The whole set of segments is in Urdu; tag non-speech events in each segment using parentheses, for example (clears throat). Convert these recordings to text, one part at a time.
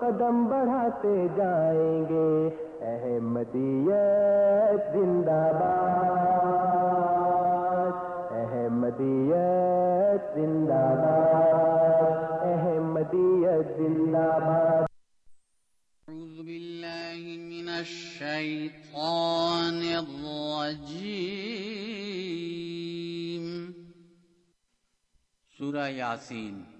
قدم بڑھاتے جائیں گے۔ احمدیت زندہ باد۔ احمدیت زندہ باد۔ احمدیت زندہ باد۔ أعوذ بالله من الشيطان الرجيم۔ سورة ياسين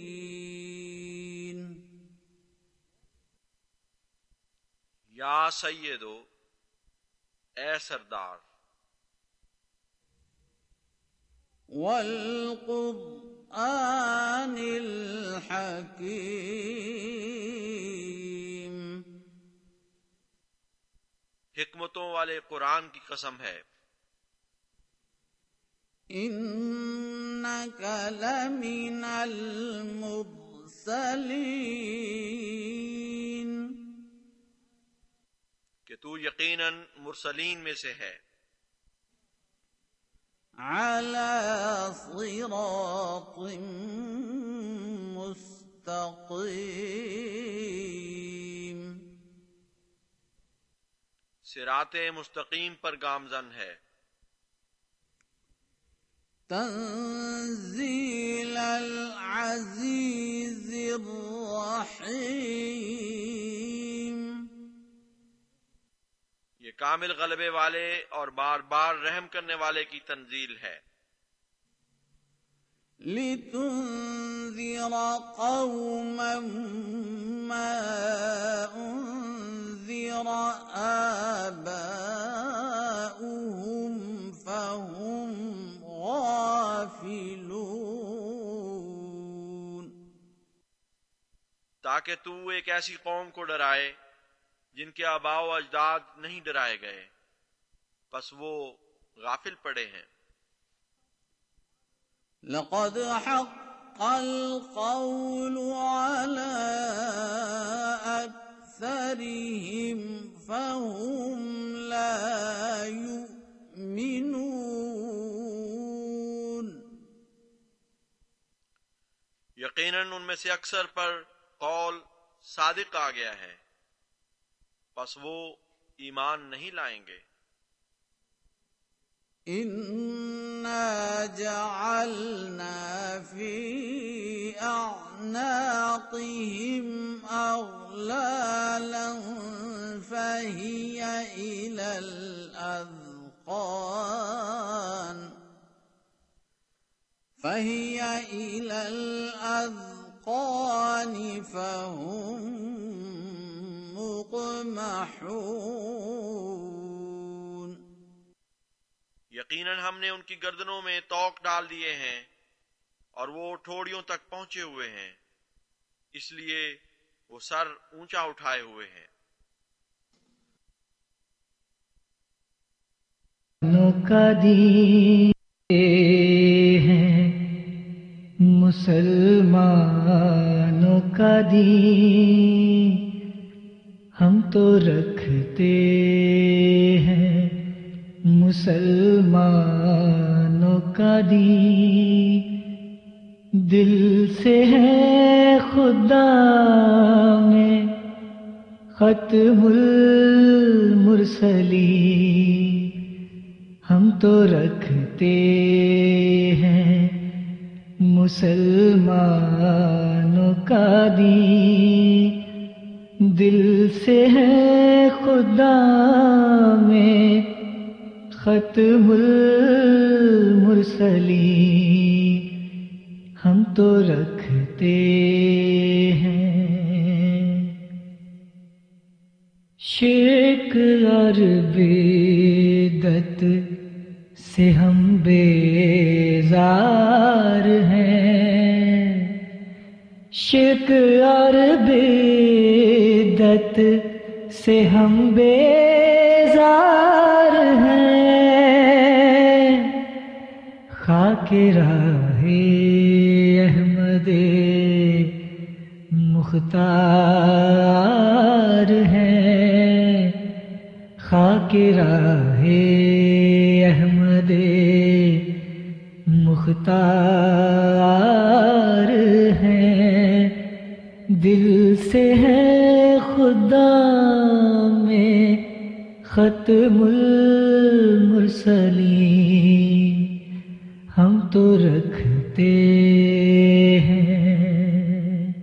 یا سیدو اے سردار۔ والقرآن الحكيم حکمتوں والے قرآن کی قسم ہے۔ إنك لمن المرسلين کہ تو یقیناً مرسلین میں سے ہے۔ على صراط مستقيم۔ سرات مستقیم پر گامزن ہے۔ تنزيل العزيز الرحيم یہ کامل غلبے والے اور بار بار رحم کرنے والے کی تنزیل ہے۔ لتنذر قوما ما أنذر آباؤهم فهم غافلون۔ تاکہ تو ایک ایسی قوم کو ڈرائے جن کے آباء و اجداد نہیں ڈرائے گئے بس وہ غافل پڑے ہیں۔ لقد حق القول على أكثرهم فهم لا يؤمنون۔ یقیناً ان میں سے اکثر پر قول صادق آ گیا ہے۔ بس وہ ایمان نہیں لائیں گے۔ إنا جعلنا في أعناقهم أغلالا فهي إلى الأذقان فهي إلى الأذقان فهم مقمحون۔ یقیناً ہم نے ان کی گردنوں میں توق ڈال دیے ہیں اور وہ ٹھوڑیوں تک پہنچے ہوئے ہیں۔ اس لیے وہ سر اونچا اٹھائے ہوئے ہیں۔ ہیں مسلمانوں کا دی ہم تو رکھتے ہیں مسلمانوں کا دی دل سے ہے خدا میں ختم المرسلی ہم تو رکھتے ہیں مسلمانوں کا دی دل سے ہے خدا میں ختم المرسلی ہم تو رکھتے ہیں۔ شرک اور بدت سے ہم بیزار ہیں۔ شرک اور بدت سے ہم بیزار ہیں۔ خاک راہ احمد مختار ہیں۔ خاک راہ احمد مختار ہیں۔ دل سے ہے خدا میں ختم المرسلین ہم تو رکھتے ہیں۔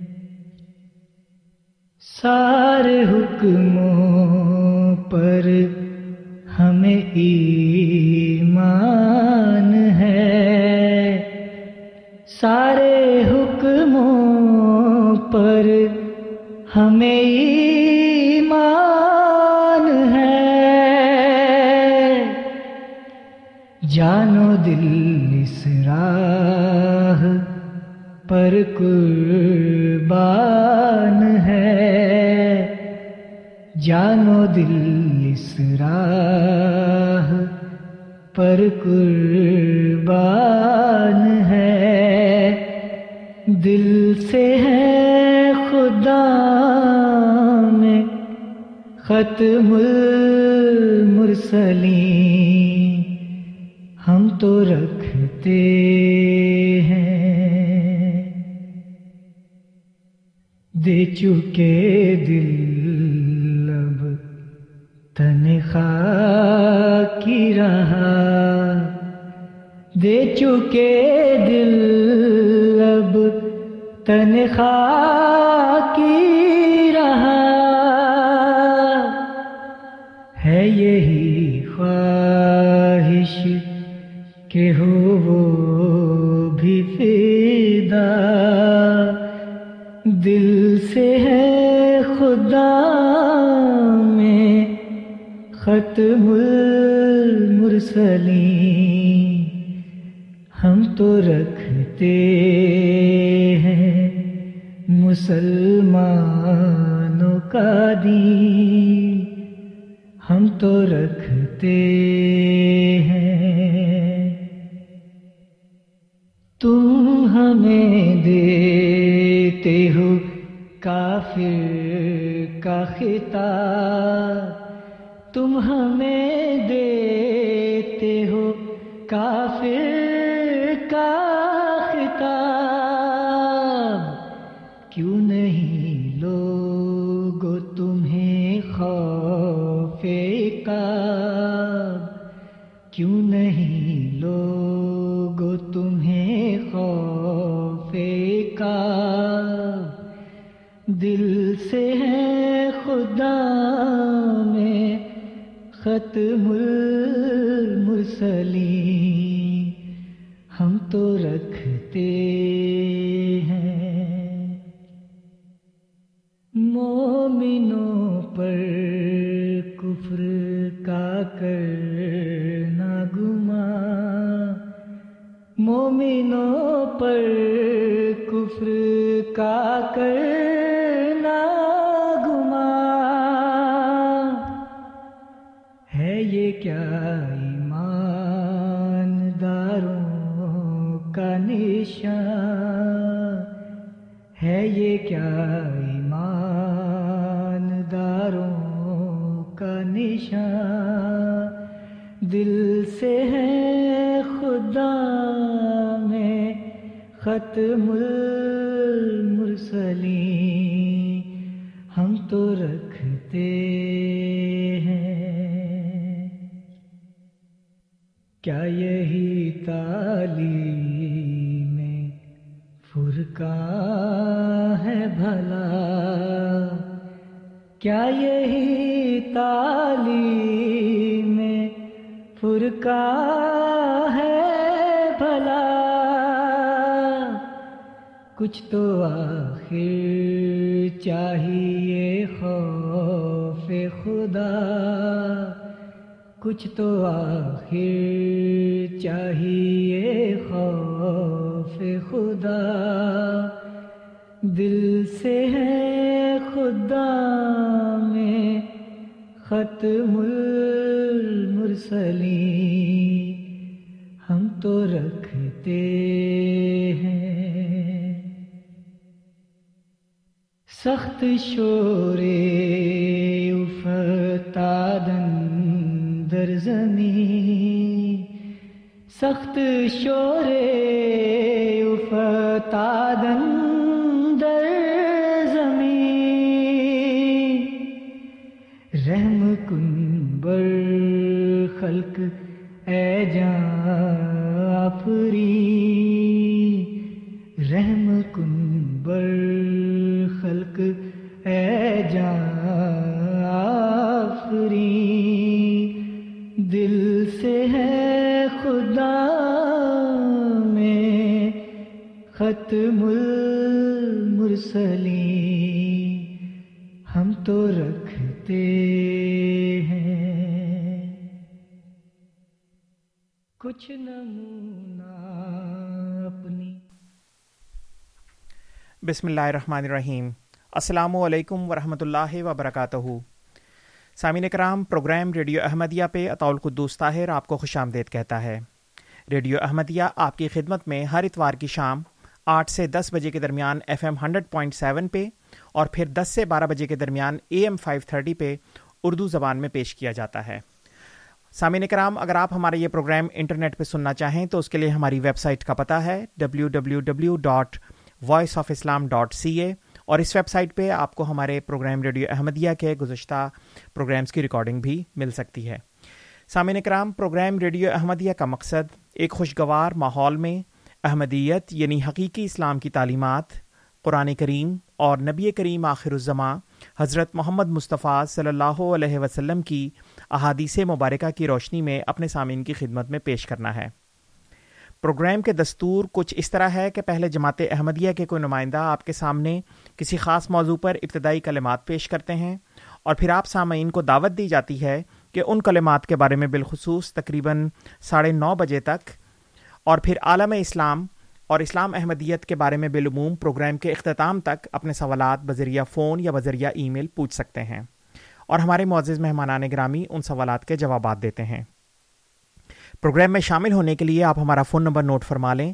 سارے حکموں پر ہمیں ایمان ہے۔ سارے حکموں پر ہمیں پر قربان ہے۔ جانو دل اس راہ پر قربان ہے۔ دل سے ہے خدا میں ختم المرسلین ہم تو رکھتے دے چکے دل لب تنخواہ کی رہا۔ دے چکے دل لب تنخواہ کی ختم المرسلین ہم تو رکھتے ہیں مسلمانوں کا دین، ہم تو رکھتے ہیں۔ تم ہمیں دیتے ہو کافر کا خطاب تم ہمیں دیتے ہو کافر ختم المرسلین ہم تو رکھتے ہیں۔ مومنوں پر کفر کا کرنا گما مومنوں پر کفر کا کرنا کیا ایمان داروں کا نشان؟ ہے یہ کیا ایمان داروں کا نشان؟ دل سے ہے خدا میں ختم المرسلین ہم تو رکھتے کیا یہی تعلیم فرقان ہے بھلا؟ کیا یہی تعلیم فرقان ہے بھلا؟ کچھ تو آخر چاہیے خوف خدا۔ کچھ تو آخر چاہیے خوف خدا۔ دل سے ہے خدا میں ختم المرسلین۔ ہم تو رکھتے ہیں۔ سخت شورے سرزمین سخت شورے افتادن در زمین. رحم کن بر خلق اے جان آفری ختم المرسلین ہم تو رکھتے ہیں۔ کچھ نمونہ اپنی۔ بسم اللہ الرحمن الرحیم۔ السلام علیکم ورحمۃ اللہ وبرکاتہ۔ سامعین کرام پروگرام ریڈیو احمدیہ پہ اطول قدوس طاہر آپ کو خوش آمدید کہتا ہے۔ ریڈیو احمدیہ آپ کی خدمت میں ہر اتوار کی شام آٹھ سے دس بجے کے درمیان F M hundred point seven پہ اور پھر دس سے بارہ بجے کے درمیان اے ایم فائیو تھرٹی پہ اردو زبان میں پیش کیا جاتا ہے۔ سامعین کرام، اگر آپ ہمارا یہ پروگرام انٹرنیٹ پہ سننا چاہیں تو اس کے لیے ہماری ویب سائٹ کا پتہ ہے W W W dot voice of Islam dot C A اور اس ویب سائٹ پہ آپ کو ہمارے پروگرام ریڈیو احمدیہ کے گزشتہ پروگرامز کی ریکارڈنگ بھی مل سکتی ہے۔ سامعین کرام، پروگرام ریڈیو احمدیہ کا مقصد ایک خوشگوار ماحول میں احمدیت یعنی حقیقی اسلام کی تعلیمات، قرآن کریم اور نبی کریم آخر الزماں حضرت محمد مصطفیٰ صلی اللہ علیہ وسلم کی احادیث مبارکہ کی روشنی میں اپنے سامعین کی خدمت میں پیش کرنا ہے۔ پروگرام کے دستور کچھ اس طرح ہے کہ پہلے جماعت احمدیہ کے کوئی نمائندہ آپ کے سامنے کسی خاص موضوع پر ابتدائی کلمات پیش کرتے ہیں اور پھر آپ سامعین کو دعوت دی جاتی ہے کہ ان کلمات کے بارے میں بالخصوص تقریباً ساڑھے نو بجے تک اور پھر عالم اسلام اور اسلام احمدیت کے بارے میں بالعموم پروگرام کے اختتام تک اپنے سوالات، بذریعہ فون یا بذریعہ ای میل پوچھ سکتے ہیں۔ اور ہمارے معزز مہمانان گرامی ان سوالات کے جوابات دیتے ہیں۔ پروگرام میں شامل ہونے کے لیے آپ ہمارا فون نمبر نوٹ فرما لیں۔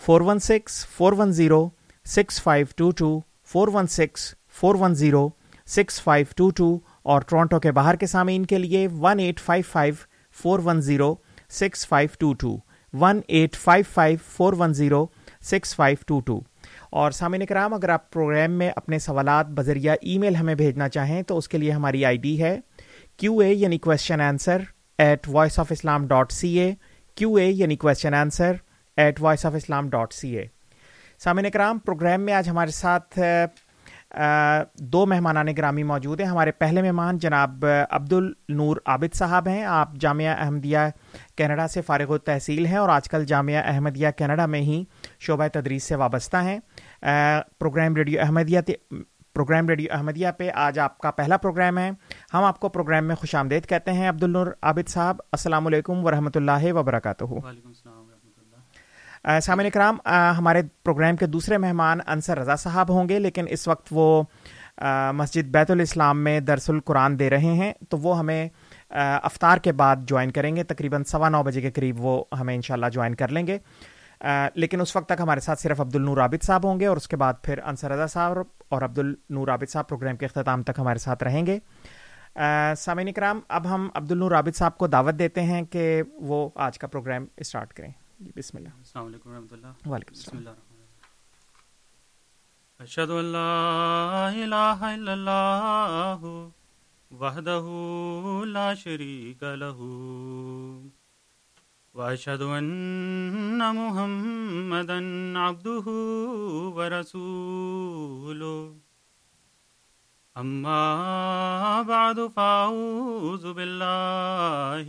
Four one six, four one zero, six five two two, four one six, four one zero, six five two two اور ٹورانٹو کے باہر کے سامعین کے لیے one eight five five, four one zero, six five two two. One eight five five four one zero six five two two اور سامعین کرام اگر آپ پروگرام میں اپنے سوالات بذریعہ ای میل ہمیں بھیجنا چاہیں تو اس کے لیے ہماری آئی ڈی ہے کیو اے یعنی question answer at voice of Islam dot C A Q A یعنی question answer at voice of Islam dot C A سامعین کرام پروگرام میں آج ہمارے ساتھ دو مہمانان گرامی موجود ہیں۔ ہمارے پہلے مہمان جناب عبد النور عابد صاحب ہیں۔ آپ جامعہ احمدیہ کینیڈا سے فارغ و تحصیل ہیں اور آج کل جامعہ احمدیہ کینیڈا میں ہی شعبہ تدریس سے وابستہ ہیں۔ Programme radio Ahmadiyya programme radio Ahmadiyya پہ آج آپ کا پہلا پروگرام ہے۔ ہم آپ کو پروگرام میں خوش آمدید کہتے ہیں۔ عبد النور عابد صاحب، السلام علیکم ورحمۃ اللہ وبرکاتہ۔ وعلیکم السلام۔ سامعین کرام ہمارے پروگرام کے دوسرے مہمان انصر رضا صاحب ہوں گے، لیکن اس وقت وہ مسجد بیت الاسلام میں درس القرآن دے رہے ہیں، تو وہ ہمیں افطار کے بعد جوائن کریں گے، تقریباً سوا نو بجے کے قریب وہ ہمیں انشاءاللہ جوائن کر لیں گے۔ لیکن اس وقت تک ہمارے ساتھ صرف عبد النور عابد صاحب ہوں گے اور اس کے بعد پھر انصر رضا صاحب اور عبد النور عابد صاحب پروگرام کے اختتام تک ہمارے ساتھ رہیں گے۔ سامعین کرام اب ہم عبد النور عابد صاحب کو دعوت دیتے ہیں کہ وہ آج کا پروگرام اسٹارٹ کریں۔ بسم اللہ. السلام علیکم ورحمۃ اللہ. وعلیکم بسم السلام. اللہ اشهد ان لا اله الا الله وحده لا شريك له واشهد ان محمدا عبده ورسوله اما بعد فاعوذ بالله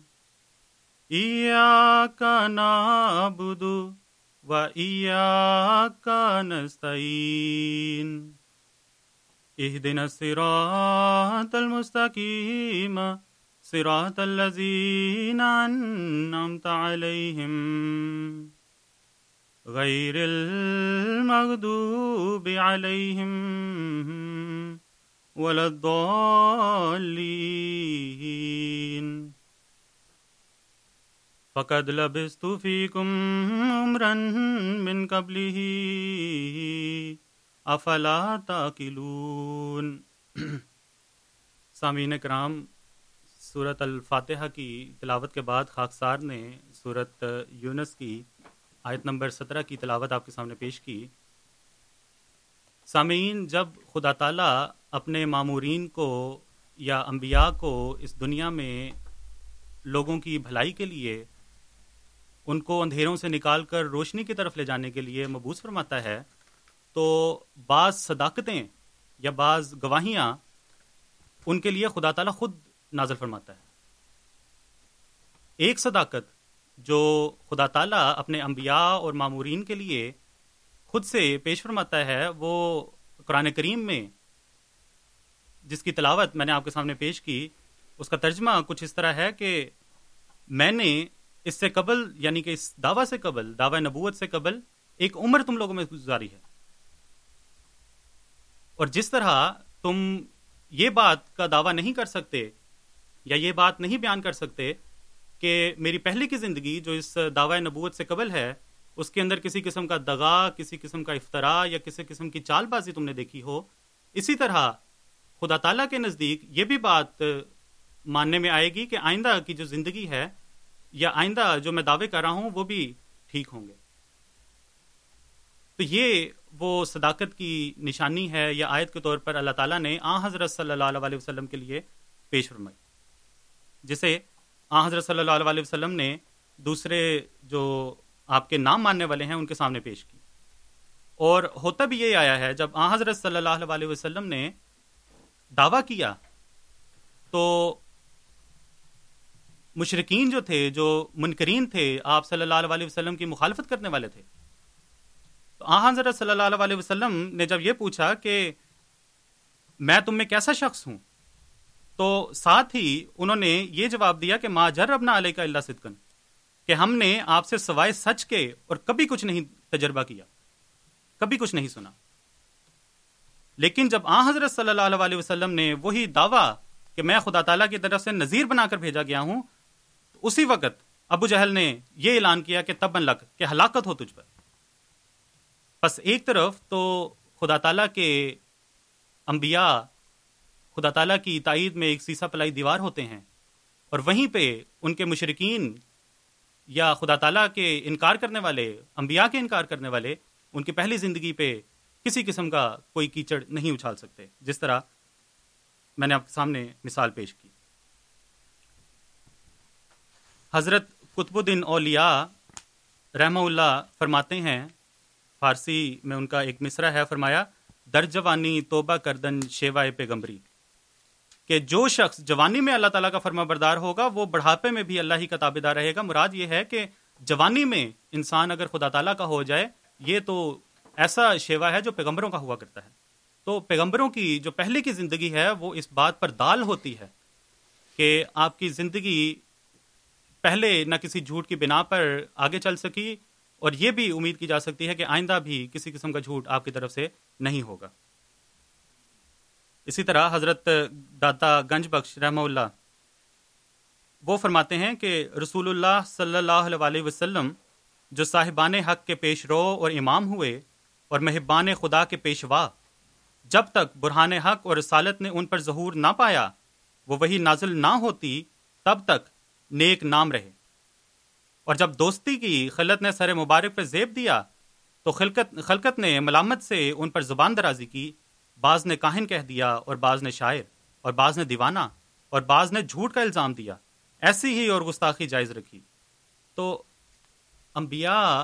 إياك نعبد وإياك نستعين اهدنا الصراط المستقيم صراط الذين أنعمت عليهم غير المغضوب عليهم ولا الضالين فقد لبست فيكم عمرا من قبله افلا تاکلون (clears throat) سامعین کرام صورت الفاتحہ کی تلاوت کے بعد خاکسار نے صورت یونس کی آیت نمبر سترہ کی تلاوت آپ کے سامنے پیش کی۔ سامعین، جب خدا تعالیٰ اپنے معمورین کو یا انبیاء کو اس دنیا میں لوگوں کی بھلائی کے لیے ان کو اندھیروں سے نکال کر روشنی کی طرف لے جانے کے لیے مبوس فرماتا ہے، تو بعض صداقتیں یا بعض گواہیاں ان کے لیے خدا تعالیٰ خود نازل فرماتا ہے۔ ایک صداقت جو خدا تعالیٰ اپنے انبیاء اور معمورین کے لیے خود سے پیش فرماتا ہے، وہ قرآن کریم میں، جس کی تلاوت میں نے آپ کے سامنے پیش کی، اس کا ترجمہ کچھ اس طرح ہے کہ میں نے اس سے قبل یعنی کہ اس دعویٰ سے قبل، دعوی نبوت سے قبل، ایک عمر تم لوگوں میں گزاری ہے۔ اور جس طرح تم یہ بات کا دعویٰ نہیں کر سکتے یا یہ بات نہیں بیان کر سکتے کہ میری پہلے کی زندگی جو اس دعوی نبوت سے قبل ہے، اس کے اندر کسی قسم کا دغا، کسی قسم کا افطرا یا کسی قسم کی چال بازی تم نے دیکھی ہو، اسی طرح خدا تعالیٰ کے نزدیک یہ بھی بات ماننے میں آئے گی کہ آئندہ کی جو زندگی ہے یا آئندہ جو میں دعوے کر رہا ہوں وہ بھی ٹھیک ہوں گے۔ تو یہ وہ صداقت کی نشانی ہے یا آیت کے طور پر اللہ تعالیٰ نے آ حضرت صلی اللہ علیہ وسلم کے لیے پیش فرمائی۔ جسے آ حضرت صلی اللہ علیہ وسلم نے دوسرے جو آپ کے نام ماننے والے ہیں ان کے سامنے پیش کی۔ اور ہوتا بھی یہ آیا ہے، جب آ حضرت صلی اللہ علیہ وسلم نے دعویٰ کیا تو مشرقین جو تھے، جو منکرین تھے، آپ صلی اللہ علیہ وسلم کی مخالفت کرنے والے تھے۔ تو آ حضرت صلی اللہ علیہ وسلم نے جب یہ پوچھا کہ میں تم میں کیسا شخص ہوں؟ تو ساتھ ہی انہوں نے یہ جواب دیا کہ ماں جربنا علیہ کا اللہ صدقن کہ ہم نے آپ سے سوائے سچ کے اور کبھی کچھ نہیں تجربہ کیا، کبھی کچھ نہیں سنا۔ لیکن جب آ حضرت صلی اللہ علیہ وسلم نے وہی دعویٰ کہ میں خدا تعالیٰ کی طرف سے نذیر بنا کر بھیجا گیا ہوں اسی وقت ابو جہل نے یہ اعلان کیا کہ تب لک کہ ہلاکت ہو تجھ پر۔ بس ایک طرف تو خدا تعالیٰ کے انبیاء خدا تعالیٰ کی تائید میں ایک سیسا پلائی دیوار ہوتے ہیں اور وہیں پہ ان کے مشرقین یا خدا تعالیٰ کے انکار کرنے والے، انبیاء کے انکار کرنے والے ان کی پہلی زندگی پہ کسی قسم کا کوئی کیچڑ نہیں اچھال سکتے، جس طرح میں نے آپ کے سامنے مثال پیش کی۔ حضرت قطب الدین اولیاء رحمہ اللہ فرماتے ہیں، فارسی میں ان کا ایک مصرع ہے، فرمایا، در جوانی توبہ کردن شیوائے پیغمبری۔ کہ جو شخص جوانی میں اللہ تعالیٰ کا فرما بردار ہوگا، وہ بڑھاپے میں بھی اللہ ہی کا تابے دار رہے گا۔ مراد یہ ہے کہ جوانی میں انسان اگر خدا تعالیٰ کا ہو جائے، یہ تو ایسا شیوا ہے جو پیغمبروں کا ہوا کرتا ہے۔ تو پیغمبروں کی جو پہلے کی زندگی ہے، وہ اس بات پر دال ہوتی ہے کہ آپ کی زندگی پہلے نہ کسی جھوٹ کی بنا پر آگے چل سکی اور یہ بھی امید کی جا سکتی ہے کہ آئندہ بھی کسی قسم کا جھوٹ آپ کی طرف سے نہیں ہوگا۔ اسی طرح حضرت داتا گنج بخش رحمہ اللہ وہ فرماتے ہیں کہ رسول اللہ صلی اللہ علیہ وسلم جو صاحبان حق کے پیش رو اور امام ہوئے اور مہبان خدا کے پیشوا، جب تک برہان حق اور رسالت نے ان پر ظہور نہ پایا، وہ وہی نازل نہ ہوتی، تب تک نیک نام رہے۔ اور جب دوستی کی خلت نے سر مبارک پر زیب دیا، تو خلقت خلقت نے ملامت سے ان پر زبان درازی کی، بعض نے کاہن کہہ دیا اور بعض نے شاعر، اور بعض نے دیوانہ، اور بعض نے جھوٹ کا الزام دیا۔ ایسی ہی اور گستاخی جائز رکھی۔ تو انبیاء،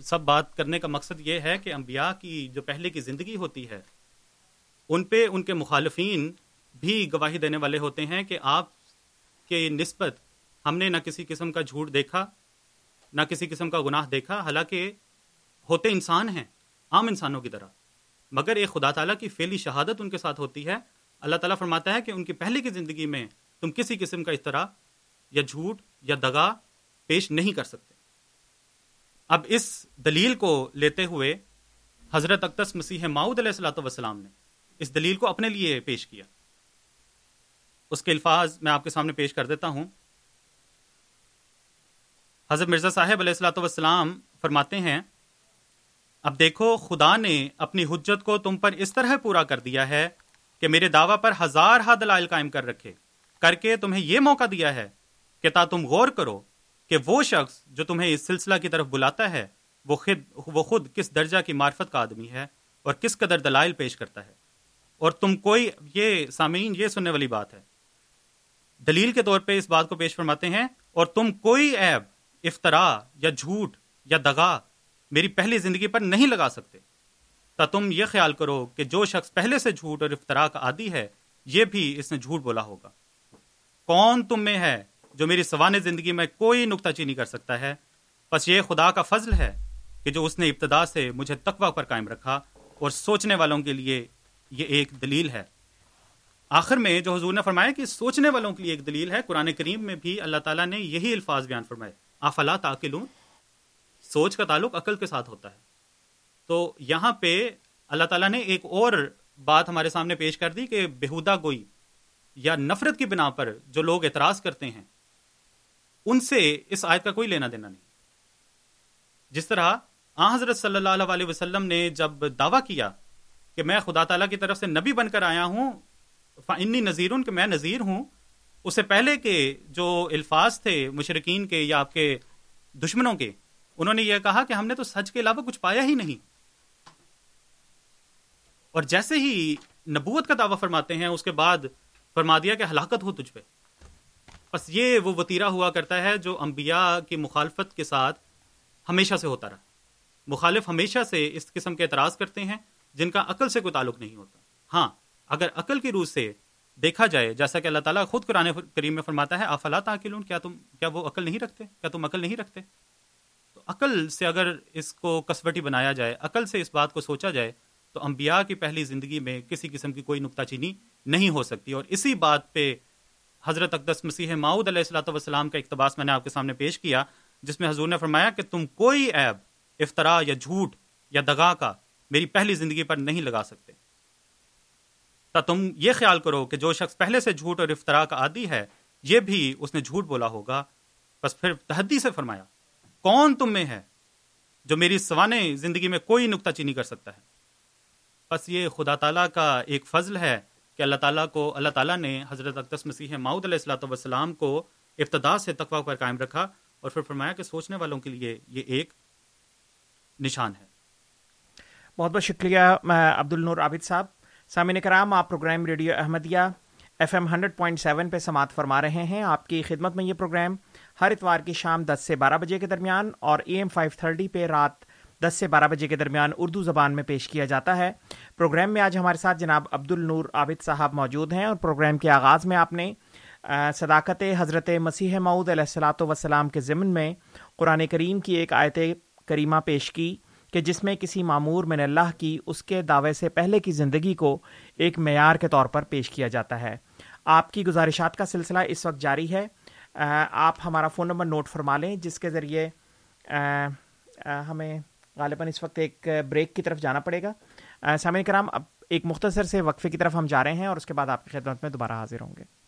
سب بات کرنے کا مقصد یہ ہے کہ انبیاء کی جو پہلے کی زندگی ہوتی ہے، ان پہ ان کے مخالفین بھی گواہی دینے والے ہوتے ہیں کہ آپ کے نسبت ہم نے نہ کسی قسم کا جھوٹ دیکھا، نہ کسی قسم کا گناہ دیکھا، حالانکہ ہوتے انسان ہیں، عام انسانوں کی طرح۔ مگر ایک خدا تعالیٰ کی فیلی شہادت ان کے ساتھ ہوتی ہے۔ اللہ تعالیٰ فرماتا ہے کہ ان کی پہلے کی زندگی میں تم کسی قسم کا اس طرح یا جھوٹ یا دگا پیش نہیں کر سکتے۔ اب اس دلیل کو لیتے ہوئے حضرت اکتس مسیح ماؤد علیہ السلاۃ وسلام نے اس دلیل کو اپنے لیے پیش کیا۔ اس کے الفاظ میں آپ کے سامنے پیش کر دیتا ہوں۔ حضرت مرزا صاحب علیہ السلاۃ وسلام فرماتے ہیں، اب دیکھو، خدا نے اپنی حجت کو تم پر اس طرح پورا کر دیا ہے کہ میرے دعوی پر ہزار ہا دلائل قائم کر رکھے۔ کر کے تمہیں یہ موقع دیا ہے کہ تا تم غور کرو کہ وہ شخص جو تمہیں اس سلسلہ کی طرف بلاتا ہے، وہ خود وہ خود کس درجہ کی معرفت کا آدمی ہے اور کس قدر دلائل پیش کرتا ہے۔ اور تم کوئی، یہ سامعین، یہ سننے والی بات ہے۔ دلیل کے طور پہ اس بات کو پیش فرماتے ہیں، اور تم کوئی عیب افطرا یا جھوٹ یا دگا میری پہلی زندگی پر نہیں لگا سکتے۔ تا تم یہ خیال کرو کہ جو شخص پہلے سے جھوٹ اور افطرا کا عادی ہے، یہ بھی اس نے جھوٹ بولا ہوگا۔ کون تم میں ہے جو میری سوانح زندگی میں کوئی نکتہ چینی کر سکتا ہے؟ بس یہ خدا کا فضل ہے کہ جو اس نے ابتدا سے مجھے تقوی پر قائم رکھا، اور سوچنے والوں کے لیے یہ ایک دلیل ہے۔ آخر میں جو حضور نے فرمایا کہ سوچنے والوں کے لیے ایک دلیل ہے، قرآن کریم میں بھی اللہ تعالیٰ نے یہی الفاظ بیان فرمائے۔ آفلا تاکلون؟ سوچ کا تعلق عقل کے ساتھ ہوتا ہے۔ تو یہاں پہ اللہ تعالیٰ نے ایک اور بات ہمارے سامنے پیش کر دی کہ بےحدہ گوئی یا نفرت کی بنا پر جو لوگ اعتراض کرتے ہیں، ان سے اس آیت کا کوئی لینا دینا نہیں۔ جس طرح آ حضرت صلی اللہ علیہ وسلم نے جب دعویٰ کیا کہ میں خدا تعالیٰ کی طرف سے نبی بن کر آیا ہوں انی نذیر کہ میں نذیر ہوں، اس سے پہلے کے جو الفاظ تھے مشرقین کے یا آپ کے دشمنوں کے، انہوں نے یہ کہا کہ ہم نے تو سچ کے علاوہ کچھ پایا ہی نہیں۔ اور جیسے ہی نبوت کا دعویٰ فرماتے ہیں، اس کے بعد فرما دیا کہ ہلاکت ہو تجھ پہ۔ بس یہ وہ وطیرہ ہوا کرتا ہے جو انبیاء کی مخالفت کے ساتھ ہمیشہ سے ہوتا رہا۔ مخالف ہمیشہ سے اس قسم کے اعتراض کرتے ہیں جن کا عقل سے کوئی تعلق نہیں ہوتا۔ ہاں اگر عقل کی روح سے دیکھا جائے، جیسا کہ اللہ تعالیٰ خود قرآن کریم میں فرماتا ہے، افلا تاکلون، کیا تم، کیا وہ عقل نہیں رکھتے؟ کیا تم عقل نہیں رکھتے؟ تو عقل سے اگر اس کو کسوٹی بنایا جائے، عقل سے اس بات کو سوچا جائے، تو انبیاء کی پہلی زندگی میں کسی قسم کی کوئی نکتہ چینی نہیں ہو سکتی۔ اور اسی بات پہ حضرت اقدس مسیح ماؤد علیہ السلاۃ والسلام کا اقتباس میں نے آپ کے سامنے پیش کیا، جس میں حضور نے فرمایا کہ تم کوئی عیب افطرا یا جھوٹ یا دگا کا میری پہلی زندگی پر نہیں لگا سکتے۔ تا تم یہ خیال کرو کہ جو شخص پہلے سے جھوٹ اور افطرا کا عادی ہے، یہ بھی اس نے جھوٹ بولا ہوگا۔ بس پھر تحدی سے فرمایا، کون تم میں ہے جو میری سوانے زندگی میں کوئی نکتہ چینی کر سکتا ہے؟ بس یہ خدا تعالیٰ کا ایک فضل ہے کہ اللہ تعالیٰ کو، اللہ تعالیٰ نے حضرت اقدس مسیح ماؤد علیہ السلاۃ والسلام کو ابتدا سے تقوا پر قائم رکھا اور پھر فرمایا کہ سوچنے والوں کے لیے یہ ایک نشان ہے۔ بہت بہت شکریہ عبد النور عابد صاحب۔ سامعین کرام، آپ programme radio Ahmadiyya F M hundred point seven پہ سماعت فرما رہے ہیں۔ آپ کی خدمت میں یہ پروگرام ہر اتوار کی شام دس سے بارہ بجے کے درمیان اور اے ایم فائیو تھرٹی پہ رات دس سے بارہ بجے کے درمیان اردو زبان میں پیش کیا جاتا ہے۔ پروگرام میں آج ہمارے ساتھ جناب عبد النور عابد صاحب موجود ہیں اور پروگرام کے آغاز میں آپ نے صداقت حضرت مسیح معود علیہ السلاۃ وسلام کے ضمن میں قرآن کریم کی ایک آیت کریمہ پیش کی۔ کہ جس میں کسی معمور من اللہ کی اس کے دعوے سے پہلے کی زندگی کو ایک معیار کے طور پر پیش کیا جاتا ہے۔ آپ کی گزارشات کا سلسلہ اس وقت جاری ہے۔ آپ ہمارا فون نمبر نوٹ فرما لیں، جس کے ذریعے ہمیں غالباً اس وقت ایک بریک کی طرف جانا پڑے گا۔ سامعین کرام، اب ایک مختصر سے وقفے کی طرف ہم جا رہے ہیں اور اس کے بعد آپ کی خدمت میں دوبارہ حاضر ہوں گے۔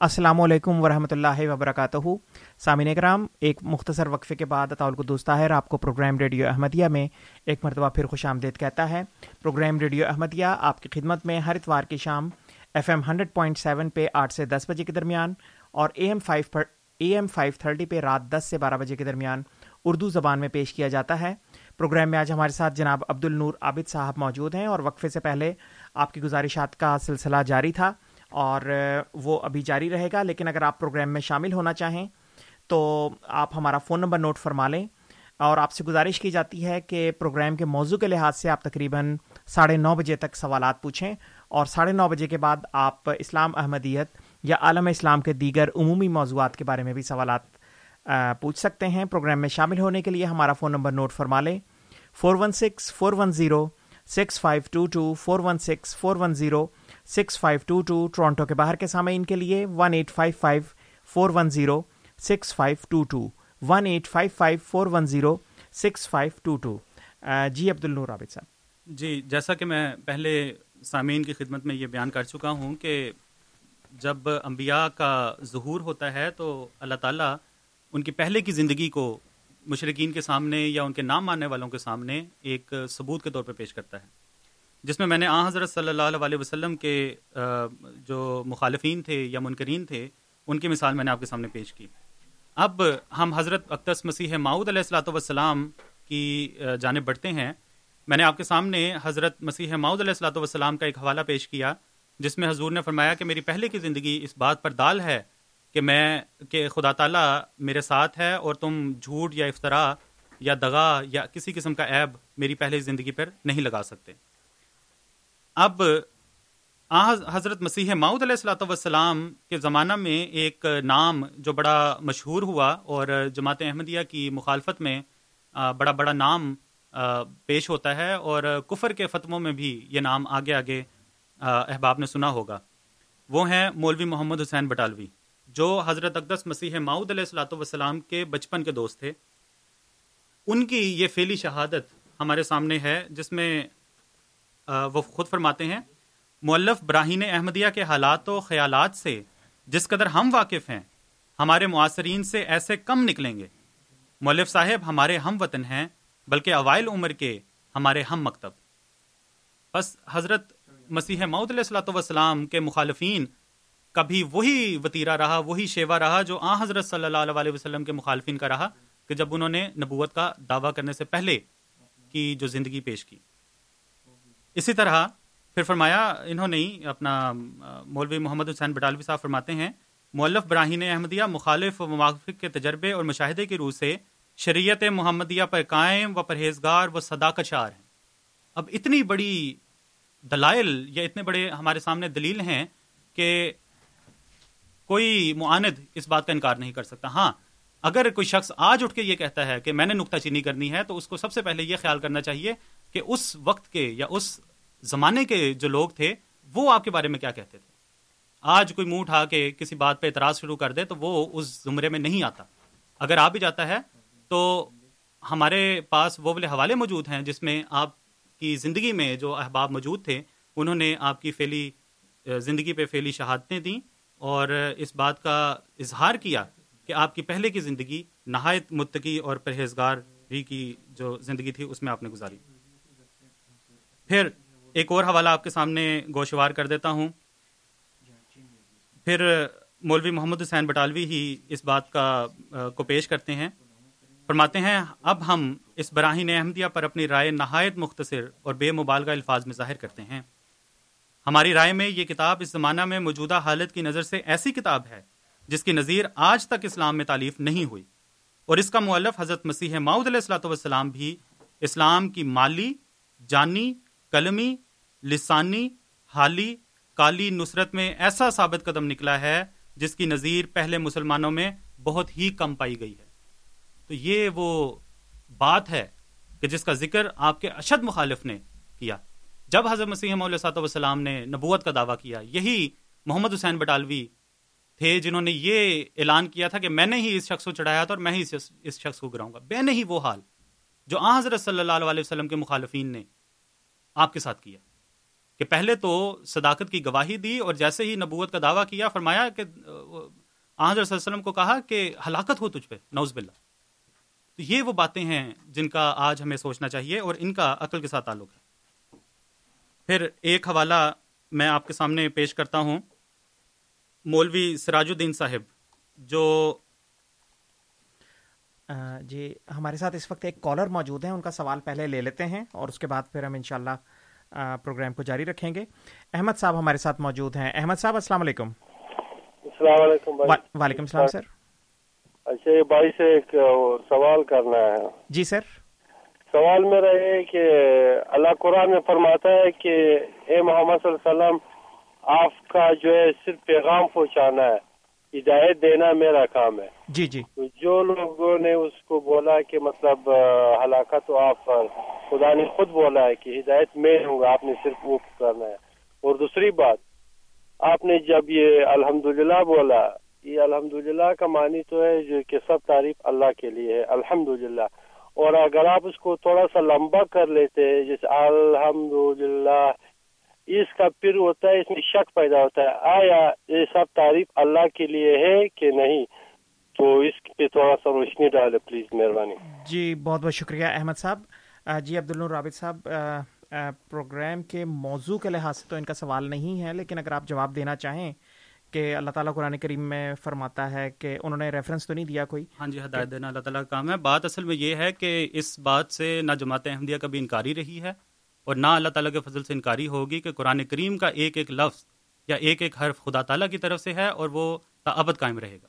السلام علیکم ورحمۃ اللہ وبرکاتہ۔ سامعین کرام ایک مختصر وقفے کے بعد اطول کو دوست طاہر آپ کو پروگرام ریڈیو احمدیہ میں ایک مرتبہ پھر خوش آمدید کہتا ہے۔ پروگرام ریڈیو احمدیہ آپ کی خدمت میں ہر اتوار کی شام F M hundred point seven پہ آٹھ سے دس بجے کے درمیان اور A M five A M five thirty پہ رات دس سے بارہ بجے کے درمیان اردو زبان میں پیش کیا جاتا ہے۔ پروگرام میں آج ہمارے ساتھ جناب عبد النور عابد صاحب موجود ہیں اور وقفے سے پہلے آپ کی گزارشات کا سلسلہ جاری تھا۔ اور وہ ابھی جاری رہے گا، لیکن اگر آپ پروگرام میں شامل ہونا چاہیں تو آپ ہمارا فون نمبر نوٹ فرما لیں۔ اور آپ سے گزارش کی جاتی ہے کہ پروگرام کے موضوع کے لحاظ سے آپ تقریباً ساڑھے نو بجے تک سوالات پوچھیں اور ساڑھے نو بجے کے بعد آپ اسلام احمدیت یا عالم اسلام کے دیگر عمومی موضوعات کے بارے میں بھی سوالات پوچھ سکتے ہیں۔ پروگرام میں شامل ہونے کے لیے ہمارا فون نمبر نوٹ فرما لیں۔ Four one six, four one zero, six five two two, four one six, four one zero six five two two Toronto کے باہر کے سامعین کے لیے one eight five five four one zero six five two two one eight five five four one zero six five two two جی عبد النور عابد صاحب۔ جی جیسا کہ میں پہلے سامعین کی خدمت میں یہ بیان کر چکا ہوں کہ جب انبیاء کا ظہور ہوتا ہے تو اللہ تعالیٰ ان کی پہلے کی زندگی کو مشرقین کے سامنے یا ان کے نام ماننے والوں کے سامنے ایک ثبوت کے طور پہ پیش کرتا ہے۔ جس میں میں نے آ حضرت صلی اللہ علیہ وسلم کے جو مخالفین تھے یا منکرین تھے، ان کی مثال میں نے آپ کے سامنے پیش کی۔ اب ہم حضرت اقتص مسیح ماؤد علیہ السلاۃ والسلام کی جانب بڑھتے ہیں۔ میں نے آپ کے سامنے حضرت مسیح ماؤد علیہ السلاۃ والسلام کا ایک حوالہ پیش کیا، جس میں حضور نے فرمایا کہ میری پہلے کی زندگی اس بات پر دال ہے کہ میں، کہ خدا تعالیٰ میرے ساتھ ہے اور تم جھوٹ یا افطرا یا دغا یا کسی قسم کا عیب میری پہلے زندگی پر نہیں لگا سکتے۔ اب حضرت مسیح معود علیہ السلاۃ والسلام کے زمانہ میں ایک نام جو بڑا مشہور ہوا اور جماعت احمدیہ کی مخالفت میں بڑا بڑا نام پیش ہوتا ہے اور کفر کے فتموں میں بھی یہ نام آگے آگے احباب نے سنا ہوگا۔ وہ ہیں مولوی محمد حسین بٹالوی، جو حضرت اقدس مسیح معود علیہ السلاۃ والسلام کے بچپن کے دوست تھے۔ ان کی یہ فیلی شہادت ہمارے سامنے ہے، جس میں وہ خود فرماتے ہیں مولف براہین احمدیہ کے حالات و خیالات سے جس قدر ہم واقف ہیں، ہمارے معاصرین سے ایسے کم نکلیں گے۔ مولف صاحب ہمارے ہم وطن ہیں، بلکہ اوائل عمر کے ہمارے ہم مکتب۔ بس حضرت مسیح معود علیہ السلاۃ والسلام کے مخالفین کبھی وہی وطیرہ رہا، وہی شیوا رہا جو آ حضرت صلی اللہ علیہ وسلم کے مخالفین کا رہا، کہ جب انہوں نے نبوت کا دعویٰ کرنے سے پہلے کی جو زندگی پیش کی۔ اسی طرح پھر فرمایا، انہوں نے اپنا مولوی محمد حسین بٹالوی صاحب فرماتے ہیں مولف براہین احمدیہ مخالف و موافق کے تجربے اور مشاہدے کی روح سے شریعت محمدیہ پر قائم و پرہیزگار و صداقت ہیں۔ اب اتنی بڑی دلائل یا اتنے بڑے ہمارے سامنے دلیل ہیں کہ کوئی معاند اس بات کا انکار نہیں کر سکتا۔ ہاں اگر کوئی شخص آج اٹھ کے یہ کہتا ہے کہ میں نے نکتہ چینی کرنی ہے تو اس کو سب سے پہلے یہ خیال کرنا چاہیے کہ اس وقت کے یا اس زمانے کے جو لوگ تھے، وہ آپ کے بارے میں کیا کہتے تھے؟ آج کوئی منہ اٹھا کے کسی بات پہ اعتراض شروع کر دے تو وہ اس زمرے میں نہیں آتا۔ اگر آ بھی جاتا ہے تو ہمارے پاس وہ والے حوالے موجود ہیں جس میں آپ کی زندگی میں جو احباب موجود تھے، انہوں نے آپ کی فیلی، زندگی پہ فیلی شہادتیں دیں اور اس بات کا اظہار کیا کہ آپ کی پہلے کی زندگی نہایت متقی اور پرہیزگاری کی جو زندگی تھی، اس میں آپ نے گزاری۔ پھر ایک اور حوالہ آپ کے سامنے گوشوار کر دیتا ہوں۔ پھر مولوی محمد حسین بٹالوی ہی اس بات کا کو پیش کرتے ہیں۔ فرماتے ہیں، اب ہم اس براہین احمدیہ پر اپنی رائے نہایت مختصر اور بے مبالغہ الفاظ میں ظاہر کرتے ہیں۔ ہماری رائے میں یہ کتاب اس زمانہ میں موجودہ حالت کی نظر سے ایسی کتاب ہے جس کی نظیر آج تک اسلام میں تعلیف نہیں ہوئی۔ اور اس کا مؤلف حضرت مسیح ماؤد علیہ السلاۃ والسلام بھی اسلام کی مالی، جانی قلمی، لسانی، حالی، کالی نصرت میں ایسا ثابت قدم نکلا ہے جس کی نظیر پہلے مسلمانوں میں بہت ہی کم پائی گئی ہے۔ تو یہ وہ بات ہے کہ جس کا ذکر آپ کے اشد مخالف نے کیا۔ جب حضرت مسیح صاحب وسلام نے نبوت کا دعویٰ کیا، یہی محمد حسین بٹالوی تھے جنہوں نے یہ اعلان کیا تھا کہ میں نے ہی اس شخص کو چڑھایا تھا اور میں ہی اس شخص کو گراؤں گا۔ بے نہیں وہ حال جو آ حضرت صلی اللہ علیہ وسلم کے مخالفین نے آپ کے ساتھ کیا۔ کہ پہلے تو صداقت کی گواہی دی اور جیسے ہی نبوت کا دعویٰ کیا، فرمایا کہ آ وسلم کو کہا کہ ہلاکت ہو تجھ پہ نوز باللہ۔ تو یہ وہ باتیں ہیں جن کا آج ہمیں سوچنا چاہیے اور ان کا عقل کے ساتھ تعلق ہے۔ پھر ایک حوالہ میں آپ کے سامنے پیش کرتا ہوں۔ مولوی سراج الدین صاحب، جو جی ہمارے ساتھ اس وقت ایک کالر موجود ہیں ان کا سوال پہلے لے لیتے ہیں اور اس کے بعد پھر ہم انشاءاللہ پروگرام کو جاری رکھیں گے۔ احمد صاحب ہمارے ساتھ موجود ہیں۔ احمد صاحب السلام علیکم۔ السلام علیکم وعلیکم السلام سر۔ اچھا یہ بھائی سے ایک سوال کرنا ہے۔ جی سر۔ سوال میرا یہ کہ اللہ قرآن میں فرماتا ہے کہ اے محمد صلی اللہ علیہ وسلم آپ کا جو ہے صرف پیغام پہنچانا ہے ہدایت دینا میرا کام ہے۔ جی جی۔ جو لوگوں نے اس کو بولا کہ مطلب ہلاکت آپ خدا نے خود بولا ہے کہ ہدایت میں ہوں گا، آپ نے صرف وہ کرنا ہے۔ اور دوسری بات، آپ نے جب یہ الحمدللہ بولا، یہ الحمدللہ کا معنی تو ہے جو کہ سب تعریف اللہ کے لیے ہے، الحمدللہ۔ اور اگر آپ اس کو تھوڑا سا لمبا کر لیتے، جیسے الحمد اس کا پھر ہوتا ہے، اس میں شک پیدا ہوتا ہے، آیا یہ سب تعریف اللہ کے لیے ہے کہ نہیں؟ تو اس پہ تھوڑا سا روشنی ڈالے پلیز مہربانی۔ جی بہت بہت شکریہ احمد صاحب۔ جی عبد رابط صاحب پروگرام کے موضوع کے لحاظ سے تو ان کا سوال نہیں ہے لیکن اگر آپ جواب دینا چاہیں کہ اللہ تعالیٰ قرآن کریم میں فرماتا ہے کہ انہوں نے ریفرنس تو نہیں دیا کوئی؟ ہاں جی ہدایت دینا اللہ تعالیٰ کا کام ہے۔ بات اصل میں یہ ہے کہ اس بات سے نہ جماعت احمدیہ کبھی انکاری رہی ہے اور نہ اللہ تعالیٰ کے فضل سے انکاری ہوگی کہ قرآن کریم کا ایک ایک لفظ یا ایک ایک حرف خدا تعالیٰ کی طرف سے ہے اور وہ تعبت قائم رہے گا۔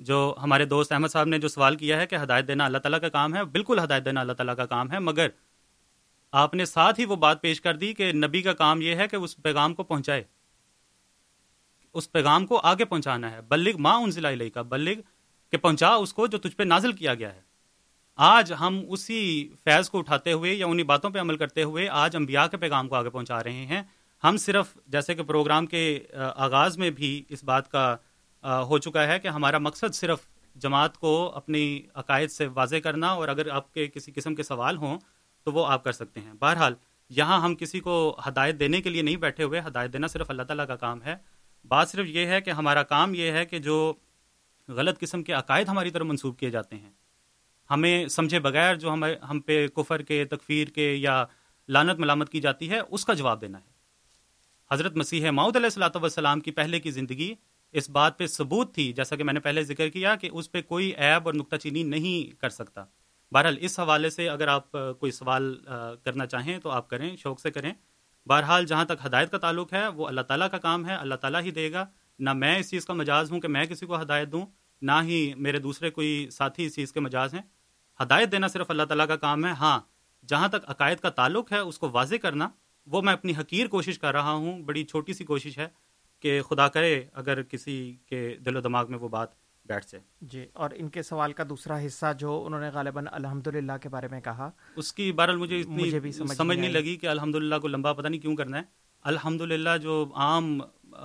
جو ہمارے دوست احمد صاحب نے جو سوال کیا ہے کہ ہدایت دینا اللہ تعالیٰ کا کام ہے، بالکل ہدایت دینا اللہ تعالیٰ کا کام ہے، مگر آپ نے ساتھ ہی وہ بات پیش کر دی کہ نبی کا کام یہ ہے کہ اس پیغام کو پہنچائے۔ اس پیغام کو آگے پہنچانا ہے۔ بلغ ماں ان ضلع کا بلغ کہ پہنچا اس کو جو تجھ پہ نازل کیا گیا ہے۔ آج ہم اسی فیض کو اٹھاتے ہوئے یا انہی باتوں پہ عمل کرتے ہوئے آج انبیاء کے پیغام کو آگے پہنچا رہے ہیں۔ ہم صرف جیسے کہ پروگرام کے، آغاز میں بھی اس بات کا ہو چکا ہے کہ ہمارا مقصد صرف جماعت کو اپنی عقائد سے واضح کرنا اور اگر آپ کے کسی قسم کے سوال ہوں تو وہ آپ کر سکتے ہیں۔ بہرحال، یہاں ہم کسی کو ہدایت دینے کے لیے نہیں بیٹھے ہوئے، ہدایت دینا صرف اللہ تعالیٰ کا کام ہے۔ بات صرف یہ ہے کہ ہمارا کام یہ ہے کہ جو غلط قسم کے عقائد ہماری طرف منسوخ کیے جاتے ہیں، ہمیں سمجھے بغیر جو ہمیں، ہم پہ کفر کے، تکفیر کے یا لانت ملامت کی جاتی ہے، اس کا جواب دینا ہے۔ حضرت مسیح ماؤد علیہ السلاۃ والسلام کی پہلے کی زندگی اس بات پہ ثبوت تھی، جیسا کہ میں نے پہلے ذکر کیا کہ اس پہ کوئی عیب اور نکتہ چینی نہیں کر سکتا۔ بہرحال، اس حوالے سے اگر آپ کوئی سوال کرنا چاہیں تو آپ کریں، شوق سے کریں۔ بہرحال، جہاں تک ہدایت کا تعلق ہے، وہ اللہ تعالیٰ کا کام ہے، اللہ تعالیٰ ہی دے گا۔ نہ میں اس چیز کا مجاز ہوں کہ میں کسی کو ہدایت دوں، نہ ہی میرے دوسرے کوئی ساتھی اس چیز کے مجاز ہیں۔ ہدایت دینا صرف اللہ تعالیٰ کا کام ہے ہاں جہاں تک عقائد کا تعلق ہے، اس کو واضح کرنا، وہ میں اپنی حقیر کوشش کر رہا ہوں، بڑی چھوٹی سی کوشش ہے۔ کہ خدا کرے اگر کسی کے دل و دماغ میں وہ بات بیٹھ جائے۔ جی اور ان کے سوال کا دوسرا حصہ جو انہوں نے غالباً الحمد کے بارے میں کہا اس کی بہرحال مجھے اتنی بھی سمجھ نہیں لگی کہ الحمد کو لمبا پتہ نہیں کیوں کرنا ہے۔ الحمد جو عام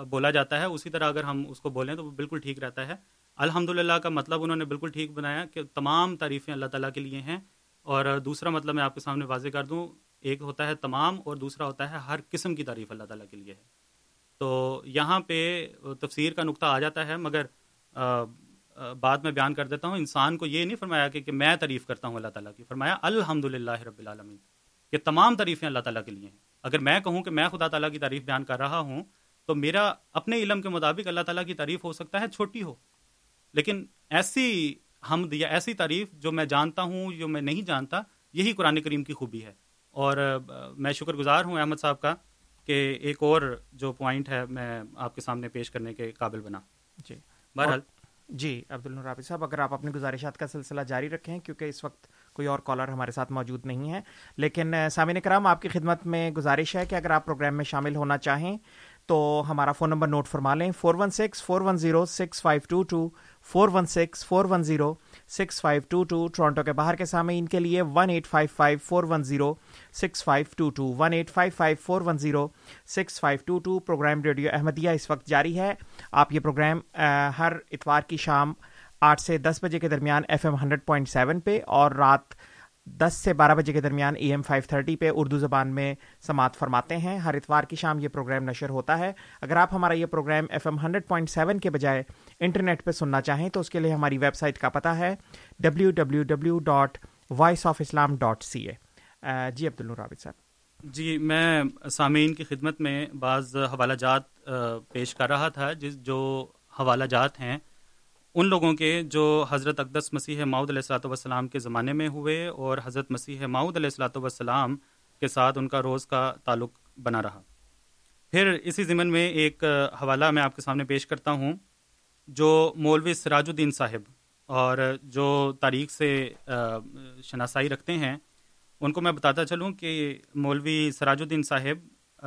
بولا جاتا ہے اسی طرح اگر ہم اس کو بولیں تو وہ بالکل ٹھیک رہتا ہے۔ الحمد کا مطلب انہوں نے بالکل ٹھیک بنایا کہ تمام تعریفیں اللہ تعالیٰ کے لیے ہیں۔ اور دوسرا مطلب میں آپ کے سامنے واضح کر دوں ایک ہوتا ہے تمام اور دوسرا ہوتا ہے ہر قسم کی تعریف اللہ تعالیٰ کے لیے ہے۔ تو یہاں پہ تفسیر کا نقطہ آ جاتا ہے مگر بات میں بیان کر دیتا ہوں۔ انسان کو یہ نہیں فرمایا کہ, کہ میں تعریف کرتا ہوں اللہ تعالیٰ کی فرمایا الحمد للہ رب العالمین کہ تمام تعریفیں اللہ تعالیٰ کے لیے ہیں۔ اگر میں کہوں کہ میں خدا تعالیٰ کی تعریف بیان کر رہا ہوں تو میرا اپنے علم کے مطابق اللہ تعالیٰ کی تعریف ہو سکتا ہے چھوٹی ہو۔ لیکن ایسی حمد یا ایسی تعریف جو میں جانتا ہوں جو میں نہیں جانتا یہی قرآن کریم کی خوبی ہے۔ اور میں شکر گزار ہوں احمد صاحب کا۔ کہ ایک اور جو پوائنٹ ہے میں آپ کے سامنے پیش کرنے کے قابل بنا۔ جی۔ بہرحال۔ جی عبد الرابی صاحب اگر آپ اپنی گزارشات کا سلسلہ جاری رکھیں کیونکہ اس وقت کوئی اور کالر ہمارے ساتھ موجود نہیں ہے لیکن سامعین کرام آپ کی خدمت میں گزارش ہے کہ اگر آپ پروگرام میں شامل ہونا چاہیں تو ہمارا فون نمبر نوٹ فرما لیں four one six four one zero six five two two four one six four one zero six five two two Toronto کے باہر کے سامنے ان کے لیے one eight five five four one zero six five two two one eight five five four one zero six five two two programme radio Ahmadiyya اس وقت جاری ہے۔ آپ یہ پروگرام ہر اتوار کی شام آٹھ سے دس بجے کے درمیان F M hundred point seven پہ اور رات دس سے بارہ بجے کے درمیان اے ایم فائیو تھرٹی پہ اردو زبان میں سماعت فرماتے ہیں۔ ہر اتوار کی شام یہ پروگرام نشر ہوتا ہے۔ اگر آپ ہمارا یہ programme F M hundred point seven کے بجائے انٹرنیٹ پہ سننا چاہیں تو اس کے لیے ہماری ویب سائٹ کا پتہ ہے W W W dot voice of Islam dot C A جی عبد الرابط صاحب۔ جی میں سامعین کی خدمت میں بعض حوالہ جات پیش کر رہا تھا، جس جو حوالہ جات ہیں، ان لوگوں کے جو حضرت اقدس مسیح ماؤد علیہ السلاۃ والسلام کے زمانے میں ہوئے اور حضرت مسیح ماؤد علیہ السلاۃ والسلام کے ساتھ ان کا روز کا تعلق بنا رہا۔ پھر اسی ضمن میں ایک حوالہ میں آپ کے سامنے پیش کرتا ہوں۔ جو مولوی سراج الدین صاحب اور جو تاریخ سے شناسائی رکھتے ہیں، ان کو میں بتاتا چلوں کہ مولوی سراج الدین صاحب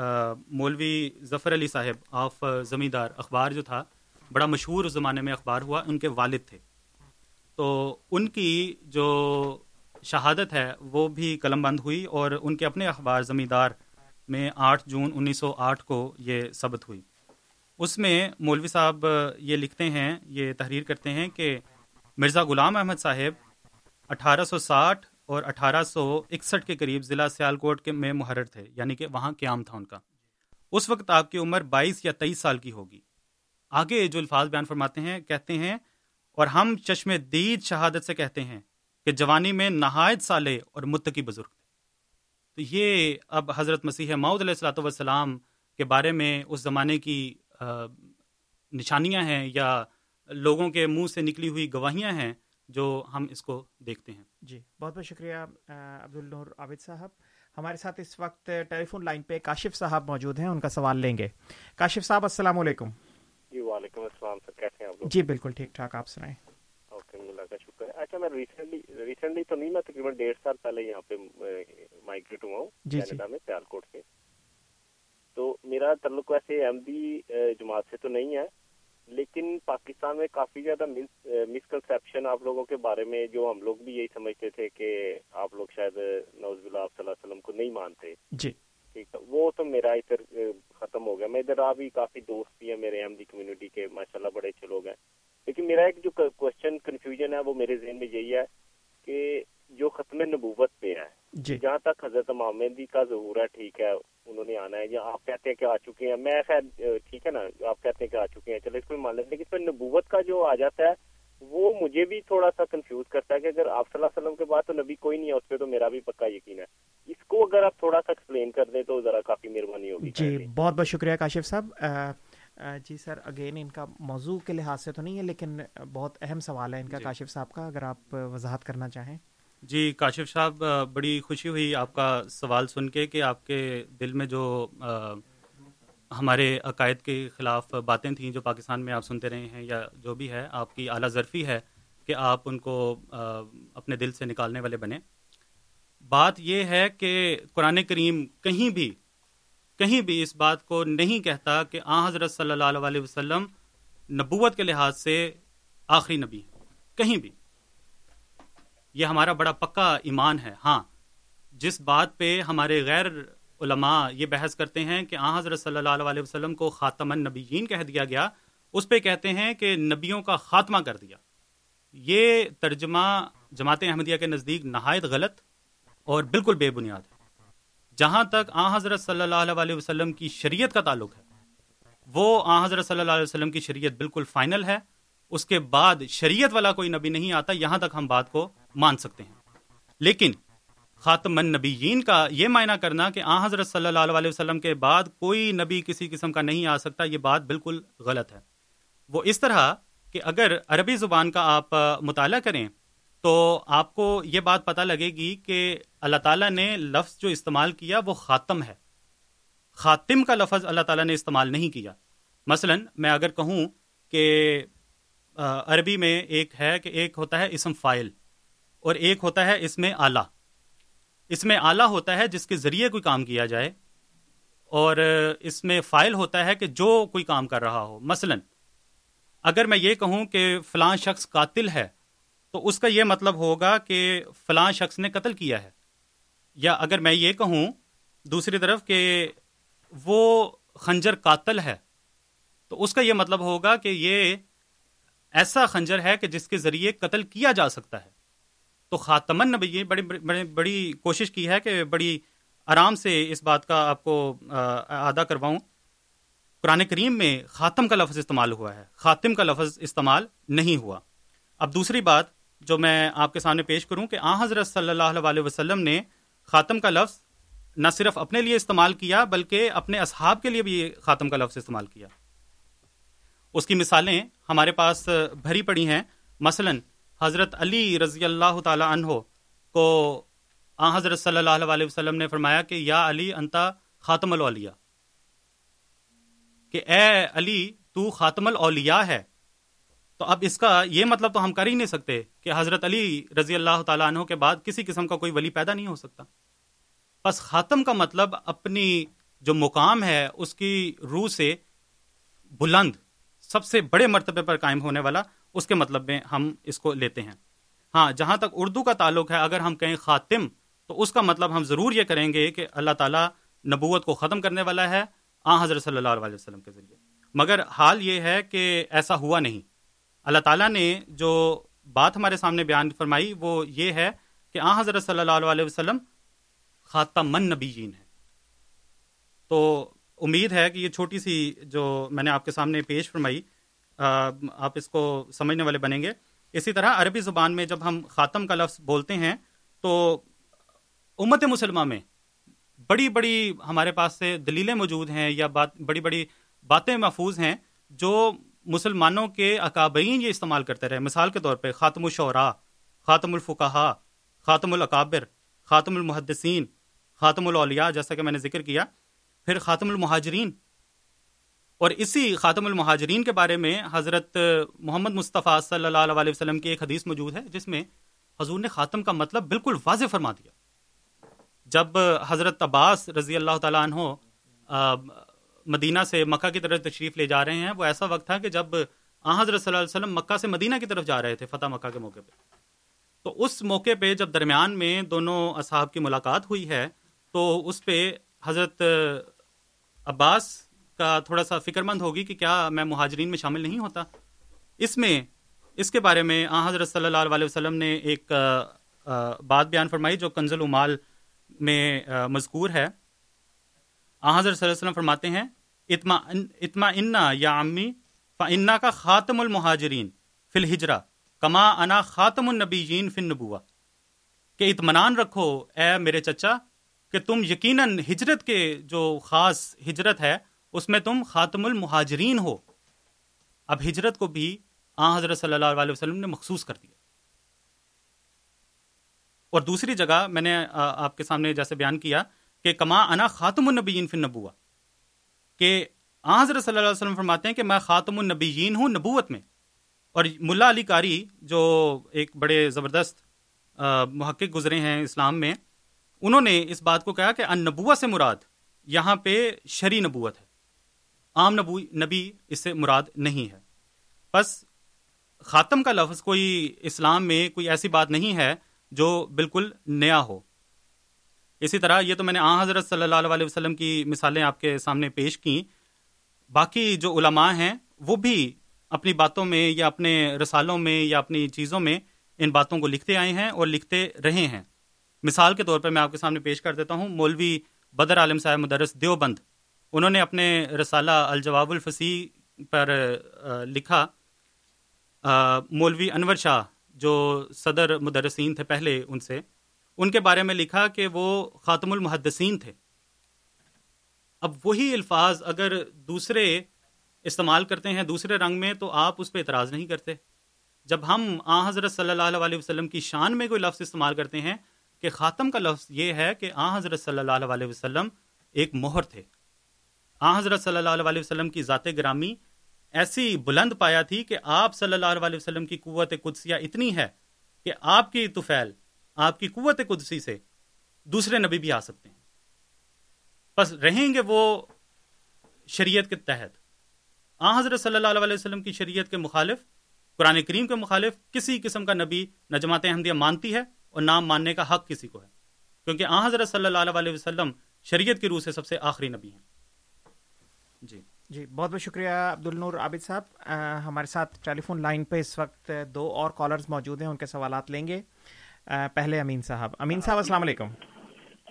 مولوی ظفر علی صاحب آف زمیندار اخبار جو تھا، بڑا مشہور زمانے میں اخبار ہوا، ان کے والد تھے۔ تو ان کی جو شہادت ہے، وہ بھی قلم بند ہوئی اور ان کے اپنے اخبار زمیندار میں آٹھ جون انیس سو آٹھ کو یہ ثبت ہوئی۔ اس میں مولوی صاحب یہ لکھتے ہیں، یہ تحریر کرتے ہیں کہ مرزا غلام احمد صاحب اٹھارہ سو ساٹھ اور اٹھارہ سو اکسٹھ کے قریب ضلع سیالکوٹ کے میں محرر تھے یعنی کہ وہاں قیام تھا ان کا۔ اس وقت آپ کی عمر بائیس یا تیئیس سال کی ہوگی۔ آگے جو الفاظ بیان فرماتے ہیں، کہتے ہیں، اور ہم چشم دید شہادت سے کہتے ہیں کہ جوانی میں نہایت سالے اور متقی بزرگ تھے۔ تو یہ اب حضرت مسیح معود علیہ السلاۃ والسلام کے بارے میں اس زمانے کی نشانیاں ہیں یا لوگوں کے منہ سے نکلی ہوئی گواہیاں ہیں جو ہم اس کو دیکھتے ہیں۔ جی بہت بہت شکریہ عبد النور عابد صاحب۔ ہمارے ساتھ اس وقت ٹیلی فون لائن پہ کاشف صاحب موجود ہیں ان کا سوال لیں گے۔ کاشف صاحب السلام علیکم۔ جی وعلیکم السلام سر کیسے ہیں آپ لوگ؟ جی بالکل ٹھیک ٹھاک آپ سنائیں۔ اوکے اللہ کا شکر ہے اچھا میں ریسنٹلی ریسنٹلی تو نہیں میں تقریباً ڈیڑھ سال پہلے یہاں پہ مائگریٹ ہوا ہوں جی کینیڈا میں سیال کوٹ سے تو میرا تعلق ویسے احمدی جماعت سے تو نہیں ہے لیکن پاکستان میں کافی زیادہ مسکنسیپشن آپ لوگوں کے بارے میں جو ہم لوگ بھی یہی سمجھتے تھے کہ آپ لوگ شاید نوز بلا صلی اللہ علیہ وسلم کو نہیں مانتے۔ جی۔ ٹھیک ہے وہ تو میرا ادھر ختم ہو گیا۔ میں ادھر آ بھی کافی دوست بھی ہیں میرے احمدی کمیونٹی کے ماشاء اللہ بڑے اچھے لوگ ہیں۔ لیکن میرا ایک جو کوشچن کنفیوژن ہے وہ میرے ذہن میں یہی ہے کہ جو ختم نبوت پہ ہے۔ جی۔ جہاں تک حضرت محمدی کا ظہور ہے ٹھیک ہے انہوں نے آنا ہے یا آپ کہتے ہیں کہ آ چکے ہیں۔ میں خیر ٹھیک ہے نا آپ کہتے ہیں کہ آ چکے ہیں۔ چلو اس میں مان لیتے لیکن اس میں نبوت کا جو آ جاتا ہے وہ مجھے بھی تھوڑا سا کنفیوز کرتا ہے کہ اگر آپ صلی اللہ علیہ وسلم کے بعد تو نبی کوئی نہیں ہے اس پہ تو میرا بھی پکا یقین ہے۔ اس کو اگر آپ تھوڑا سا ایکسپلین کر دیں تو ذرا کافی مہربانی ہوگی۔ جی بہت بہت شکریہ کاشف صاحب۔ جی سر اگین ان کا موضوع کے لحاظ سے تو نہیں ہے لیکن بہت اہم سوال ہے ان کا کاشف صاحب کا اگر آپ وضاحت کرنا چاہیں۔ جی کاشف صاحب بڑی خوشی ہوئی آپ کا سوال سن کے کہ آپ کے دل میں جو ہمارے عقائد کے خلاف باتیں تھیں جو پاکستان میں آپ سنتے رہے ہیں یا جو بھی ہے، آپ کی اعلیٰ ظرفی ہے کہ آپ ان کو اپنے دل سے نکالنے والے بنے بات یہ ہے کہ قرآن کریم کہیں بھی کہیں بھی اس بات کو نہیں کہتا کہ آ حضرت صلی اللہ علیہ وسلم نبوت کے لحاظ سے آخری نبی ہے کہیں بھی۔ یہ ہمارا بڑا پکا ایمان ہے۔ ہاں جس بات پہ ہمارے غیر علماء یہ بحث کرتے ہیں کہ آ حضرت صلی اللہ علیہ وسلم کو خاتم النبیین کہہ دیا گیا، اس پہ کہتے ہیں کہ نبیوں کا خاتمہ کر دیا۔ یہ ترجمہ جماعت احمدیہ کے نزدیک نہایت غلط اور بالکل بے بنیاد ہے۔ جہاں تک آ حضرت صلی اللہ علیہ وسلم کی شریعت کا تعلق ہے، وہ آ حضرت صلی اللہ علیہ وسلم کی شریعت بالکل فائنل ہے۔ اس کے بعد شریعت والا کوئی نبی نہیں آتا، یہاں تک ہم بات کو مان سکتے ہیں۔ لیکن خاتم النبیین کا یہ معنی کرنا کہ آ حضرت صلی اللہ علیہ وسلم کے بعد کوئی نبی کسی قسم کا نہیں آ سکتا، یہ بات بالکل غلط ہے۔ وہ اس طرح کہ اگر عربی زبان کا آپ مطالعہ کریں تو آپ کو یہ بات پتہ لگے گی کہ اللہ تعالیٰ نے لفظ جو استعمال کیا وہ خاتم ہے۔ خاتم کا لفظ اللہ تعالیٰ نے استعمال نہیں کیا۔ مثلا میں اگر کہوں کہ عربی میں ایک ہے کہ ایک ہوتا ہے اسم فائل اور ایک ہوتا ہے اس میں آلہ۔ اس میں آلہ ہوتا ہے جس کے ذریعے کوئی کام کیا جائے اور اس میں فائل ہوتا ہے کہ جو کوئی کام کر رہا ہو۔ مثلا، اگر میں یہ کہوں کہ فلاں شخص قاتل ہے، تو اس کا یہ مطلب ہوگا کہ فلاں شخص نے قتل کیا ہے۔ یا اگر میں یہ کہوں دوسری طرف کہ وہ خنجر قاتل ہے، تو اس کا یہ مطلب ہوگا کہ یہ ایسا خنجر ہے کہ جس کے ذریعے قتل کیا جا سکتا ہے۔ تو خاتمن نبی بڑی بڑی بڑی کوشش کی ہے کہ بڑی آرام سے اس بات کا آپ کو ادا کرواؤں۔ قرآن کریم میں خاتم کا لفظ استعمال ہوا ہے۔ خاتم کا لفظ استعمال نہیں ہوا۔ اب دوسری بات جو میں آپ کے سامنے پیش کروں کہ آ حضرت صلی اللہ علیہ وسلم نے خاتم کا لفظ نہ صرف اپنے لیے استعمال کیا بلکہ اپنے اصحاب کے لیے بھی خاتم کا لفظ استعمال کیا۔ اس کی مثالیں ہمارے پاس بھری پڑی ہیں۔ مثلا، حضرت علی رضی اللہ تعالی عنہ کو آ، حضرت صلی اللہ علیہ وسلم نے فرمایا کہ یا علی انتا خاتم الاولیاء۔ کہ اے علی، تو خاتم الاولیاء ہے۔ تو اب اس کا یہ مطلب تو ہم کر ہی نہیں سکتے کہ حضرت علی رضی اللہ تعالیٰ عنہ کے بعد کسی قسم کا کوئی ولی پیدا نہیں ہو سکتا۔ بس خاتم کا مطلب اپنی جو مقام ہے، اس کی روح سے بلند سب سے بڑے مرتبے پر قائم ہونے والا، اس کے مطلب میں ہم اس کو لیتے ہیں۔ ہاں جہاں تک اردو کا تعلق ہے، اگر ہم کہیں خاتم، تو اس کا مطلب ہم ضرور یہ کریں گے کہ اللہ تعالیٰ نبوت کو ختم کرنے والا ہے آ حضرت صلی اللہ علیہ وسلم کے ذریعے۔ مگر حال یہ ہے کہ ایسا ہوا نہیں۔ اللہ تعالیٰ نے جو بات ہمارے سامنے بیان فرمائی، وہ یہ ہے کہ آ حضرت صلی اللہ علیہ وسلم خاتم من نبیین ہے۔ تو امید ہے کہ یہ چھوٹی سی جو میں نے آپ کے سامنے پیش فرمائی آپ اس کو سمجھنے والے بنیں گے۔ اسی طرح عربی زبان میں جب ہم خاتم کا لفظ بولتے ہیں، تو امت مسلمہ میں بڑی بڑی ہمارے پاس سے دلیلیں موجود ہیں یا بات، بڑی بڑی باتیں محفوظ ہیں جو مسلمانوں کے اکابرین یہ استعمال کرتے رہے۔ مثال کے طور پہ خاتم الشعراء خاتم الفقہ خاتم الاکابر، خاتم المحدثین، خاتم الاولیاء، جیسا کہ میں نے ذکر کیا۔ پھر خاتم المہاجرین۔ اور اسی خاتم المہاجرین کے بارے میں حضرت محمد مصطفیٰ صلی اللہ علیہ وسلم کی ایک حدیث موجود ہے، جس میں حضور نے خاتم کا مطلب بالکل واضح فرما دیا۔ جب حضرت عباس رضی اللہ تعالیٰ عنہ مدینہ سے مکہ کی طرف تشریف لے جا رہے ہیں، وہ ایسا وقت تھا کہ جب آ حضرت صلی اللہ علیہ وسلم مکہ سے مدینہ کی طرف جا رہے تھے، فتح مکہ کے موقع پہ۔ تو اس موقع پہ جب درمیان میں دونوں اصحاب کی ملاقات ہوئی ہے، تو اس پہ حضرت عباس کا تھوڑا سا فکر مند ہوگی کہ کیا میں مہاجرین میں شامل نہیں ہوتا۔ اس میں، اس کے بارے میں آ حضرت صلی اللہ علیہ وسلم نے ایک بات بیان فرمائی جو کنزل امال میں مذکور ہے۔ آ حضرت صلی اللہ علیہ وسلم فرماتے ہیں، اتما انا یا امی فنا کا خاتم المہاجرین فی الحجرا کما انا خاتم النبی فن نبوا کہ اطمینان رکھو، اے میرے چچا کہ تم یقیناً ہجرت کے جو خاص ہجرت ہے، اس میں تم خاتم المہاجرین ہو۔ اب ہجرت کو بھی آ حضرت صلی اللہ علیہ وسلم نے مخصوص کر دیا۔ اور دوسری جگہ میں نے آپ کے سامنے جیسے بیان کیا کہ کما انا خاتم النبیین فن نبوا کہ آ حضرت صلی اللہ علیہ وسلم فرماتے ہیں کہ میں خاتم النبیین ہوں نبوت میں۔ اور ملا علی کاری جو ایک بڑے زبردست محقق گزرے ہیں اسلام میں انہوں نے اس بات کو کہا کہ ان نبوا سے مراد یہاں پہ شری نبوت ہے۔ عام نبو، نبی اس سے مراد نہیں ہے۔ بس خاتم کا لفظ کوئی اسلام میں کوئی ایسی بات نہیں ہے جو بالکل نیا ہو۔ اسی طرح یہ تو میں نے آ حضرت صلی اللہ علیہ وسلم کی مثالیں آپ کے سامنے پیش کی باقی جو علماء ہیں وہ بھی اپنی باتوں میں یا اپنے رسالوں میں یا اپنی چیزوں میں ان باتوں کو لکھتے آئے ہیں اور لکھتے رہے ہیں۔ مثال کے طور پر میں آپ کے سامنے پیش کر دیتا ہوں، مولوی بدر عالم صاحب مدرس دیوبند۔ انہوں نے اپنے رسالہ الجواب الفصیح پر لکھا مولوی انور شاہ جو صدر مدرسین تھے پہلے ان سے، ان کے بارے میں لکھا کہ وہ خاتم المحدثین تھے۔ اب وہی الفاظ اگر دوسرے استعمال کرتے ہیں دوسرے رنگ میں تو آپ اس پہ اعتراض نہیں کرتے۔ جب ہم آ حضرت صلی اللہ علیہ وسلم کی شان میں کوئی لفظ استعمال کرتے ہیں کہ خاتم کا لفظ یہ ہے کہ آ حضرت صلی اللہ علیہ وسلم ایک مہر تھے۔ آ حضرت صلی اللہ علیہ وسلم کی ذات گرامی ایسی بلند پایا تھی کہ آپ صلی اللہ علیہ وسلم کی قوت قدسیہ اتنی ہے کہ آپ کی توفیل آپ کی قوت قدسی سے دوسرے نبی بھی آ سکتے ہیں۔ بس رہیں گے وہ شریعت کے تحت۔ آ حضرت صلی اللہ علیہ وسلم کی شریعت کے مخالف، قرآن کریم کے مخالف کسی قسم کا نبی نہ جماعت احمدیہ مانتی ہے۔ اور نام ماننے کا حق کسی کو ہے۔ کیونکہ آ حضرت صلی اللہ علیہ وسلم شریعت کی روح سے سب سے آخری نبی ہیں۔ جی۔ جی بہت بہت شکریہ عبد النور عابد صاحب۔ ہمارے ساتھ ٹیلی فون لائن پہ اس وقت دو اور کالرز موجود ہیں ان کے سوالات لیں گے۔ پہلے امین صاحب۔ امین صاحب السلام علیکم۔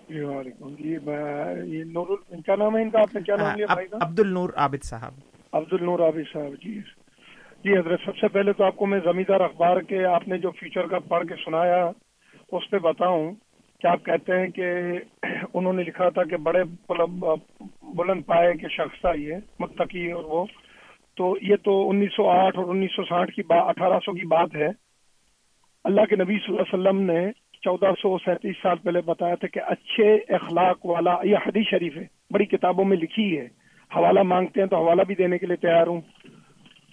جی وعلیکم جی کیا نام ہے ان کا؟ آپ نے کیا نام لیا عبد النور عابد صاحب۔ عبد النور عابد صاحب جی۔ جی حضرت سب سے پہلے تو آپ کو میں زمیندار اخبار کے آپ نے جو فیچر کا پڑھ کے سنایا اس پہ بتاؤں کہ آپ کہتے ہیں کہ انہوں نے لکھا تھا کہ بڑے بلند پائے کے شخص تھا یہ، متقی اور وہ۔ تو یہ تو انیس سو آٹھ اور انیس سو ساٹھ کی اٹھارہ سو کی بات ہے۔ اللہ کے نبی صلی اللہ علیہ وسلم نے چودہ سو سینتیس سال پہلے بتایا تھا کہ اچھے اخلاق والا، یہ حدیث شریف ہے، بڑی کتابوں میں لکھی ہے۔ حوالہ مانگتے ہیں تو حوالہ بھی دینے کے لیے تیار ہوں۔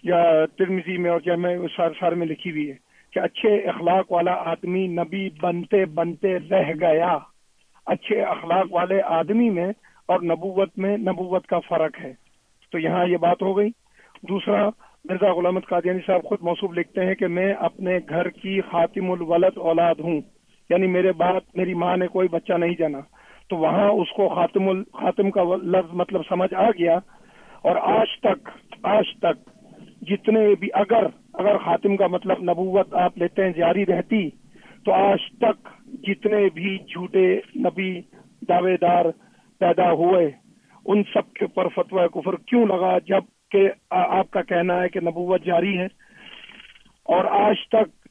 یا ترمزی میں اور کیا میں سار سار میں لکھی ہوئی ہے۔ کہ اچھے اخلاق والا آدمی نبی بنتے بنتے رہ گیا۔ اچھے اخلاق والے آدمی میں اور نبوت میں نبوت کا فرق ہے۔ تو یہاں یہ بات ہو گئی۔ دوسرا، مرزا غلامت قادیانی صاحب خود موصوف لکھتے ہیں کہ میں اپنے گھر کی خاتم الولد اولاد ہوں۔ یعنی میرے بعد میری ماں نے کوئی بچہ نہیں جانا۔ تو وہاں اس کو خاتم ال، خاتم کا لفظ مطلب سمجھ آ گیا۔ اور آج تک آج تک جتنے بھی اگر اگر خاتم کا مطلب نبوت آپ لیتے ہیں جاری رہتی، تو آج تک جتنے بھی جھوٹے نبی دعوے دار پیدا ہوئے، ان سب کے اوپر فتویٰ کفر کیوں لگا؟ جبکہ آپ کا کہنا ہے کہ نبوت جاری ہے۔ اور آج تک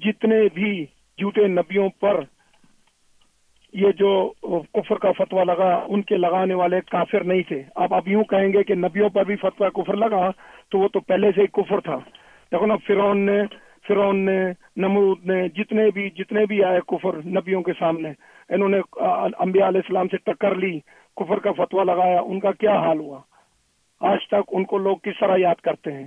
جتنے بھی جھوٹے نبیوں پر یہ جو کفر کا فتویٰ لگا، ان کے لگانے والے کافر نہیں تھے۔ آپ اب یوں کہیں گے کہ نبیوں پر بھی فتویٰ کفر لگا، تو وہ تو پہلے سے ہی کفر تھا۔ دیکھو نا فرون نے فرون نے، نمرود نے، جتنے بھی جتنے بھی آئے کفر نبیوں کے سامنے، انہوں نے انبیاء علیہ السلام سے ٹکر لی، کفر کا فتویٰ لگایا، ان کا کیا حال ہوا؟ آج تک ان کو لوگ کس طرح یاد کرتے ہیں؟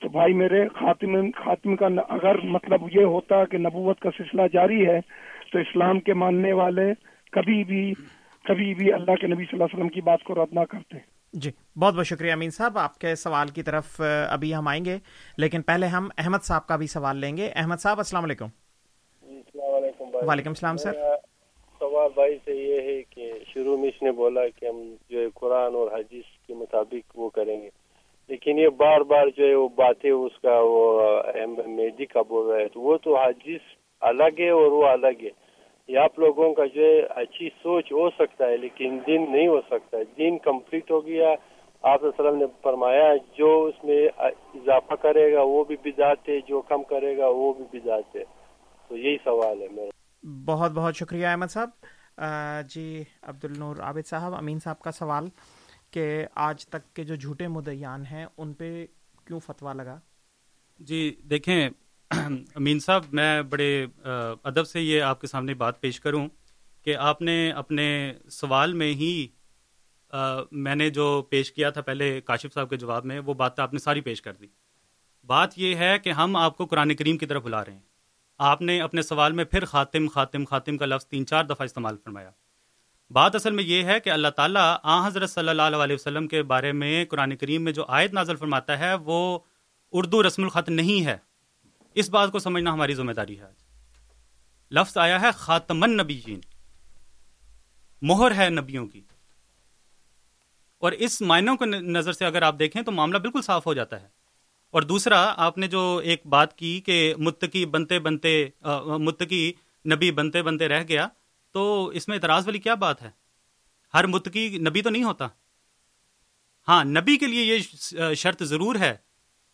تو بھائی میرے، خاتم خاتم کا اگر مطلب یہ ہوتا کہ نبوت کا سلسلہ جاری ہے تو اسلام کے ماننے والے کبھی بھی کبھی بھی اللہ کے نبی صلی اللہ علیہ وسلم کی بات کو رد نہ کرتے۔ جی بہت بہت شکریہ امین صاحب۔ آپ کے سوال کی طرف ابھی ہم آئیں گے لیکن پہلے ہم احمد صاحب کا بھی سوال لیں گے۔ احمد صاحب السلام علیکم۔ جی، السلام علیکم وعلیکم السلام سر۔ سوال بھائی سے یہ ہے کہ شروع میں اس نے بولا کہ ہم جو ہے قرآن اور حدیث کے مطابق وہ کریں گے۔ لیکن یہ بار بار جو ہے وہ باتیں اس کا وہ میدی کا بول رہا ہے۔ تو وہ تو حدیث الگ ہے اور وہ الگ ہے۔ یہ آپ لوگوں کا جو ہے اچھی سوچ ہو سکتا ہے لیکن دن نہیں ہو سکتا۔ ہے دن کمپلیٹ ہو گیا۔ آپ وسلم نے فرمایا جو اس میں اضافہ کرے گا وہ بھی بدات ہے۔ جو کم کرے گا وہ بھی بدات ہے۔ تو یہی سوال ہے میرا۔ بہت بہت شکریہ احمد صاحب۔ جی عبد النور عابد صاحب امین صاحب کا سوال کہ آج تک کے جو جھوٹے مدیان ہیں ان پہ کیوں فتویٰ لگا؟ جی دیکھیں امین صاحب، میں بڑے ادب سے یہ آپ کے سامنے بات پیش کروں کہ آپ نے اپنے سوال میں ہی میں نے جو پیش کیا تھا پہلے کاشف صاحب کے جواب میں، وہ بات آپ نے ساری پیش کر دی۔ بات یہ ہے کہ ہم آپ کو قرآن کریم کی طرف بلا رہے ہیں۔ آپ نے اپنے سوال میں پھر خاتم خاتم خاتم کا لفظ تین، چار دفعہ استعمال فرمایا۔ بات اصل میں یہ ہے کہ اللہ تعالیٰ آ حضرت صلی اللہ علیہ وسلم کے بارے میں قرآن کریم میں جو آیت نازل فرماتا ہے، وہ اردو رسم الخط نہیں ہے۔ اس بات کو سمجھنا ہماری ذمہ داری ہے آج۔ لفظ آیا ہے خاتمن نبی جین مہر ہے نبیوں کی۔ اور اس معنوں کو نظر سے اگر آپ دیکھیں تو معاملہ بالکل صاف ہو جاتا ہے۔ اور دوسرا، آپ نے جو ایک بات کی کہ متقی بنتے بنتے متقی نبی بنتے بنتے رہ گیا، تو اس میں اعتراض والی کیا بات ہے؟ ہر متقی نبی تو نہیں ہوتا۔ ہاں نبی کے لیے یہ شرط ضرور ہے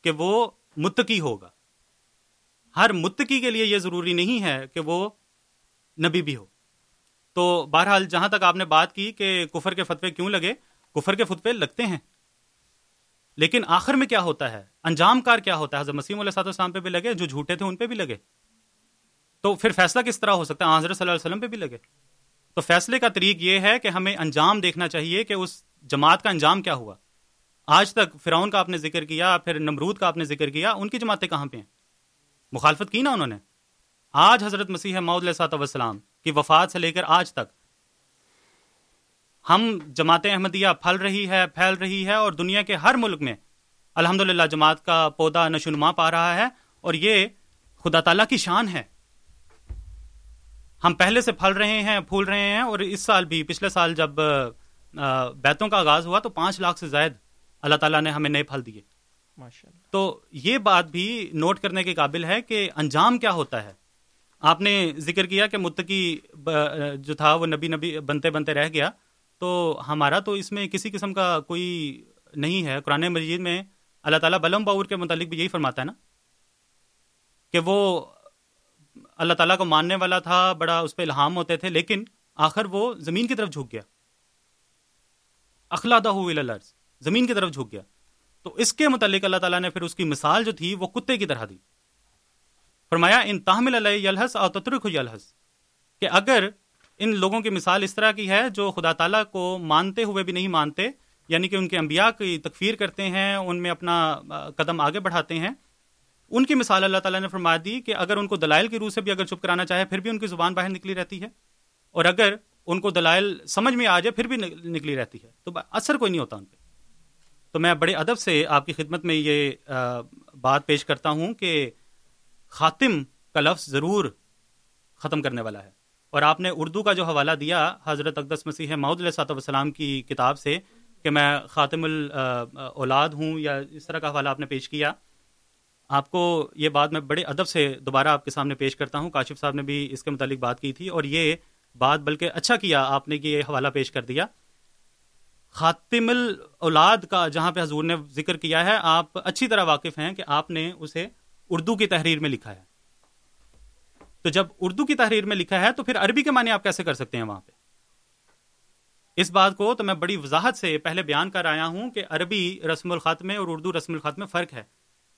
کہ وہ متقی ہوگا۔ ہر متقی کے لیے یہ ضروری نہیں ہے کہ وہ نبی بھی ہو۔ تو بہرحال جہاں تک آپ نے بات کی کہ کفر کے فتوے کیوں لگے، کفر کے فتوے لگتے ہیں۔ لیکن آخر میں کیا ہوتا ہے؟ انجام کار کیا ہوتا ہے؟ حضرت مسیم علیہ السلام پہ بھی لگے، جو جھوٹے تھے ان پہ بھی لگے۔ تو پھر فیصلہ کس طرح ہو سکتا ہے؟ حضرت صلی اللہ علیہ وسلم پہ بھی لگے۔ تو فیصلے کا طریق یہ ہے کہ ہمیں انجام دیکھنا چاہیے کہ اس جماعت کا انجام کیا ہوا۔ آج تک فرعون کا آپ نے ذکر کیا، پھر نمرود کا آپ نے ذکر کیا، ان کی جماعتیں کہاں پہ ہیں؟ مخالفت کی نا انہوں نے؟ آج حضرت مسیح معود علیہ وسلام کی وفات سے لے کر آج تک ہم جماعت احمدیہ پھل رہی ہے، پھیل رہی ہے اور دنیا کے ہر ملک میں الحمد جماعت کا پودا نشونما پا رہا ہے اور یہ خدا تعالیٰ کی شان ہے۔ ہم پہلے سے پھل رہے ہیں، پھول رہے ہیں اور اس سال بھی، پچھلے سال جب بیتوں کا آغاز ہوا تو پانچ لاکھ سے زائد اللہ تعالیٰ نے ہمیں نئے پھل دیے۔ تو یہ بات بھی نوٹ کرنے کے قابل ہے کہ انجام کیا ہوتا ہے۔ آپ نے ذکر کیا کہ متقی جو تھا وہ نبی نبی بنتے بنتے رہ گیا۔ تو ہمارا تو اس میں کسی قسم کا کوئی نہیں ہے۔ قرآن مجید میں اللہ تعالیٰ بلم باور کے متعلق بھی یہی فرماتا ہے نا کہ وہ اللہ تعالیٰ کو ماننے والا تھا، بڑا اس پہ الہام ہوتے تھے، لیکن آخر وہ زمین کی طرف جھک گیا۔ اخلادہ الارض، زمین کی طرف جھک گیا۔ تو اس کے متعلق اللہ تعالیٰ نے پھر اس کی مثال جو تھی وہ کتے کی طرح دی۔ فرمایا، ان تحمل علیہ یلحس اور تترک یلحس کہ اگر ان لوگوں کی مثال اس طرح کی ہے جو خدا تعالیٰ کو مانتے ہوئے بھی نہیں مانتے یعنی کہ ان کے انبیاء کی تکفیر کرتے ہیں، ان میں اپنا قدم آگے بڑھاتے ہیں، ان کی مثال اللہ تعالیٰ نے فرما دی کہ اگر ان کو دلائل کی روح سے بھی اگر چپ کرانا چاہے، پھر بھی ان کی زبان باہر نکلی رہتی ہے۔ اور اگر ان کو دلائل سمجھ میں آ جائے، پھر بھی نکلی رہتی ہے۔ تو اثر کوئی نہیں ہوتا ان پہ۔ تو میں بڑے ادب سے آپ کی خدمت میں یہ بات پیش کرتا ہوں کہ خاتم کا لفظ ضرور ختم کرنے والا ہے۔ اور آپ نے اردو کا جو حوالہ دیا حضرت اقدس مسیح محدود علیہ صاحب وسلام کی کتاب سے کہ میں خاتم الاولاد ہوں یا اس طرح کا حوالہ آپ نے پیش کیا، آپ کو یہ بات میں بڑے ادب سے دوبارہ آپ کے سامنے پیش کرتا ہوں۔ کاشف صاحب نے بھی اس کے متعلق بات کی تھی اور یہ بات بلکہ اچھا کیا آپ نے کہ یہ حوالہ پیش کر دیا۔ خاتم الاولاد کا جہاں پہ حضور نے ذکر کیا ہے، آپ اچھی طرح واقف ہیں کہ آپ نے اسے اردو کی تحریر میں لکھا ہے۔ تو جب اردو کی تحریر میں لکھا ہے تو پھر عربی کے معنی آپ کیسے کر سکتے ہیں وہاں پہ؟ اس بات کو تو میں بڑی وضاحت سے پہلے بیان کر آیا ہوں کہ عربی رسم الخط میں اور اردو رسم الخط میں فرق ہے۔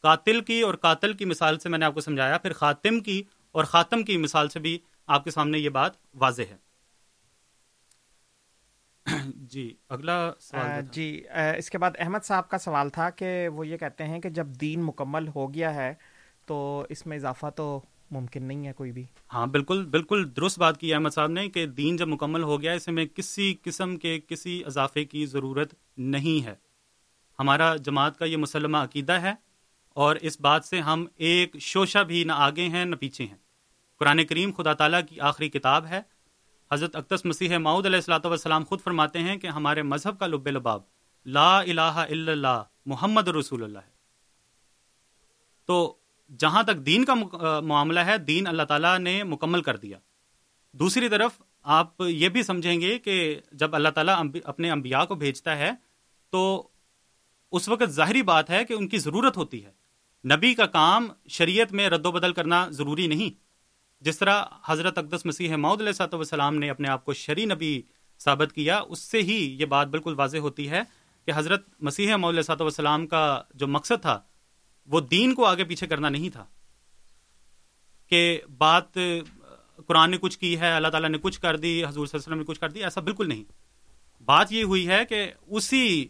قاتل کی اور قاتل کی مثال سے میں نے آپ کو سمجھایا، پھر خاتم کی اور خاتم کی مثال سے بھی آپ کے سامنے یہ بات واضح ہے۔ (coughs) جی اگلا سوال جی اس کے بعد احمد صاحب کا سوال تھا کہ وہ یہ کہتے ہیں کہ جب دین مکمل ہو گیا ہے تو اس میں اضافہ تو ممکن نہیں ہے کوئی بھی۔ ہاں بالکل بالکل درست بات کی احمد صاحب نے کہ دین جب مکمل ہو گیا اس میں کسی قسم کے کسی اضافے کی ضرورت نہیں ہے۔ ہمارا جماعت کا یہ مسلمہ عقیدہ ہے اور اس بات سے ہم ایک شوشہ بھی نہ آگے ہیں نہ پیچھے ہیں۔ قرآن کریم خدا تعالیٰ کی آخری کتاب ہے۔ حضرت اقدس مسیح معود علیہ السلاۃ والسلام خود فرماتے ہیں کہ ہمارے مذہب کا لب لباب، لا الہ الا اللہ، محمد رسول اللہ ہے۔ تو جہاں تک دین کا معاملہ ہے، دین اللہ تعالیٰ نے مکمل کر دیا۔ دوسری طرف آپ یہ بھی سمجھیں گے کہ جب اللہ تعالیٰ اپنے انبیاء کو بھیجتا ہے، تو اس وقت ظاہری بات ہے کہ ان کی ضرورت ہوتی ہے۔ نبی کا کام شریعت میں رد و بدل کرنا ضروری نہیں۔ جس طرح حضرت اقدس مسیح معود علیہ صاحب والسلام نے اپنے آپ کو شری نبی ثابت کیا، اس سے ہی یہ بات بالکل واضح ہوتی ہے کہ حضرت مسیح معود علیہ صاحب والسلام کا جو مقصد تھا، وہ دین کو آگے پیچھے کرنا نہیں تھا۔ کہ بات، قرآن نے کچھ کی ہے، اللہ تعالیٰ نے کچھ کر دی، حضور صلی اللہ علیہ وسلم نے کچھ کر دی، ایسا بالکل نہیں۔ بات یہ ہوئی ہے کہ اسی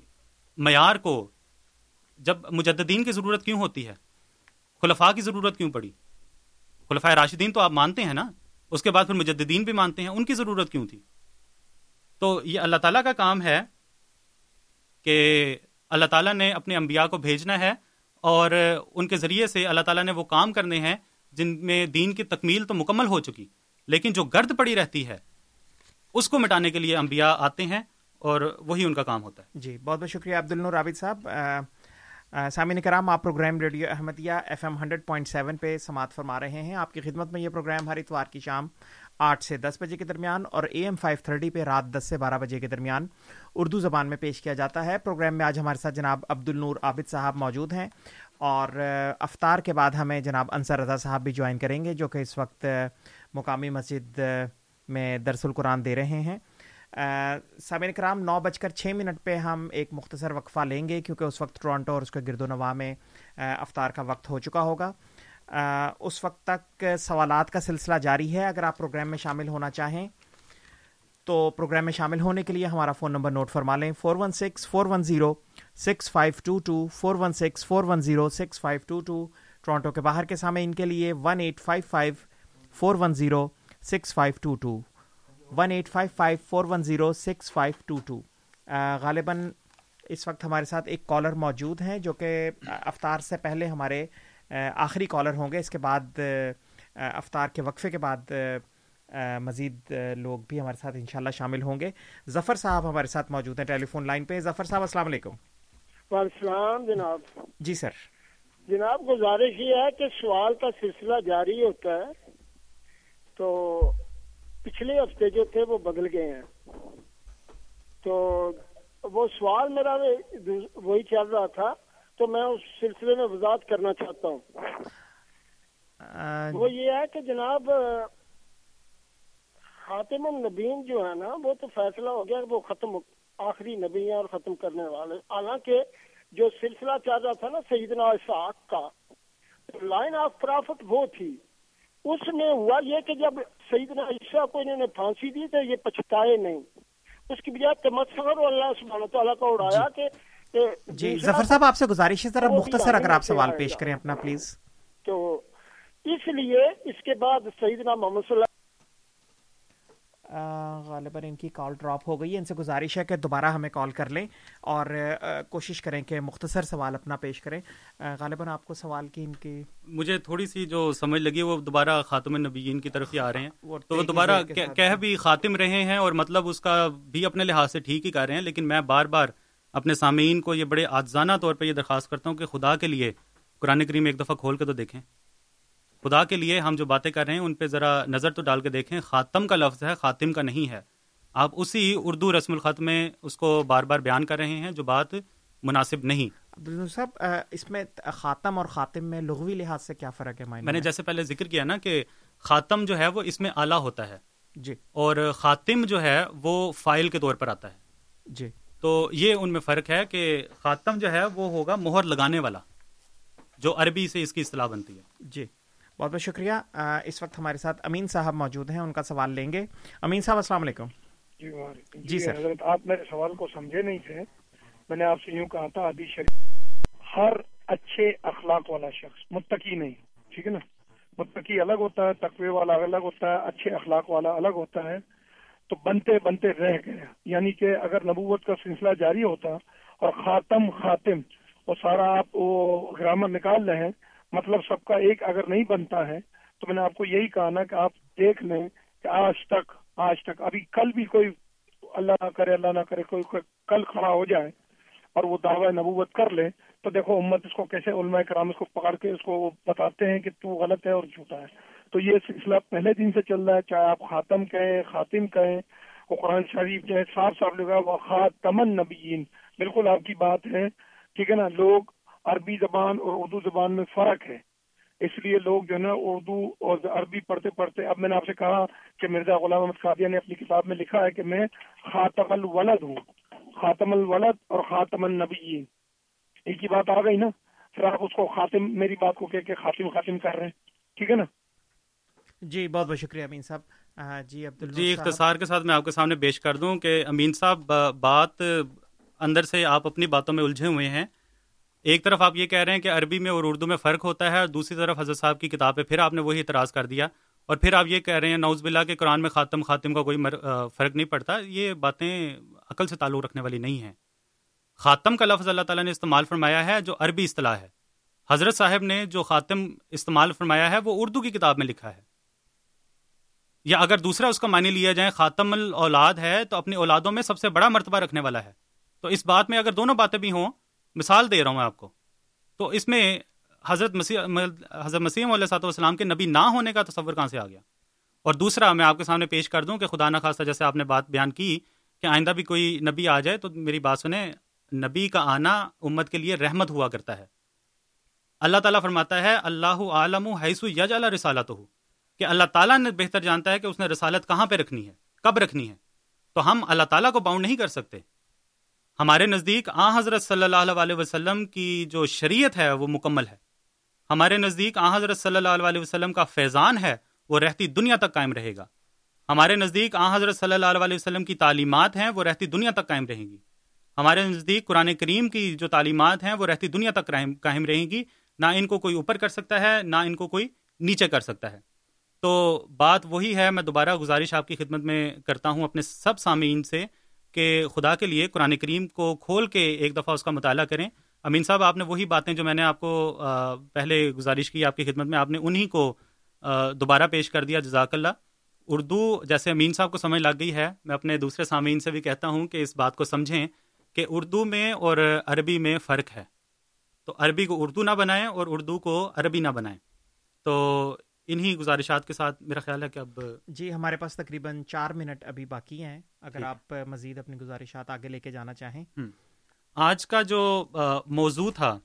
معیار کو جب مجددین کی ضرورت کیوں ہوتی ہے؟ خلفاء کی ضرورت کیوں پڑی؟ خلفۂ راشدین تو آپ مانتے ہیں نا، اس کے بعد پھر مجددین بھی مانتے ہیں، ان کی ضرورت کیوں تھی؟ تو یہ اللہ تعالیٰ کا کام ہے کہ اللہ تعالیٰ نے اپنے انبیاء کو بھیجنا ہے اور ان کے ذریعے سے اللہ تعالیٰ نے وہ کام کرنے ہیں جن میں دین کی تکمیل تو مکمل ہو چکی، لیکن جو گرد پڑی رہتی ہے، اس کو مٹانے کے لیے انبیاء آتے ہیں اور وہی ان کا کام ہوتا ہے۔ جی بہت بہت شکریہ عبد النور عابد صاحب۔ سامعین کرام، آپ programme radio Ahmadiyya F M hundred point seven پہ سماعت فرما رہے ہیں۔ آپ کی خدمت میں یہ پروگرام ہر اتوار کی شام آٹھ سے دس بجے کے درمیان اور اے ایم فائیو تھرٹی پہ رات دس سے بارہ بجے کے درمیان اردو زبان میں پیش کیا جاتا ہے۔ پروگرام میں آج ہمارے ساتھ جناب عبد النور عابد صاحب موجود ہیں اور افطار کے بعد ہمیں جناب انصر رضا صاحب بھی جوائن کریں گے جو کہ اس وقت مقامی مسجد میں درس القرآن دے رہے ہیں۔ سامعین کرام، نو بج کر چھ منٹ پہ ہم ایک مختصر وقفہ لیں گے کیونکہ اس وقت ٹورانٹو اور اس کے گرد و نواح میں افطار کا وقت ہو چکا ہوگا۔ اس وقت تک سوالات کا سلسلہ جاری ہے۔ اگر آپ پروگرام میں شامل ہونا چاہیں تو پروگرام میں شامل ہونے کے لیے ہمارا فون نمبر نوٹ فرما لیں۔ Four one six, four one zero, six five two two, four one six, four one zero, six five two two. Toronto کے باہر کے سامنے ان کے لیے one eight five five, four one zero, six five two two. One eight five five four one zero six five two two غالباً اس وقت ہمارے ساتھ ایک کالر موجود ہیں جو کہ افطار سے پہلے ہمارے آخری کالر ہوں گے۔ اس کے بعد افطار کے وقفے کے بعد مزید لوگ بھی ہمارے ساتھ انشاءاللہ شامل ہوں گے۔ ظفر صاحب ہمارے ساتھ موجود ہیں ٹیلی فون لائن پہ۔ ظفر صاحب السلام علیکم۔ وعلیکم السلام جناب۔ جی سر۔ جناب گزارش یہ ہے کہ سوال کا سلسلہ جاری ہوتا ہے تو پچھلے ہفتے جو تھے وہ بدل گئے ہیں۔ تو وہ سوال میرا وہی چل رہا تھا۔ تو میں اس سلسلے میں وضاحت کرنا چاہتا ہوں۔ وہ یہ ہے کہ جناب خاتم النبین جو ہے نا وہ تو فیصلہ ہو گیا وہ ختم آخری نبی ہیں اور ختم کرنے والے۔ حالانکہ جو سلسلہ چل رہا تھا نا سیدنا اسحاق کا لائن آف پرافٹ وہ تھی۔ اس میں ہوا یہ کہ جب سیدنا عیسیٰ کو انہوں نے پھانسی دی تو یہ پچھتائے نہیں۔ اس کی بجائے تمسخر اور اللہ سبحانہ تعالیٰ کو اڑایا جی۔ کہ جی ظفر صاحب آپ سے گزارش ہے ذرا مختصر اگر آپ سوال پیش کریں اپنا پلیز۔ تو اس لیے اس کے بعد سیدنا محمد صلی اللہ غالباً ان کی کال ڈراپ ہو گئی ہے۔ ان سے گزارش ہے کہ دوبارہ ہمیں کال کر لیں اور کوشش کریں کہ مختصر سوال اپنا پیش کریں۔ غالباً آپ کو سوال کی ان کی مجھے تھوڑی سی جو سمجھ لگی وہ دوبارہ خاتم نبیین کی طرف ہی آ رہے ہیں۔ تو وہ دوبارہ کہہ بھی خاتم رہے ہیں اور مطلب اس کا بھی اپنے لحاظ سے ٹھیک ہی کر رہے ہیں لیکن میں بار بار اپنے سامعین کو یہ بڑے آجزانہ طور پہ یہ درخواست کرتا ہوں کہ خدا کے لیے قرآن کریم ایک دفعہ کھول کے تو دیکھیں۔ خدا کے لیے ہم جو باتیں کر رہے ہیں ان پہ ذرا نظر تو ڈال کے دیکھیں۔ خاتم کا لفظ ہے خاتم کا نہیں ہے۔ آپ اسی اردو رسم الخط میں اس کو بار بار بیان کر رہے ہیں جو بات مناسب نہیں۔ صاحب اس میں خاتم اور خاتم میں لغوی لحاظ سے کیا فرق ہے میں نے جیسے پہلے ذکر کیا نا کہ خاتم جو ہے وہ اس میں اعلیٰ ہوتا ہے۔ جی۔ اور خاتم جو ہے وہ فائل کے طور پر آتا ہے۔ جی۔ تو یہ ان میں فرق ہے کہ خاتم جو ہے وہ ہوگا مہر لگانے والا جو عربی سے اس کی اصطلاح بنتی ہے۔ جی۔ بہت بہت شکریہ۔ اس وقت ہمارے ساتھ امین صاحب موجود ہیں ان کا سوال لیں گے۔ امین صاحب السلام علیکم۔ جی, جی سر۔ حضرت آپ میرے سوال کو سمجھے نہیں تھے۔ میں نے آپ سے یوں کہا تھا حدیث شریف ہر اچھے اخلاق والا شخص متقی نہیں ٹھیک ہے نا؟ متقی الگ ہوتا ہے تقوی والا الگ ہوتا ہے اچھے اخلاق والا الگ ہوتا ہے۔ تو بنتے بنتے رہ گیا۔ یعنی کہ اگر نبوت کا سلسلہ جاری ہوتا اور خاتم خاتم وہ سارا آپ وہ گرامر نکال رہے ہیں مطلب سب کا ایک اگر نہیں بنتا ہے تو میں نے آپ کو یہی کہا نا کہ آپ دیکھ لیں کہ آج تک آج تک ابھی کل بھی کوئی اللہ نہ کرے اللہ نہ کرے کوئی, کوئی کل کھڑا ہو جائے اور وہ دعوی نبوت کر لے تو دیکھو امت اس کو کیسے علماء کرام اس کو پکڑ کے اس کو بتاتے ہیں کہ تو غلط ہے اور جھوٹا ہے۔ تو یہ سلسلہ پہلے دن سے چل رہا ہے چاہے آپ خاتم کہیں خاتم کہیں وہ قرآن شریف جو ہے صاف صاف لگا وہ خاتمن نبیین بالکل آپ کی بات ہے ٹھیک ہے نا؟ لوگ عربی زبان اور اردو زبان میں فرق ہے۔ اس لیے لوگ جو ہے نا اردو اور عربی پڑھتے پڑھتے اب میں نے آپ سے کہا کہ مرزا غلام احمد خادیہ نے اپنی کتاب میں لکھا ہے کہ میں خاتم الولد ہوں۔ خاتم الولد اور خاتم النبی ایک کی بات آ گئی نا؟ پھر آپ اس کو خاتم میری بات کو کہہ کے خاتم خاتم کر رہے ہیں۔ ٹھیک ہے نا؟ جی بہت بہت شکریہ امین صاحب۔ جی عبد جی اختصار کے ساتھ میں آپ کے سامنے پیش کر دوں کہ امین صاحب بات اندر سے آپ اپنی باتوں میں الجھے ہوئے ہیں۔ ایک طرف آپ یہ کہہ رہے ہیں کہ عربی میں اور اردو میں فرق ہوتا ہے اور دوسری طرف حضرت صاحب کی کتاب پہ پھر آپ نے وہی اعتراض کر دیا اور پھر آپ یہ کہہ رہے ہیں نوز باللہ کے قرآن میں خاتم خاتم کا کوئی فرق نہیں پڑتا، یہ باتیں عقل سے تعلق رکھنے والی نہیں ہیں۔ خاتم کا لفظ اللہ تعالیٰ نے استعمال فرمایا ہے جو عربی اصطلاح ہے۔ حضرت صاحب نے جو خاتم استعمال فرمایا ہے وہ اردو کی کتاب میں لکھا ہے۔ یا اگر دوسرا اس کا معنی لیا جائے خاتم الاولاد ہے تو اپنی اولادوں میں سب سے بڑا مرتبہ رکھنے والا ہے۔ تو اس بات میں اگر دونوں باتیں بھی ہوں مثال دے رہا ہوں میں آپ کو۔ تو اس میں حضرت مسیح حضرت مسیح علیہ صاحب والسلام کے نبی نہ ہونے کا تصور کہاں سے آ گیا؟ اور دوسرا میں آپ کے سامنے پیش کر دوں کہ خدا نخواستہ جیسے آپ نے بات بیان کی کہ آئندہ بھی کوئی نبی آ جائے تو میری بات سنیں، نبی کا آنا امت کے لیے رحمت ہوا کرتا ہے۔ اللہ تعالیٰ فرماتا ہے، اللہ عالم حیث یج اللہ رسالت ہو کہ اللہ تعالیٰ نے بہتر جانتا ہے کہ اس نے رسالت کہاں پہ رکھنی ہے، کب رکھنی ہے۔ تو ہم اللہ تعالیٰ کو باؤنڈ نہیں کر سکتے۔ ہمارے نزدیک آ حضرت صلی اللہ علیہ وسلم کی جو شریعت ہے وہ مکمل ہے۔ ہمارے نزدیک آ حضرت صلی اللہ علیہ وسلم کا فیضان ہے، وہ رہتی دنیا تک قائم رہے گا۔ ہمارے نزدیک آ حضرت صلی اللہ علیہ وسلم کی تعلیمات ہیں، وہ رہتی دنیا تک قائم رہیں گی۔ ہمارے نزدیک قرآن کریم کی جو تعلیمات ہیں، وہ رہتی دنیا تک قائم رہیں گی۔ نہ ان کو کوئی اوپر کر سکتا ہے، نہ ان کو کوئی نیچے کر سکتا ہے۔ تو بات وہی ہے، میں دوبارہ گزارش آپ کی خدمت میں کرتا ہوں اپنے سب سامعین سے۔ کہ خدا کے لیے قرآن کریم کو کھول کے ایک دفعہ اس کا مطالعہ کریں۔ امین صاحب، آپ نے وہی باتیں جو میں نے آپ کو پہلے گزارش کی آپ کی خدمت میں، آپ نے انہی کو دوبارہ پیش کر دیا، جزاک اللہ۔ اردو، جیسے امین صاحب کو سمجھ لگ گئی ہے، میں اپنے دوسرے سامعین سے بھی کہتا ہوں کہ اس بات کو سمجھیں کہ اردو میں اور عربی میں فرق ہے۔ تو عربی کو اردو نہ بنائیں اور اردو کو عربی نہ بنائیں۔ تو انہی گزارشات کے ساتھ میرا خیال ہے کہ اب جی ہمارے پاس تقریباً چار منٹ ابھی باقی ہیں۔ اگر آپ مزید اپنی گزارشات آگے لے کے جانا چاہیں۔ آج کا جو موضوع تھا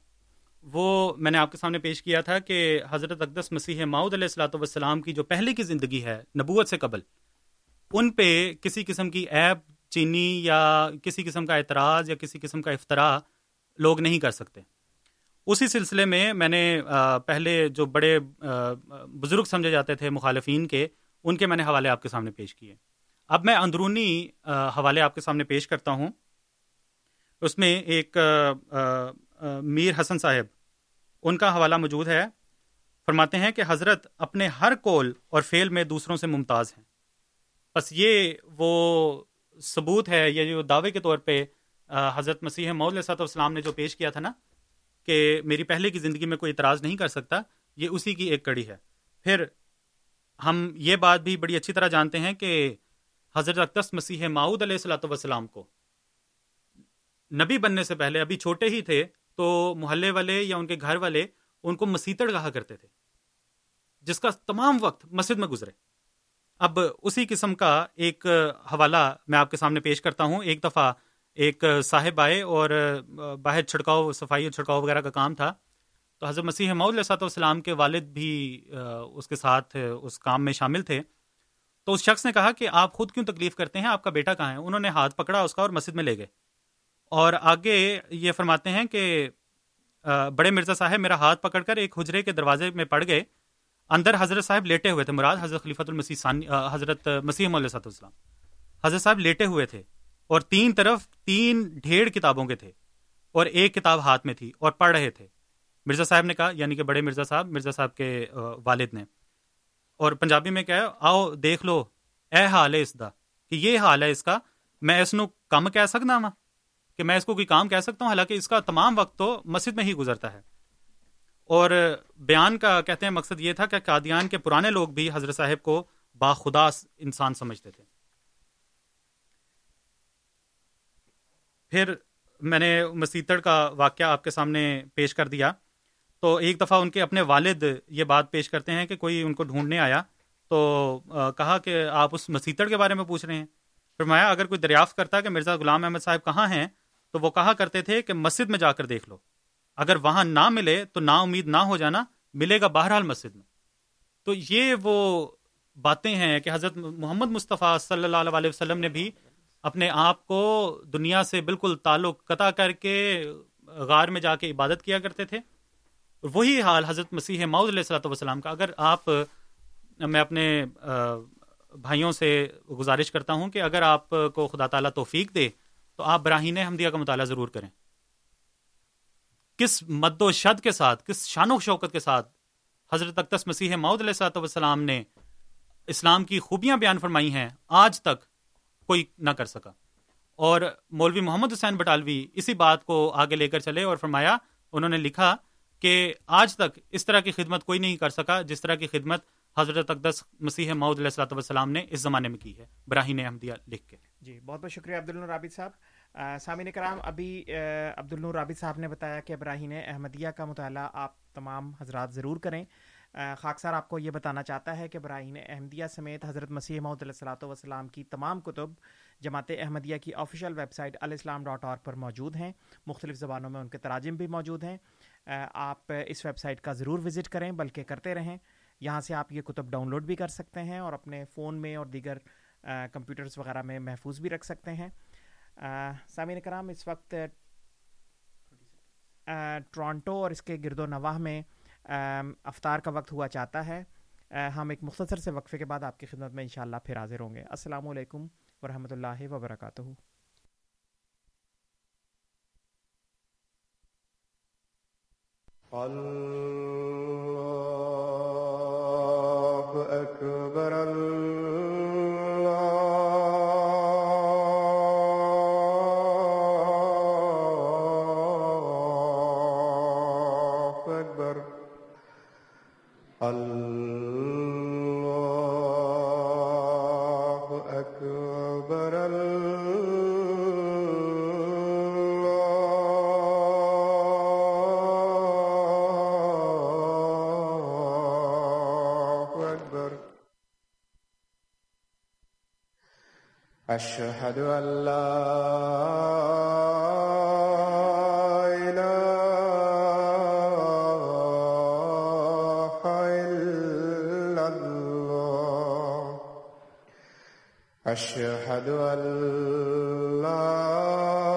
وہ میں نے آپ کے سامنے پیش کیا تھا کہ حضرت اقدس مسیح ماؤد علیہ السلاۃ والسلام کی جو پہلے کی زندگی ہے نبوت سے قبل ان پہ کسی قسم کی ایپ چینی یا کسی قسم کا اعتراض یا کسی قسم کا افطرا لوگ نہیں کر سکتے۔ اسی سلسلے میں میں نے پہلے جو بڑے بزرگ سمجھے جاتے تھے مخالفین کے، ان کے میں نے حوالے آپ کے سامنے پیش کیے۔ اب میں اندرونی حوالے آپ کے سامنے پیش کرتا ہوں۔ اس میں ایک میر حسن صاحب، ان کا حوالہ موجود ہے۔ فرماتے ہیں کہ حضرت اپنے ہر کول اور فیل میں دوسروں سے ممتاز ہیں۔ بس یہ وہ ثبوت ہے، یہ جو دعوے کے طور پہ حضرت مسیح مول صاحب السلام نے جو پیش کیا تھا نا کہ میری پہلے کی زندگی میں کوئی اعتراض نہیں کر سکتا، یہ اسی کی ایک کڑی ہے۔ پھر ہم یہ بات بھی بڑی اچھی طرح جانتے ہیں کہ حضرت اقتص مسیح ماؤد علیہ السلاۃ وسلام کو نبی بننے سے پہلے، ابھی چھوٹے ہی تھے، تو محلے والے یا ان کے گھر والے ان کو مسیتڑ کہا کرتے تھے، جس کا تمام وقت مسجد میں گزرے۔ اب اسی قسم کا ایک حوالہ میں آپ کے سامنے پیش کرتا ہوں۔ ایک دفعہ ایک صاحب آئے اور باہر چھڑکاؤ، صفائی اور چھڑکاؤ وغیرہ کا کام تھا۔ تو حضرت مسیح علیہ صاحب والسلام کے والد بھی اس کے ساتھ اس کام میں شامل تھے۔ تو اس شخص نے کہا کہ آپ خود کیوں تکلیف کرتے ہیں؟ آپ کا بیٹا کہاں ہے؟ انہوں نے ہاتھ پکڑا اس کا اور مسجد میں لے گئے۔ اور آگے یہ فرماتے ہیں کہ بڑے مرزا صاحب میرا ہاتھ پکڑ کر ایک حجرے کے دروازے میں پڑ گئے۔ اندر حضرت صاحب لیٹے ہوئے تھے، مراد حضرت خلیفۃ المسیح حضرت مسیح علیہ صاحب السلام حضرت صاحب لیٹے ہوئے تھے۔ اور تین طرف تین ڈھیر کتابوں کے تھے اور ایک کتاب ہاتھ میں تھی اور پڑھ رہے تھے۔ مرزا صاحب نے کہا یعنی کہ بڑے مرزا صاحب مرزا صاحب کے والد نے۔ اور پنجابی میں کہا، آؤ دیکھ لو، اے حال ہے اس کا کہ یہ حال ہے اس کا، میں اس نو کم کہہ سکنا وا کہ میں اس کو کوئی کام کہہ سکتا ہوں؟ حالانکہ اس کا تمام وقت تو مسجد میں ہی گزرتا ہے۔ اور بیان کا کہتے ہیں، مقصد یہ تھا کہ قادیان کے پرانے لوگ بھی حضرت صاحب کو باخدا انسان سمجھتے تھے۔ پھر میں نے مسیتڑ کا واقعہ آپ کے سامنے پیش کر دیا۔ تو ایک دفعہ ان کے اپنے والد یہ بات پیش کرتے ہیں کہ کوئی ان کو ڈھونڈنے آیا۔ تو کہا کہ آپ اس مسیتڑ کے بارے میں پوچھ رہے ہیں۔ فرمایا، اگر کوئی دریافت کرتا کہ مرزا غلام احمد صاحب کہاں ہیں، تو وہ کہا کرتے تھے کہ مسجد میں جا کر دیکھ لو۔ اگر وہاں نہ ملے تو نا امید نہ ہو جانا، ملے گا بہرحال مسجد میں۔ تو یہ وہ باتیں ہیں کہ حضرت محمد مصطفیٰ صلی اللہ علیہ وسلم نے بھی اپنے آپ کو دنیا سے بالکل تعلق قطع کر کے غار میں جا کے عبادت کیا کرتے تھے۔ وہی حال حضرت مسیح ماؤد علیہ السلۃ وسلام کا۔ اگر آپ، میں اپنے بھائیوں سے گزارش کرتا ہوں کہ اگر آپ کو خدا تعالیٰ توفیق دے، تو آپ براہین حمدیہ کا مطالعہ ضرور کریں۔ کس مد و شد کے ساتھ، کس شان و شوکت کے ساتھ حضرت اقتص مسیح ماؤد علیہ السلط وسلام نے اسلام کی خوبیاں بیان فرمائی ہیں، آج تک کوئی نہ کر سکا۔ اور مولوی محمد حسین بٹالوی اسی بات کو آگے لے کر چلے اور فرمایا، انہوں نے لکھا کہ آج تک اس طرح کی خدمت کوئی نہیں کر سکا جس طرح کی خدمت حضرت اقدس مسیح معود علیہ السلط والسلام نے اس زمانے میں کی ہے۔ براہین احمدیہ لکھ کے۔ جی بہت بہت شکریہ عبد الرابد صاحب۔ سامعین کرام، ابھی عبد النور رابط صاحب نے بتایا کہ ابراہین احمدیہ کا مطالعہ آپ تمام حضرات ضرور کریں۔ خاکسار آپ کو یہ بتانا چاہتا ہے کہ براہین احمدیہ سمیت حضرت مسیح محمد علیہ صلاۃ وسلام کی تمام کتب جماعت احمدیہ کی official web site Alislam dot org پر موجود ہیں۔ مختلف زبانوں میں ان کے تراجم بھی موجود ہیں۔ آپ اس ویب سائٹ کا ضرور وزٹ کریں، بلکہ کرتے رہیں۔ یہاں سے آپ یہ کتب ڈاؤن لوڈ بھی کر سکتے ہیں اور اپنے فون میں اور دیگر کمپیوٹرز وغیرہ میں محفوظ بھی رکھ سکتے ہیں۔ سامعین کرام، اس وقت ٹورانٹو اور اس کے گرد و نواح میں افطار کا وقت ہوا چاہتا ہے۔ ہم ایک مختصر سے وقفے کے بعد آپ کی خدمت میں انشاءاللہ پھر حاضر ہوں گے۔ السلام علیکم ورحمۃ اللہ وبرکاتہ۔ اللہ اکبر اللہ أشهد أن لا إله إلا الله. أشهد أن لا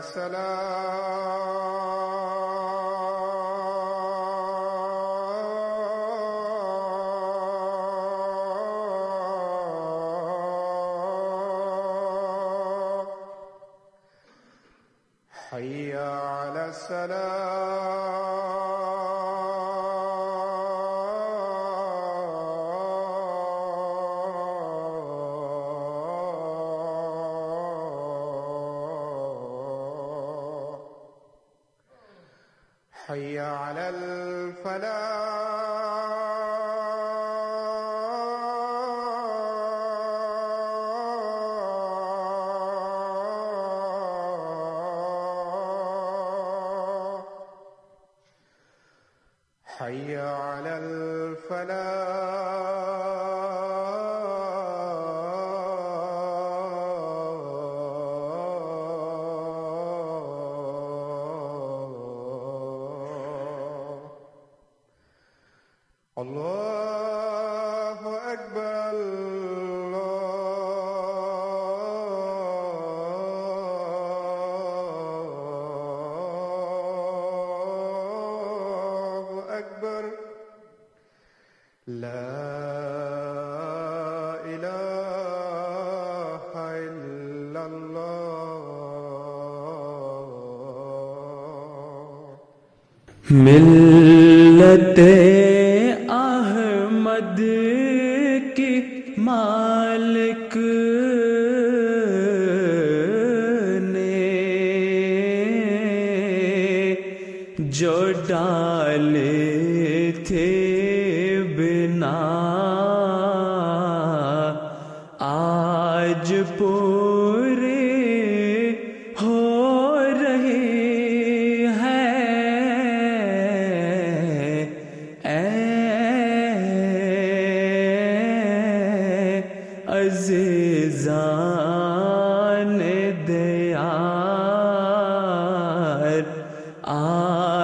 سلام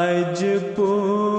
آج پورے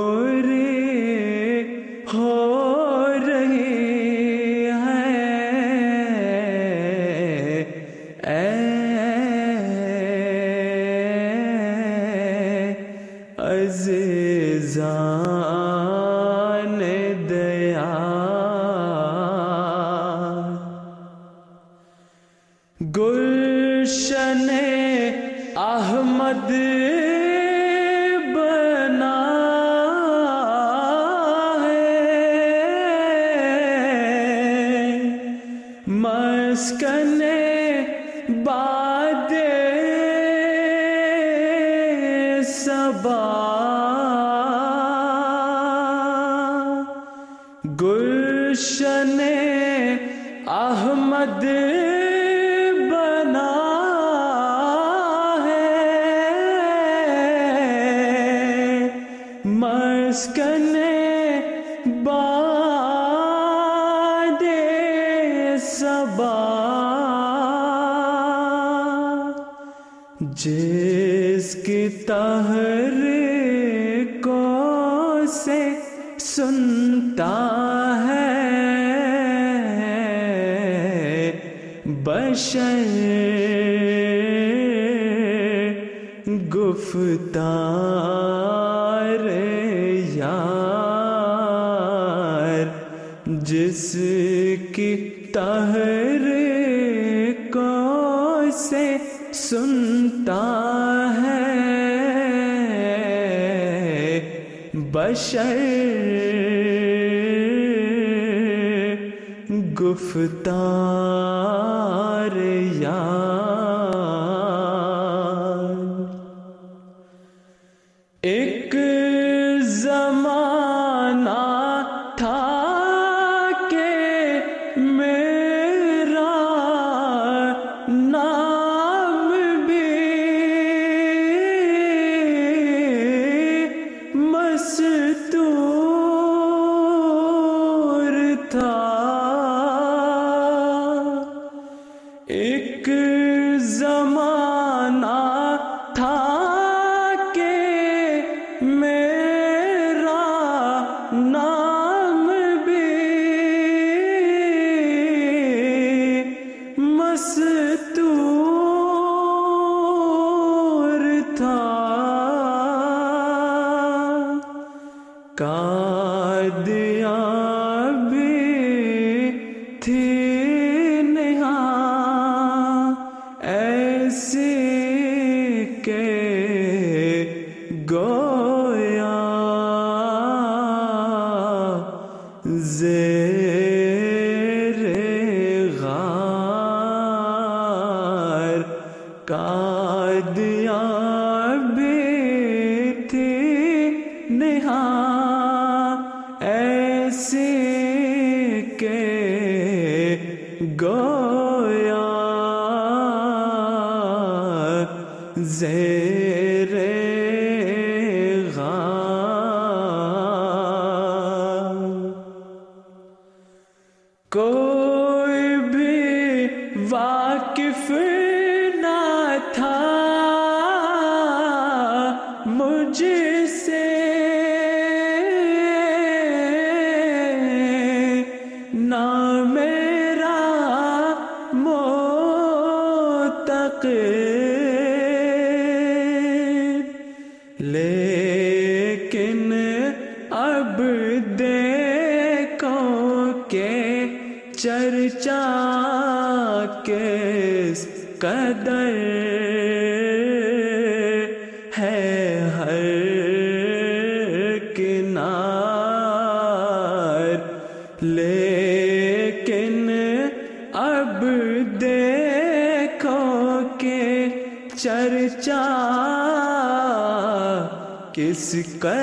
کس قدر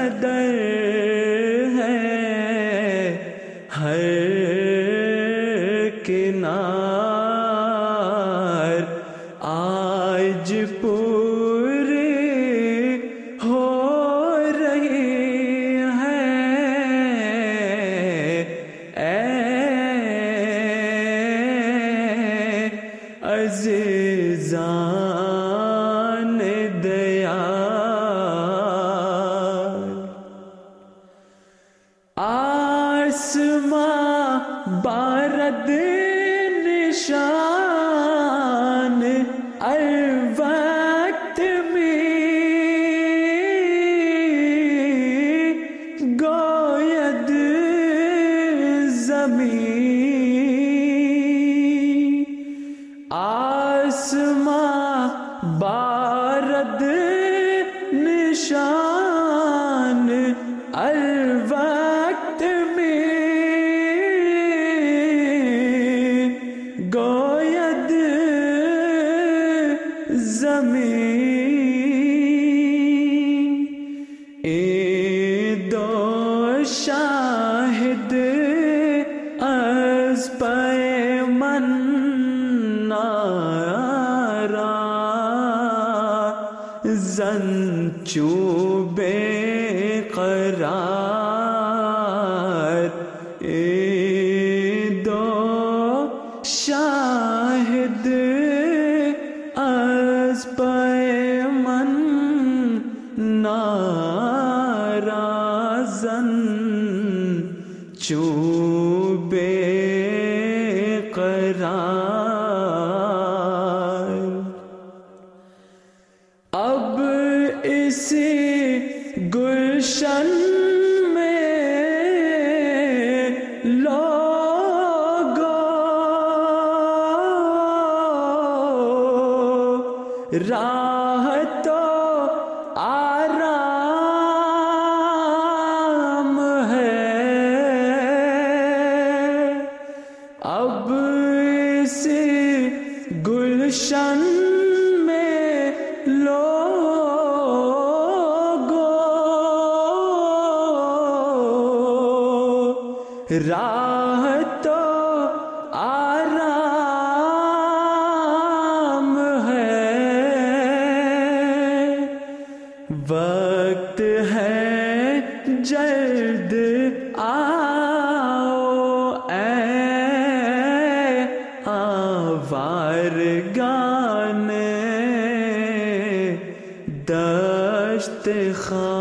ہر گانے دشت خان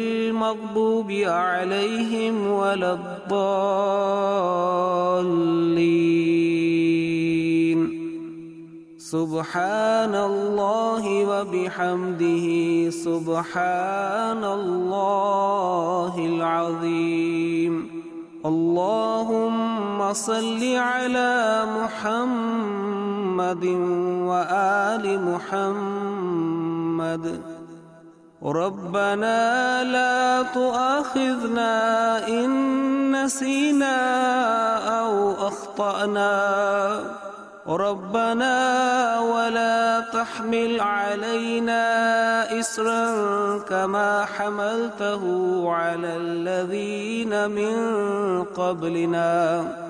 المغضوب عليهم ولا الضالين. سبحان الله وبحمده، سبحان الله العظيم. اللهم صل على محمد وآل محمد. ربنا لا تؤاخذنا إن نسينا أو أخطأنا. ربنا ولا تحمل علينا إسرا كما حملته على الذين من قبلنا.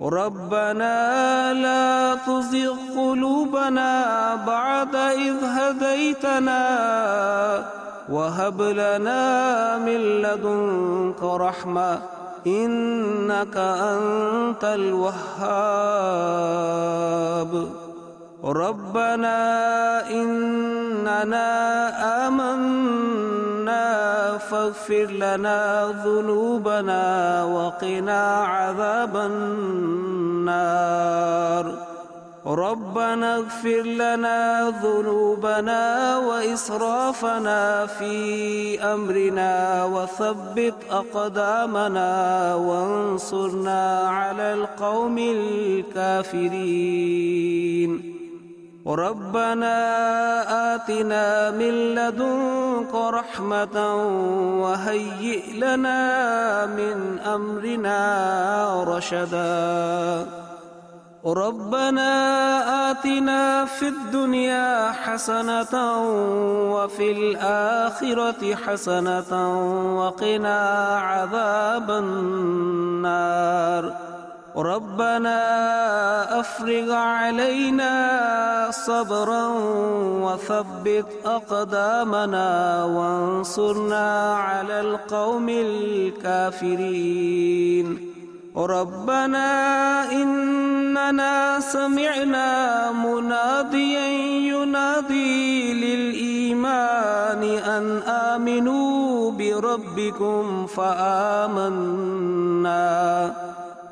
ربنا لا تزغ قلوبنا بعد إذ هديتنا وهب لنا من لدنك رحمه إنك أنت الوهاب. ربنا إننا آمنا فاغفر لنا ذنوبنا وقنا عذاب النار. ربنا اغفر لنا ذنوبنا وإسرافنا في أمرنا وثبت أقدامنا وانصرنا على القوم الكافرين. ربنا آتنا من لدنك رحمة وهيئ لنا من أمرنا رشدا. ربنا آتنا في الدنيا حسنة وفي الآخرة حسنة وقنا عذاب النار. ربنا أفرغ علينا صبرا وثبت أقدامنا وانصرنا على القوم الكافرين. ربنا إننا سمعنا مناديا ينادي للإيمان أن آمنوا بربكم فآمنا.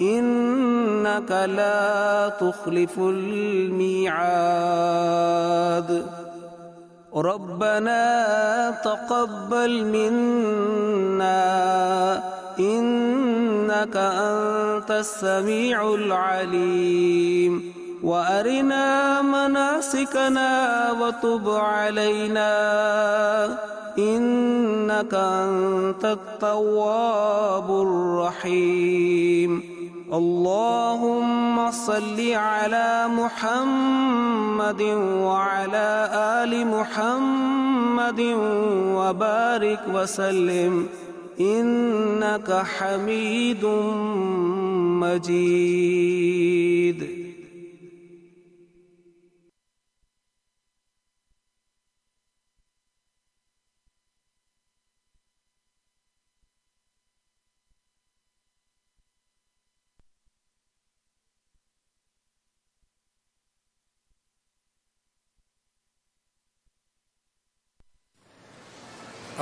إنك لا تخلف الميعاد. ربنا تقبل منا. إنك أنت السميع العليم. وأرنا مناسكنا وتب علينا. إنك أنت التواب الرحيم. اللهم صل على محمد وعلى آل محمد وبارك وسلم. إنك حميد مجيد.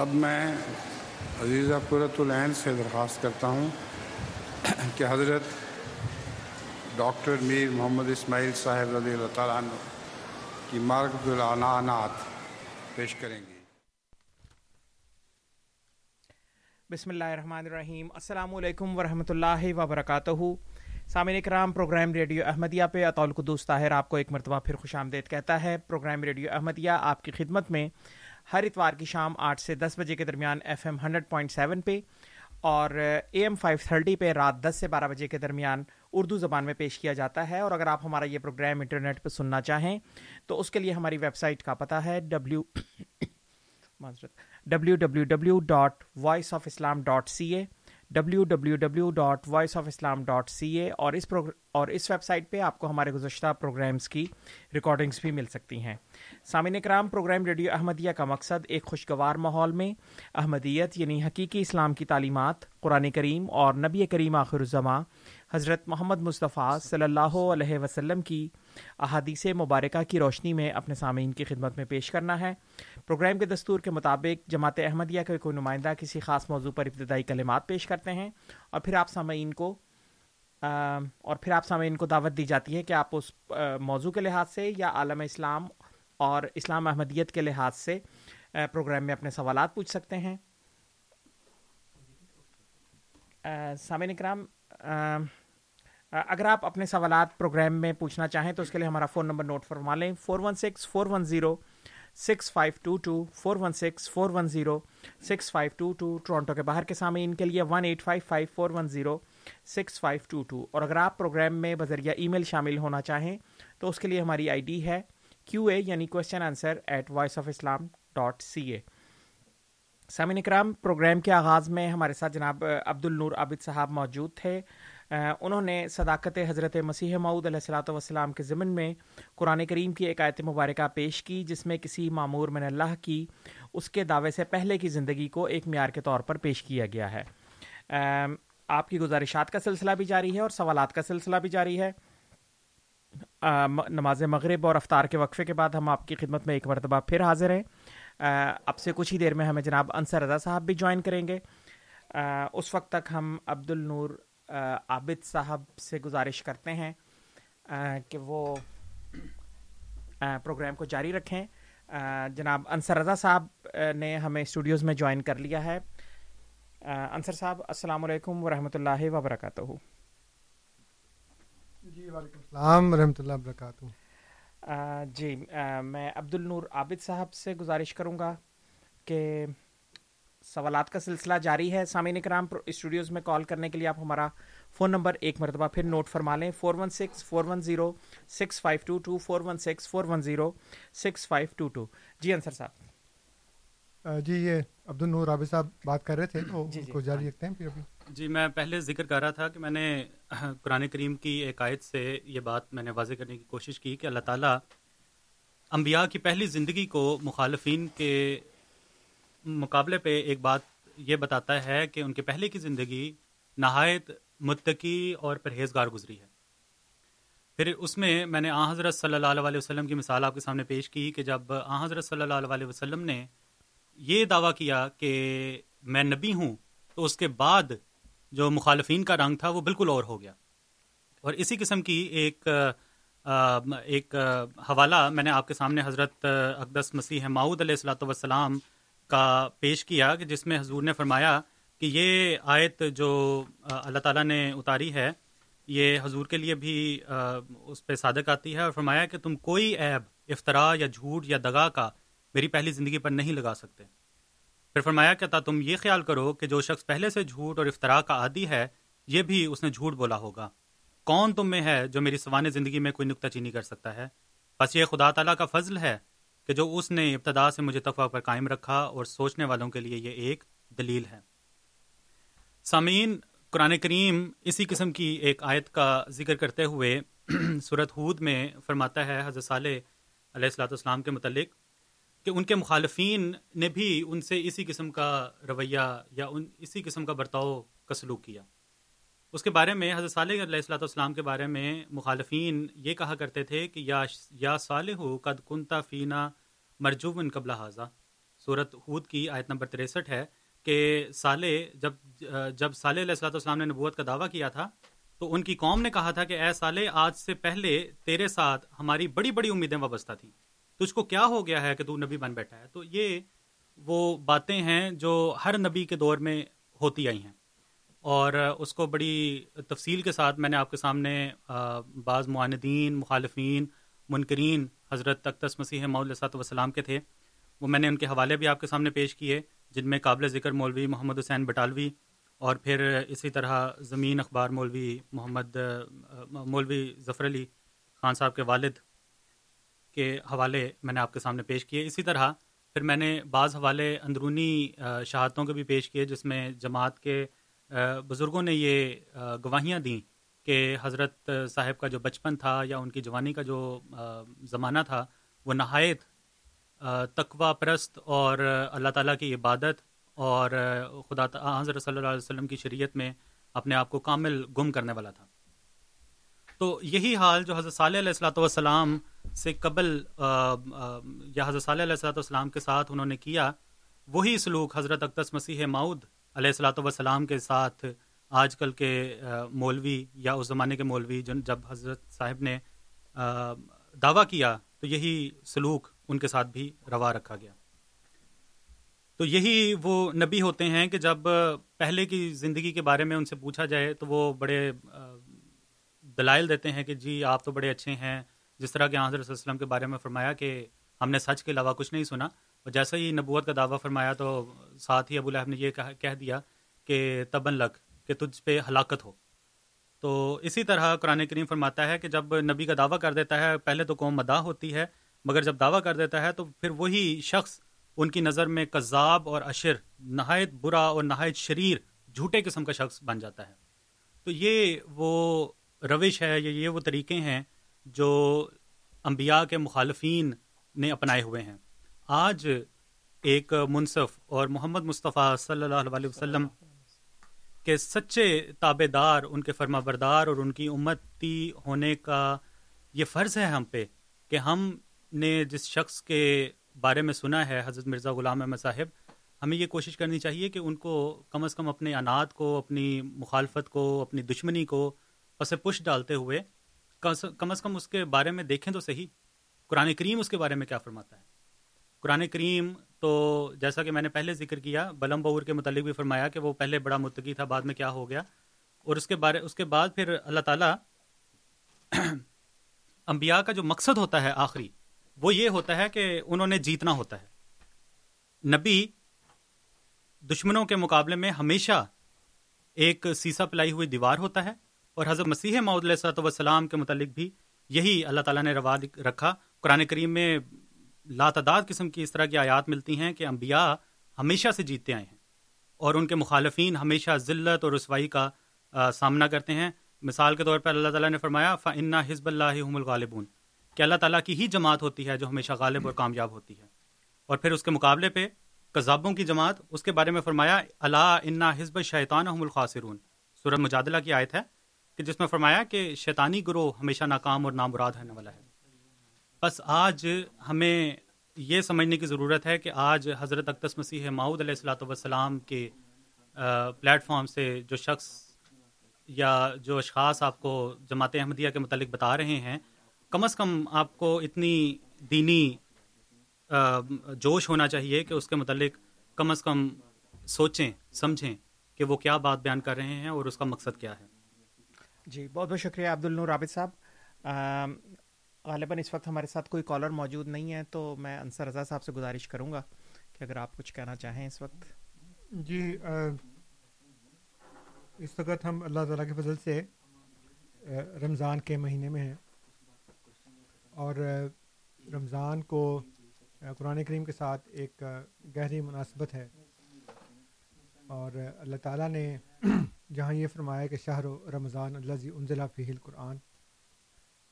اب میں عزیزہ قرۃ العین سے درخواست کرتا ہوں کہ حضرت ڈاکٹر میر محمد اسماعیل صاحب رضی اللہ تعالیٰ عنہ کی مارک العنانات پیش کریں گے۔ بسم اللہ الرحمن الرحیم۔ السلام علیکم ورحمۃ اللہ وبرکاتہ۔ سامعین کرام پروگرام ریڈیو احمدیہ پہ اطول قدوس طاہر آپ کو ایک مرتبہ پھر خوش آمدید کہتا ہے۔ پروگرام ریڈیو احمدیہ آپ کی خدمت میں ہر اتوار کی شام آٹھ سے دس بجے کے درمیان F M hundred point seven پہ اور اے ایم فائیو تھرٹی پہ رات دس سے بارہ بجے کے درمیان اردو زبان میں پیش کیا جاتا ہے اور اگر آپ ہمارا یہ پروگرام انٹرنیٹ پہ سننا چاہیں تو اس کے لیے ہماری ویب سائٹ کا پتہ ہے W (coughs) W W W dot voice of Islam dot C A W W W dot voice of Islam dot C A اور اس اور اس ویب سائٹ پہ آپ کو ہمارے گزشتہ پروگرامس کی ریکارڈنگس بھی مل سکتی ہیں۔ سامعین کرام پروگرام ریڈیو احمدیہ کا مقصد ایک خوشگوار ماحول میں احمدیت یعنی حقیقی اسلام کی تعلیمات، قرآن کریم اور نبی کریم آخر الزماں حضرت محمد مصطفیٰ صلی اللہ علیہ وسلم کی احادیث مبارکہ کی روشنی میں اپنے سامعین کی خدمت میں پیش کرنا ہے۔ پروگرام کے دستور کے مطابق جماعت احمدیہ کا کوئی نمائندہ کسی خاص موضوع پر ابتدائی کلمات پیش کرتے ہیں اور پھر آپ سامعین کو اور پھر آپ سامعین کو دعوت دی جاتی ہے کہ آپ اس موضوع کے لحاظ سے یا عالم اسلام اور اسلام احمدیت کے لحاظ سے پروگرام میں اپنے سوالات پوچھ سکتے ہیں۔ سامعین کرام اگر آپ اپنے سوالات پروگرام میں پوچھنا چاہیں تو اس کے لیے ہمارا فون نمبر نوٹ فرما لیں۔ Four one six, four one zero, six five two two, four one six four one zero, six five two two Toronto کے باہر کے سامعین کے لیے one eight five five, four one zero, six five two two. اور اگر آپ پروگرام میں بذریعہ ای میل شامل ہونا چاہیں تو اس کے لیے ہماری آئی ڈی ہے کیو اے یعنی question answer at voice of Islam dot C A. سامعین اکرام، پروگرام کے آغاز میں ہمارے ساتھ جناب عبد النور عابد صاحب موجود تھے۔ انہوں نے صداقت حضرت مسیح معود علیہ السلاۃ والسلام کے ضمن میں قرآن کریم کی ایک آیت مبارکہ پیش کی، جس میں کسی معمور من اللہ کی، اس کے دعوے سے پہلے کی زندگی کو ایک معیار کے طور پر پیش کیا گیا ہے۔ آپ کی گزارشات کا سلسلہ بھی جاری ہے اور سوالات کا سلسلہ بھی جاری ہے۔ نماز مغرب اور افطار کے وقفے کے بعد ہم آپ کی خدمت میں ایک مرتبہ پھر حاضر ہیں۔ اب سے کچھ ہی دیر میں ہمیں جناب انصر رضا صاحب بھی جوائن کریں گے۔ اس وقت تک ہم عبد النور عابد صاحب سے گزارش کرتے ہیں کہ وہ پروگرام کو جاری رکھیں۔ جناب انصر رضا صاحب نے ہمیں اسٹوڈیوز میں جوائن کر لیا ہے۔ انصر صاحب السلام علیکم ورحمۃ اللہ وبرکاتہ۔ جی وعلیکم السلام ورحمۃ اللہ وبرکاتہ۔ جی میں عبد النور عابد صاحب سے گزارش کروں گا کہ سوالات کا سلسلہ جاری ہے۔ سامعین کرام اسٹوڈیوز میں کال کرنے کے لیے آپ ہمارا فون نمبر ایک مرتبہ پھر نوٹ فرما لیں۔ Four one six four one zero six five two two four one six four one zero six five two two جی انصر صاحب۔ جی یہ عبد النور عابد صاحب بات کر رہے تھے تو جی جی۔ کو جاری رکھتے ہیں پھر ابھی۔ جی میں پہلے ذکر کر رہا تھا کہ میں نے قرآن کریم کی ایک آیت سے یہ بات میں نے واضح کرنے کی کوشش کی کہ اللہ تعالیٰ انبیاء کی پہلی زندگی کو مخالفین کے مقابلے پہ ایک بات یہ بتاتا ہے کہ ان کے پہلے کی زندگی نہایت متقی اور پرہیزگار گزری ہے۔ پھر اس میں میں نے آ حضرت صلی اللہ علیہ وسلم کی مثال آپ کے سامنے پیش کی کہ جب آ حضرت صلی اللہ علیہ وسلم نے یہ دعویٰ کیا کہ میں نبی ہوں تو اس کے بعد جو مخالفین کا رنگ تھا وہ بالکل اور ہو گیا۔ اور اسی قسم کی ایک ایک حوالہ میں نے آپ کے سامنے حضرت اقدس مسیح ماؤد علیہ السلاۃ والسلام کا پیش کیا کہ جس میں حضور نے فرمایا کہ یہ آیت جو اللہ تعالیٰ نے اتاری ہے، یہ حضور کے لیے بھی اس پہ صادق آتی ہے اور فرمایا کہ تم کوئی عیب افطرا یا جھوٹ یا دگا کا میری پہلی زندگی پر نہیں لگا سکتے۔ پھر فرمایا کہ تم یہ خیال کرو کہ جو شخص پہلے سے جھوٹ اور افطرا کا عادی ہے، یہ بھی اس نے جھوٹ بولا ہوگا۔ کون تم میں ہے جو میری سوانح زندگی میں کوئی نکتہ چینی کر سکتا ہے؟ بس یہ خدا تعالیٰ کا فضل ہے کہ جو اس نے ابتدا سے مجھے تقوی پر قائم رکھا اور سوچنے والوں کے لیے یہ ایک دلیل ہے۔ سامعین، قرآن کریم اسی قسم کی ایک آیت کا ذکر کرتے ہوئے (clears throat) صورت حود میں فرماتا ہے حضرت صالح علیہ السلاۃ والسلام کے متعلق کہ ان کے مخالفین نے بھی ان سے اسی قسم کا رویہ یا ان اسی قسم کا برتاؤ کا سلوک کیا۔ اس کے بارے میں حضرت صالح علیہ السلاۃ والسلام کے بارے میں مخالفین یہ کہا کرتے تھے کہ یا یا صالح قد کنتا فینا مرجوب قبل حاضہ صورت حود کی آیت نمبر تریسٹھ ہے کہ صالح، جب جب صالح علیہ السلاۃ والسلام نے نبوت کا دعویٰ کیا تھا، تو ان کی قوم نے کہا تھا کہ اے صالح، آج سے پہلے تیرے ساتھ ہماری بڑی بڑی امیدیں وابستہ تھیں۔ تجھ کو کیا ہو گیا ہے کہ تو نبی بن بیٹھا ہے؟ تو یہ وہ باتیں ہیں جو ہر نبی کے دور میں ہوتی آئی ہیں۔ اور اس کو بڑی تفصیل کے ساتھ میں نے آپ کے سامنے بعض معاندین، مخالفین، منکرین حضرت تختس مسیح محدود وسلام کے تھے۔ وہ میں نے ان کے حوالے بھی آپ کے سامنے پیش کیے، جن میں قابل ذکر مولوی محمد حسین بٹالوی اور پھر اسی طرح زمین اخبار مولوی محمد مولوی ظفر علی خان صاحب کے والد کے حوالے میں نے آپ کے سامنے پیش کیے۔ اسی طرح پھر میں نے بعض حوالے اندرونی شہادتوں کے بھی پیش کیے، جس میں جماعت کے بزرگوں نے یہ گواہیاں دیں کہ حضرت صاحب کا جو بچپن تھا یا ان کی جوانی کا جو زمانہ تھا، وہ نہایت تقوا پرست اور اللہ تعالیٰ کی عبادت اور خدا حضرت صلی اللہ علیہ وسلم کی شریعت میں اپنے آپ کو کامل گم کرنے والا تھا۔ تو یہی حال جو حضرت صلی علیہ السلاۃ والسلام سے قبل یا حضرت صلی علیہ السلاۃ والسلام کے ساتھ انہوں نے کیا، وہی سلوک حضرت اقدس مسیح ماؤد علیہ السلاۃ والسلام کے ساتھ آج کل کے مولوی یا اس زمانے کے مولوی جب حضرت صاحب نے دعویٰ کیا تو یہی سلوک ان کے ساتھ بھی روا رکھا گیا۔ تو یہی وہ نبی ہوتے ہیں کہ جب پہلے کی زندگی کے بارے میں ان سے پوچھا جائے تو وہ بڑے دلائل دیتے ہیں کہ جی آپ تو بڑے اچھے ہیں۔ جس طرح کہ حضرت وسلم کے بارے میں فرمایا کہ ہم نے سچ کے علاوہ کچھ نہیں سنا۔ اور جیسا ہی نبوت کا دعویٰ فرمایا تو ساتھ ہی ابو الحب نے یہ کہہ دیا کہ تبن لک، کہ تجھ پہ ہلاکت ہو۔ تو اسی طرح قرآن کریم فرماتا ہے کہ جب نبی کا دعویٰ کر دیتا ہے، پہلے تو قوم مداح ہوتی ہے، مگر جب دعویٰ کر دیتا ہے تو پھر وہی شخص ان کی نظر میں کذاب اور اشر، نہایت برا اور نہایت شریر، جھوٹے قسم کا شخص بن جاتا ہے۔ تو یہ وہ روش ہے، یا یہ وہ طریقے ہیں جو انبیاء کے مخالفین نے اپنائے ہوئے ہیں۔ آج ایک منصف اور محمد مصطفیٰ صلی اللہ علیہ وسلم کے سچے تابے دار ان کے فرما بردار اور ان کی امتی ہونے کا یہ فرض ہے ہم پہ کہ ہم نے جس شخص کے بارے میں سنا ہے، حضرت مرزا غلام احمد صاحب، ہمیں یہ کوشش کرنی چاہیے کہ ان کو کم از کم اپنے انات کو، اپنی مخالفت کو، اپنی دشمنی کو پس پش ڈالتے ہوئے، کم از کم اس کے بارے میں دیکھیں تو صحیح، قرآن کریم اس کے بارے میں کیا فرماتا ہے؟ قرآن کریم تو جیسا کہ میں نے پہلے ذکر کیا، بلم بور کے متعلق بھی فرمایا کہ وہ پہلے بڑا متقی تھا، بعد میں کیا ہو گیا؟ اور اس کے بارے، اس کے بعد پھر اللہ تعالیٰ (clears throat) انبیاء کا جو مقصد ہوتا ہے آخری، وہ یہ ہوتا ہے کہ انہوں نے جیتنا ہوتا ہے۔ نبی دشمنوں کے مقابلے میں ہمیشہ ایک سیسا پلائی ہوئی دیوار ہوتا ہے اور حضرت مسیح محدود علیہ وسلام کے متعلق بھی یہی اللہ تعالیٰ نے روا رکھا۔ قرآن کریم میں لاتعداد قسم کی اس طرح کی آیات ملتی ہیں کہ انبیاء ہمیشہ سے جیتتے آئے ہیں اور ان کے مخالفین ہمیشہ ذلت اور رسوائی کا سامنا کرتے ہیں۔ مثال کے طور پر اللہ تعالیٰ نے فرمایا فنا حزب اللہ الغالبون۔ کہ اللہ تعالیٰ کی ہی جماعت ہوتی ہے جو ہمیشہ غالب اور کامیاب ہوتی ہے۔ اور پھر اس کے مقابلے پہ کذابوں کی جماعت، اس کے بارے میں فرمایا اللہ انا حزب شیطان الخاصرون سورت مجادلہ کی آیت ہے کہ جس میں فرمایا کہ شیطانی گروہ ہمیشہ ناکام اور نامراد ہونے والا ہے۔ بس آج ہمیں یہ سمجھنے کی ضرورت ہے کہ آج حضرت اقدس مسیح ماؤد علیہ السلاۃ والسلام کے پلیٹ فارم سے جو شخص یا جو اشخاص آپ کو جماعت احمدیہ کے متعلق بتا رہے ہیں، کم از کم آپ کو اتنی دینی جوش ہونا چاہیے کہ اس کے متعلق کم از کم سوچیں، سمجھیں کہ وہ کیا بات بیان کر رہے ہیں اور اس کا مقصد کیا ہے۔ جی بہت بہت شکریہ عبد النور عابد صاحب۔ غالباً اس وقت ہمارے ساتھ کوئی کالر موجود نہیں ہے، تو میں انصر رضا صاحب سے گزارش کروں گا کہ اگر آپ کچھ کہنا چاہیں اس وقت۔ جی اس وقت ہم اللہ تعالیٰ کے فضل سے رمضان کے مہینے میں ہیں۔ اور رمضان کو قرآن کریم کے ساتھ ایک گہری مناسبت ہے۔ اور اللہ تعالیٰ نے (clears throat) جہاں یہ فرمایا کہ شہر و رمضان اللہ انزلہ فی القرآن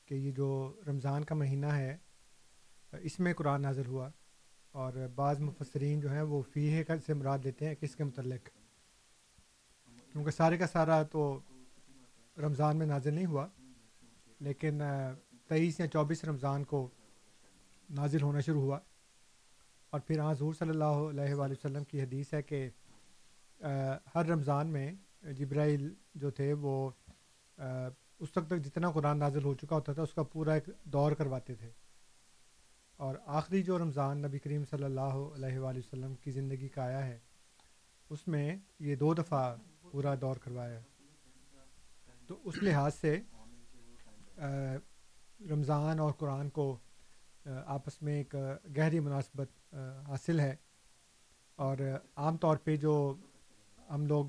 کہ یہ جو رمضان کا مہینہ ہے، اس میں قرآن نازل ہوا اور بعض مفسرین جو ہیں وہ فی کا سے مراد لیتے ہیں کس کے متعلق؟ کیونکہ سارے کا سارا تو رمضان میں نازل نہیں ہوا، لیکن تیئیس یا چوبیس رمضان کو نازل ہونا شروع ہوا۔ اور پھر حضور صلی اللہ علیہ وآلہ وسلم کی حدیث ہے کہ ہر رمضان میں جبرائیل جو تھے وہ اس وقت تک جتنا قرآن نازل ہو چکا ہوتا تھا، اس کا پورا ایک دور کرواتے تھے۔ اور آخری جو رمضان نبی کریم صلی اللہ علیہ وآلہ وسلم کی زندگی کا آیا ہے، اس میں یہ دو دفعہ پورا دور کروایا۔ تو اس لحاظ سے رمضان اور قرآن کو آپس میں ایک گہری مناسبت حاصل ہے۔ اور عام طور پہ جو ہم لوگ،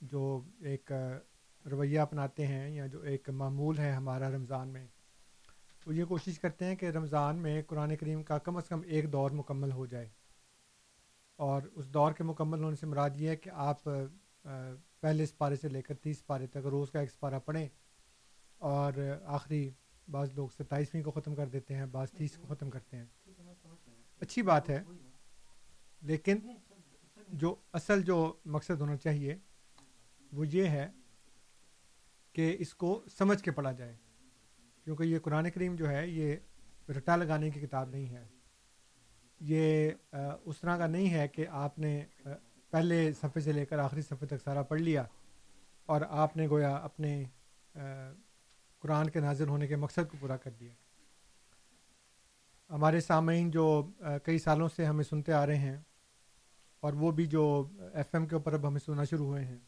جو ایک رویہ اپناتے ہیں یا جو ایک معمول ہے ہمارا رمضان میں وہ یہ کوشش کرتے ہیں کہ رمضان میں قرآن کریم کا کم از کم ایک دور مکمل ہو جائے۔ اور اس دور کے مکمل ہونے سے مراد یہ ہے کہ آپ پہلے اس پارے سے لے کر تیس پارے تک روز کا ایک پارہ پڑھیں۔ اور آخری بعض لوگ ستائیسویں کو ختم کر دیتے ہیں، بعض تیس کو ختم کرتے ہیں۔ اچھی بات ہے۔ لیکن جو اصل جو مقصد ہونا چاہیے وہ یہ ہے کہ اس کو سمجھ کے پڑھا جائے۔ کیونکہ یہ قرآن کریم جو ہے، یہ رٹا لگانے کی کتاب نہیں ہے۔ یہ اس طرح کا نہیں ہے کہ آپ نے پہلے صفحے سے لے کر آخری صفحے تک سارا پڑھ لیا اور آپ نے گویا اپنے قرآن کے نازل ہونے کے مقصد کو پورا کر دیا۔ ہمارے سامعین جو کئی سالوں سے ہمیں سنتے آ رہے ہیں اور وہ بھی جو ایف ایم کے اوپر اب ہمیں سننا شروع ہوئے ہیں،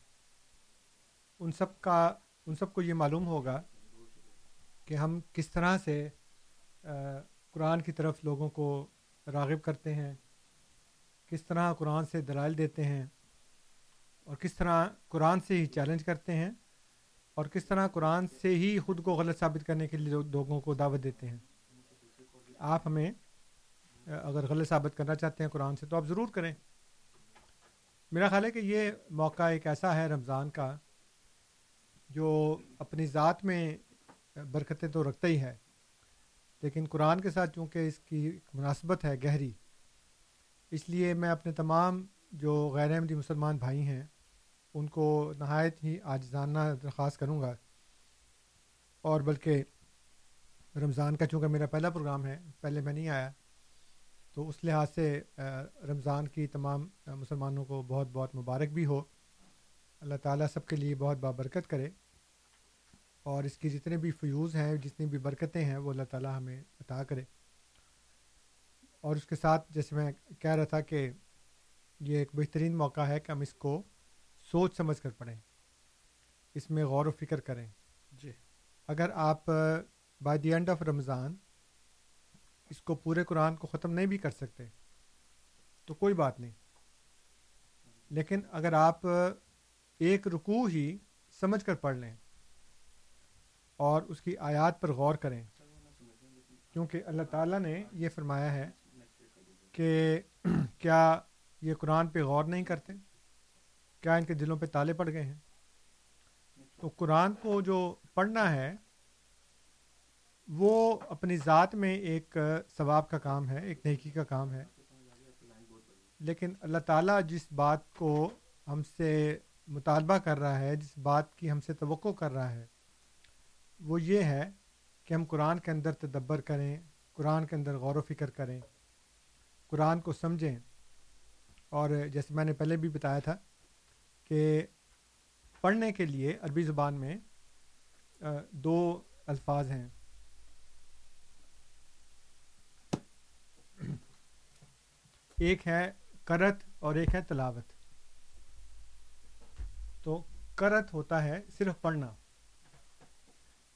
ان سب کا ان سب کو یہ معلوم ہوگا کہ ہم کس طرح سے قرآن کی طرف لوگوں کو راغب کرتے ہیں، کس طرح قرآن سے دلائل دیتے ہیں اور کس طرح قرآن سے ہی چیلنج کرتے ہیں اور کس طرح قرآن سے ہی خود کو غلط ثابت کرنے کے لیے لوگوں کو دعوت دیتے ہیں۔ آپ ہمیں اگر غلط ثابت کرنا چاہتے ہیں قرآن سے تو آپ ضرور کریں۔ میرا خیال ہے کہ یہ موقع ایک ایسا ہے رمضان کا جو اپنی ذات میں برکتیں تو رکھتا ہی ہے، لیکن قرآن کے ساتھ چونکہ اس کی مناسبت ہے گہری، اس لیے میں اپنے تمام جو غیر احمدی مسلمان بھائی ہیں، ان کو نہایت ہی آج جاننا درخواست کروں گا۔ اور بلکہ رمضان کا چونکہ میرا پہلا پروگرام ہے، پہلے میں نہیں آیا، تو اس لحاظ سے رمضان کی تمام مسلمانوں کو بہت بہت مبارک بھی ہو۔ اللہ تعالیٰ سب کے لیے بہت بابرکت کرے۔ اور اس کی جتنے بھی فیوز ہیں جتنی بھی برکتیں ہیں وہ اللہ تعالیٰ ہمیں عطا کرے۔ اور اس کے ساتھ جیسے میں کہہ رہا تھا کہ یہ ایک بہترین موقع ہے کہ ہم اس کو سوچ سمجھ کر پڑھیں۔ اس میں غور و فکر کریں۔ جی۔ اگر آپ by the end of Ramzan اس کو پورے قرآن کو ختم نہیں بھی کر سکتے تو کوئی بات نہیں۔ لیکن اگر آپ ایک رکوع ہی سمجھ کر پڑھ لیں اور اس کی آیات پر غور کریں۔ کیونکہ اللہ تعالیٰ نے یہ فرمایا ہے کہ کیا یہ قرآن پہ غور نہیں کرتے؟ کیا ان کے دلوں پہ تالے پڑ گئے ہیں؟ تو قرآن کو جو پڑھنا ہے، وہ اپنی ذات میں ایک ثواب کا کام ہے، ایک نیکی کا کام ہے۔ لیکن اللہ تعالیٰ جس بات کو ہم سے مطالبہ کر رہا ہے، جس بات کی ہم سے توقع کر رہا ہے، وہ یہ ہے کہ ہم قرآن کے اندر تدبر کریں، قرآن کے اندر غور و فکر کریں، قرآن کو سمجھیں۔ اور جیسے میں نے پہلے بھی بتایا تھا کہ پڑھنے کے لیے عربی زبان میں دو الفاظ ہیں۔ ایک ہے کرت اور ایک ہے تلاوت۔ تو کرت ہوتا ہے صرف پڑھنا۔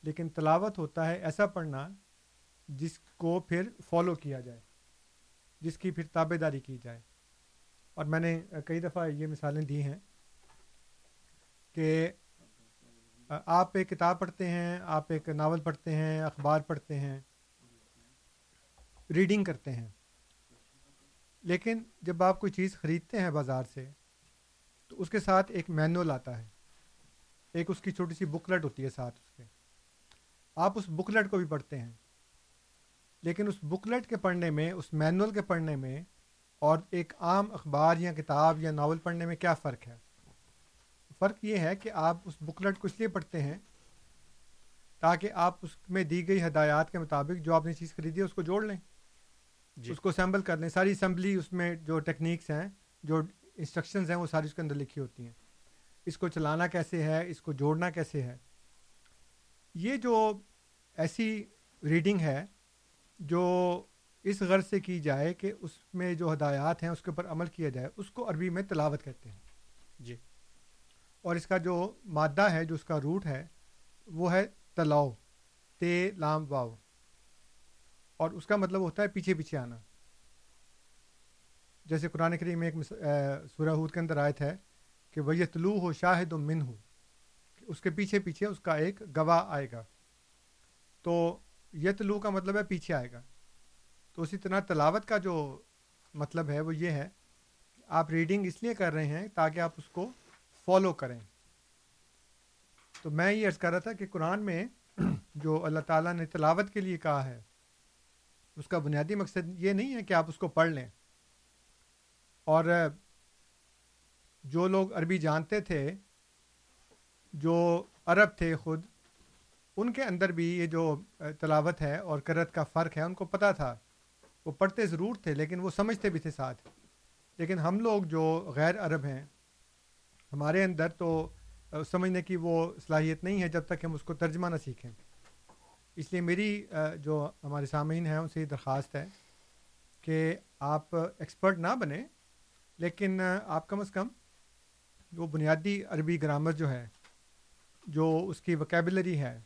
لیکن تلاوت ہوتا ہے ایسا پڑھنا جس کو پھر فالو کیا جائے، جس کی پھر تابے داری کی جائے۔ اور میں نے کئی دفعہ یہ مثالیں دی ہیں کہ آپ ایک کتاب پڑھتے ہیں، آپ ایک ناول پڑھتے ہیں، اخبار پڑھتے ہیں ریڈنگ کرتے ہیں۔ لیکن جب آپ کوئی چیز خریدتے ہیں بازار سے تو اس کے ساتھ ایک مینول آتا ہے۔ ایک اس کی چھوٹی سی بکلٹ ہوتی ہے ساتھ اس کے۔ آپ اس بکلٹ کو بھی پڑھتے ہیں۔ لیکن اس بکلٹ کے پڑھنے میں اس مینول کے پڑھنے میں اور ایک عام اخبار یا کتاب یا ناول پڑھنے میں کیا فرق ہے؟ فرق یہ ہے کہ آپ اس بکلٹ کو اس لیے پڑھتے ہیں تاکہ آپ اس میں دی گئی ہدایات کے مطابق جو آپ نے چیز خریدی ہے اس کو جوڑ لیں۔ جی۔ اس کو اسمبل کر لیں۔ ساری اسمبلی اس میں جو ٹیکنیکس ہیں جو انسٹرکشنز ہیں وہ ساری اس کے اندر لکھی ہوتی ہیں۔ اس کو چلانا کیسے ہے اس کو جوڑنا کیسے ہے۔ یہ جو ایسی ریڈنگ ہے جو اس غرض سے کی جائے کہ اس میں جو ہدایات ہیں اس کے اوپر عمل کیا جائے اس کو عربی میں تلاوت کہتے ہیں۔ جی۔ اور اس کا جو مادہ ہے جو اس کا روٹ ہے وہ ہے تلاؤ تے لام واؤ۔ اور اس کا مطلب ہوتا ہے پیچھے پیچھے آنا۔ جیسے قرآن کریم میں ایک سورہ ہود کے اندر آیت ہے کہ وہ یتلو ہو شاہد و من ہو اس کے پیچھے پیچھے اس کا ایک گواہ آئے گا۔ تو یتلو کا مطلب ہے پیچھے آئے گا۔ تو اسی طرح تلاوت کا جو مطلب ہے وہ یہ ہے، آپ ریڈنگ اس لیے کر رہے ہیں تاکہ آپ اس کو فالو کریں۔ تو میں یہ عرض کر رہا تھا کہ قرآن میں جو اللہ تعالیٰ نے تلاوت کے لیے کہا ہے، اس کا بنیادی مقصد یہ نہیں ہے کہ آپ اس کو پڑھ لیں۔ اور جو لوگ عربی جانتے تھے، جو عرب تھے خود، ان کے اندر بھی یہ جو تلاوت ہے اور کرت کا فرق ہے، ان کو پتہ تھا۔ وہ پڑھتے ضرور تھے، لیکن وہ سمجھتے بھی تھے ساتھ۔ لیکن ہم لوگ جو غیر عرب ہیں، ہمارے اندر تو سمجھنے کی وہ صلاحیت نہیں ہے جب تک ہم اس کو ترجمہ نہ سیکھیں۔ اس لیے میری جو ہمارے سامعین ہیں، ان سے یہ درخواست ہے کہ آپ ایکسپرٹ نہ بنیں۔ لیکن آپ کم از کم جو بنیادی عربی گرامر جو ہے، جو اس کی وکیبلری ہے،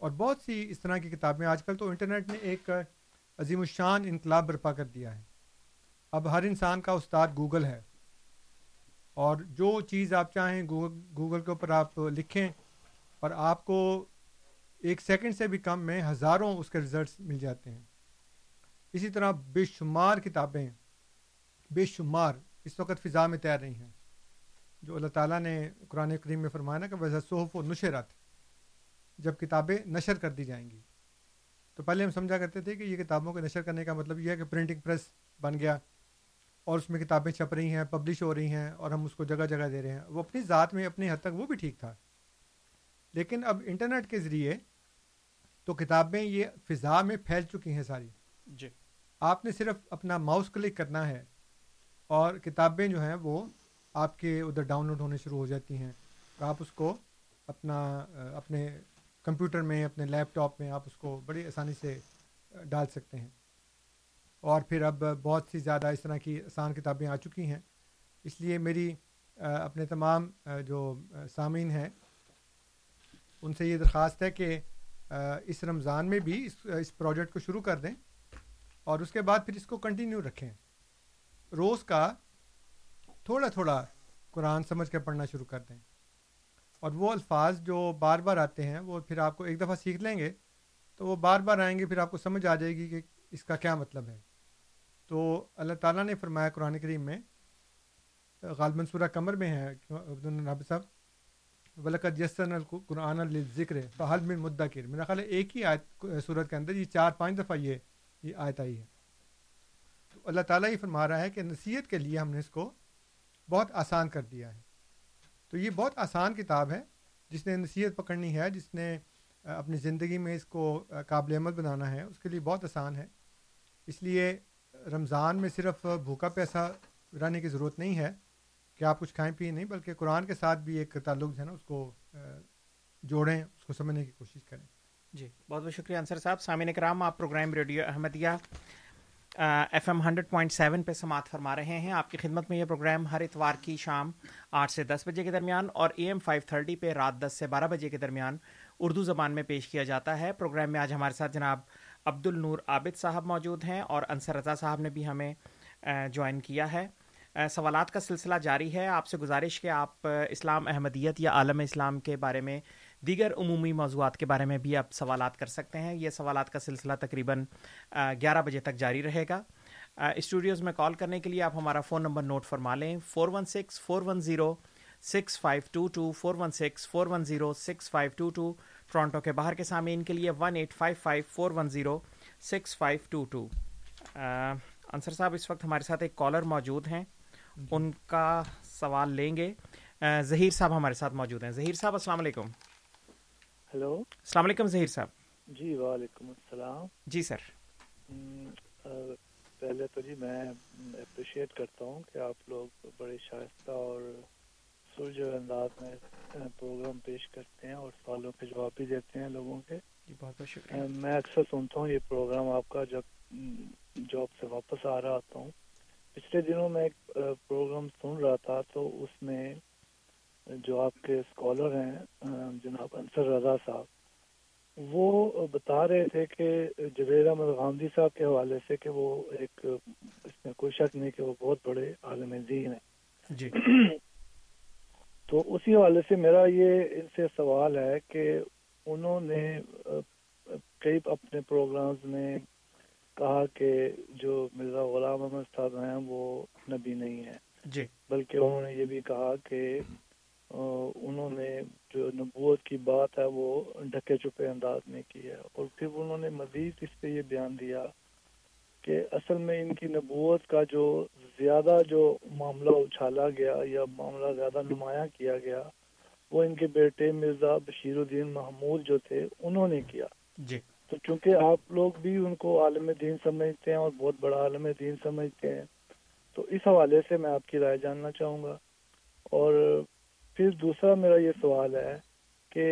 اور بہت سی اس طرح کی کتابیں، آج کل تو انٹرنیٹ نے ایک عظیم الشان انقلاب برپا کر دیا ہے۔ اب ہر انسان کا استاد گوگل ہے، اور جو چیز آپ چاہیں گوگل گوگل کے اوپر آپ لکھیں، اور آپ کو ایک سیکنڈ سے بھی کم میں ہزاروں اس کے رزلٹس مل جاتے ہیں۔ اسی طرح بے شمار کتابیں، بے شمار اس وقت فضا میں تیر رہی ہیں۔ جو اللہ تعالیٰ نے قرآن کریم میں فرمایا نا کہ ویسا صحف و نشرت جب کتابیں نشر کر دی جائیں گی۔ تو پہلے ہم سمجھا کرتے تھے کہ یہ کتابوں کو نشر کرنے کا مطلب یہ ہے کہ پرنٹنگ پریس بن گیا اور اس میں کتابیں چھپ رہی ہیں پبلش ہو رہی ہیں اور ہم اس کو جگہ جگہ دے رہے ہیں۔ وہ اپنی ذات میں اپنی حد تک وہ بھی ٹھیک تھا۔ لیکن اب انٹرنیٹ کے ذریعے تو کتابیں یہ فضا میں پھیل چکی ہیں ساری۔ جی۔ آپ نے صرف اپنا ماؤس کلک کرنا ہے۔ اور کتابیں جو ہیں وہ آپ کے ادھر ڈاؤن لوڈ ہونے شروع ہو جاتی ہیں۔ آپ اس کو اپنا، اپنے کمپیوٹر میں، اپنے لیپ ٹاپ میں آپ اس کو بڑی آسانی سے ڈال سکتے ہیں۔ اور پھر اب بہت سی زیادہ اس طرح کی آسان کتابیں آ چکی ہیں۔ اس لیے میری اپنے تمام جو سامعین ہیں، ان سے یہ درخواست ہے کہ اس رمضان میں بھی اس اس پروجیکٹ کو شروع کر دیں اور اس کے بعد پھر اس کو کنٹینیو رکھیں۔ روز کا تھوڑا تھوڑا قرآن سمجھ کے پڑھنا شروع کر دیں۔ اور وہ الفاظ جو بار بار آتے ہیں، وہ پھر آپ کو ایک دفعہ سیکھ لیں گے تو وہ بار بار آئیں گے، پھر آپ کو سمجھ آ جائے گی کہ اس کا کیا مطلب ہے۔ تو اللہ تعالیٰ نے فرمایا قرآن کریم میں، غالباً سورہ کمر میں ہے عبد صاحب ولکت یسن القرآن الذکر فحل من مدکر میرا خیال ہے ایک ہی آیت صورت کے اندر، یہ چار پانچ دفعہ یہ یہ آیت آئی ہے۔ اللہ تعالیٰ یہ فرما رہا ہے کہ نصیحت کے لیے ہم نے اس کو بہت آسان کر دیا ہے۔ تو یہ بہت آسان کتاب ہے۔ جس نے نصیحت پکڑنی ہے، جس نے اپنی زندگی میں اس کو قابل عمل بنانا ہے، اس کے لیے بہت آسان ہے۔ اس لیے رمضان میں صرف بھوکا پیسہ رہنے کی ضرورت نہیں ہے کہ آپ کچھ کھائیں پئیں نہیں، بلکہ قرآن کے ساتھ بھی ایک تعلق ہے نا، اس کو جوڑیں، اس کو سمجھنے کی کوشش کریں۔ جی بہت بہت شکریہ انصر صاحب۔ سامعین کرام، آپ programme radio Ahmadiyya F M hundred point seven پہ سماعت فرما رہے ہیں۔ آپ کی خدمت میں یہ پروگرام ہر اتوار کی شام آٹھ سے دس بجے کے درمیان اور اے ایم فائیو تھرٹی پہ رات دس سے بارہ بجے کے درمیان اردو زبان میں پیش کیا جاتا ہے۔ پروگرام میں آج ہمارے ساتھ جناب عبد النور عابد صاحب موجود ہیں اور انصر رضا صاحب نے بھی ہمیں جوائن کیا ہے۔ سوالات کا سلسلہ جاری ہے۔ آپ سے گزارش کہ آپ اسلام احمدیت یا عالم اسلام کے بارے میں دیگر عمومی موضوعات کے بارے میں بھی آپ سوالات کر سکتے ہیں۔ یہ سوالات کا سلسلہ تقریباً گیارہ بجے تک جاری رہے گا۔ اسٹوڈیوز میں کال کرنے کے لیے آپ ہمارا فون نمبر نوٹ فرما لیں۔ Four one six four one zero six five two two four one six four one zero six five two two Toronto کے باہر کے سامعین کے لیے one eight five five four one zero six five two two. Ansar صاحب اس وقت ہمارے ساتھ ایک کالر موجود ہیں۔ ان کا سوال لیں گے۔ ظہیر صاحب ہمارے ساتھ موجود ہیں۔ ظہیر صاحب السلام علیکم۔ ہلو السلام علیکم ظہیر صاحب۔ جی وعلیکم السلام۔ جی سر۔ پہلے تو جی میں اپریشیٹ کرتا ہوں کہ آپ لوگ بڑے شائستہ اور سرج انداز میں پروگرام پیش کرتے ہیں اور سوالوں کے جواب بھی دیتے ہیں لوگوں کے۔ جی بہت بہت شکریہ۔ میں اکثر سنتا ہوں یہ پروگرام آپ کا جب جاب سے واپس آ رہا ہوں۔ پچھلے دنوں میں ایک پروگرام سن رہا تھا تو اس میں جو آپ کے اسکالر ہیں جناب انصر رضا صاحب وہ بتا رہے تھے کہ جبیر احمد غامدی صاحب کے حوالے سے کہ وہ ایک اس میں کوئی شک نہیں کہ وہ بہت بڑے عالم دین ہیں۔ جی۔ (clears throat) تو اسی حوالے سے میرا یہ ان سے سوال ہے کہ انہوں نے کئی اپنے پروگرامز میں کہا کہ جو مرزا غلام احمد صاحب ہیں وہ نبی نہیں ہیں۔ جی۔ بلکہ انہوں نے یہ بھی کہا کہ انہوں نے جو نبوت کی بات ہے وہ ڈھکے چھپے انداز میں کی ہے اور پھر انہوں نے مزید اس پہ یہ بیان دیا کہ اصل میں ان کی نبوت کا جو زیادہ جو معاملہ اچھالا گیا یا معاملہ زیادہ نمایاں کیا گیا وہ ان کے بیٹے مرزا بشیر الدین محمود جو تھے انہوں نے کیا۔ جی۔ تو چونکہ آپ لوگ بھی ان کو عالم دین سمجھتے ہیں اور بہت بڑا عالم دین سمجھتے ہیں تو اس حوالے سے میں آپ کی رائے جاننا چاہوں گا اور پھر دوسرا میرا یہ سوال ہے کہ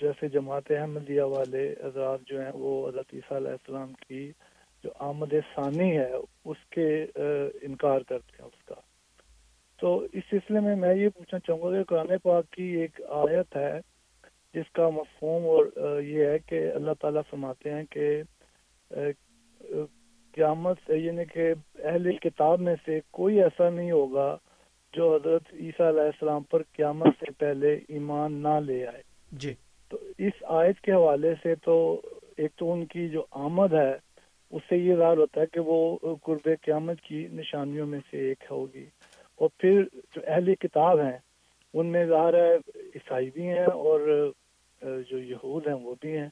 جیسے جماعت احمدیہ والے حضرات جو ہیں، وہ حضرت عیسیٰ علیہ السلام کی جو آمد ثانی ہے، اس کے انکار کرتے ہیں اس کا۔ تو اس سلسلے میں میں یہ پوچھنا چاہوں گا کہ قرآن پاک کی ایک آیت ہے، جس کا مفہوم اور یہ ہے کہ اللہ تعالیٰ فرماتے ہیں کہ قیامت یعنی کہ اہل کتاب میں سے کوئی ایسا نہیں ہوگا جو حضرت عیسیٰ علیہ السلام پر قیامت سے پہلے ایمان نہ لے آئے۔ جی۔ تو اس آیت کے حوالے سے تو ایک تو ان کی جو آمد ہے اس سے یہ ظاہر ہوتا ہے کہ وہ قرب قیامت کی نشانیوں میں سے ایک ہوگی۔ اور پھر جو اہل کتاب ہیں ان میں ظاہر ہے عیسائی بھی ہیں اور جو یہود ہیں وہ بھی ہیں۔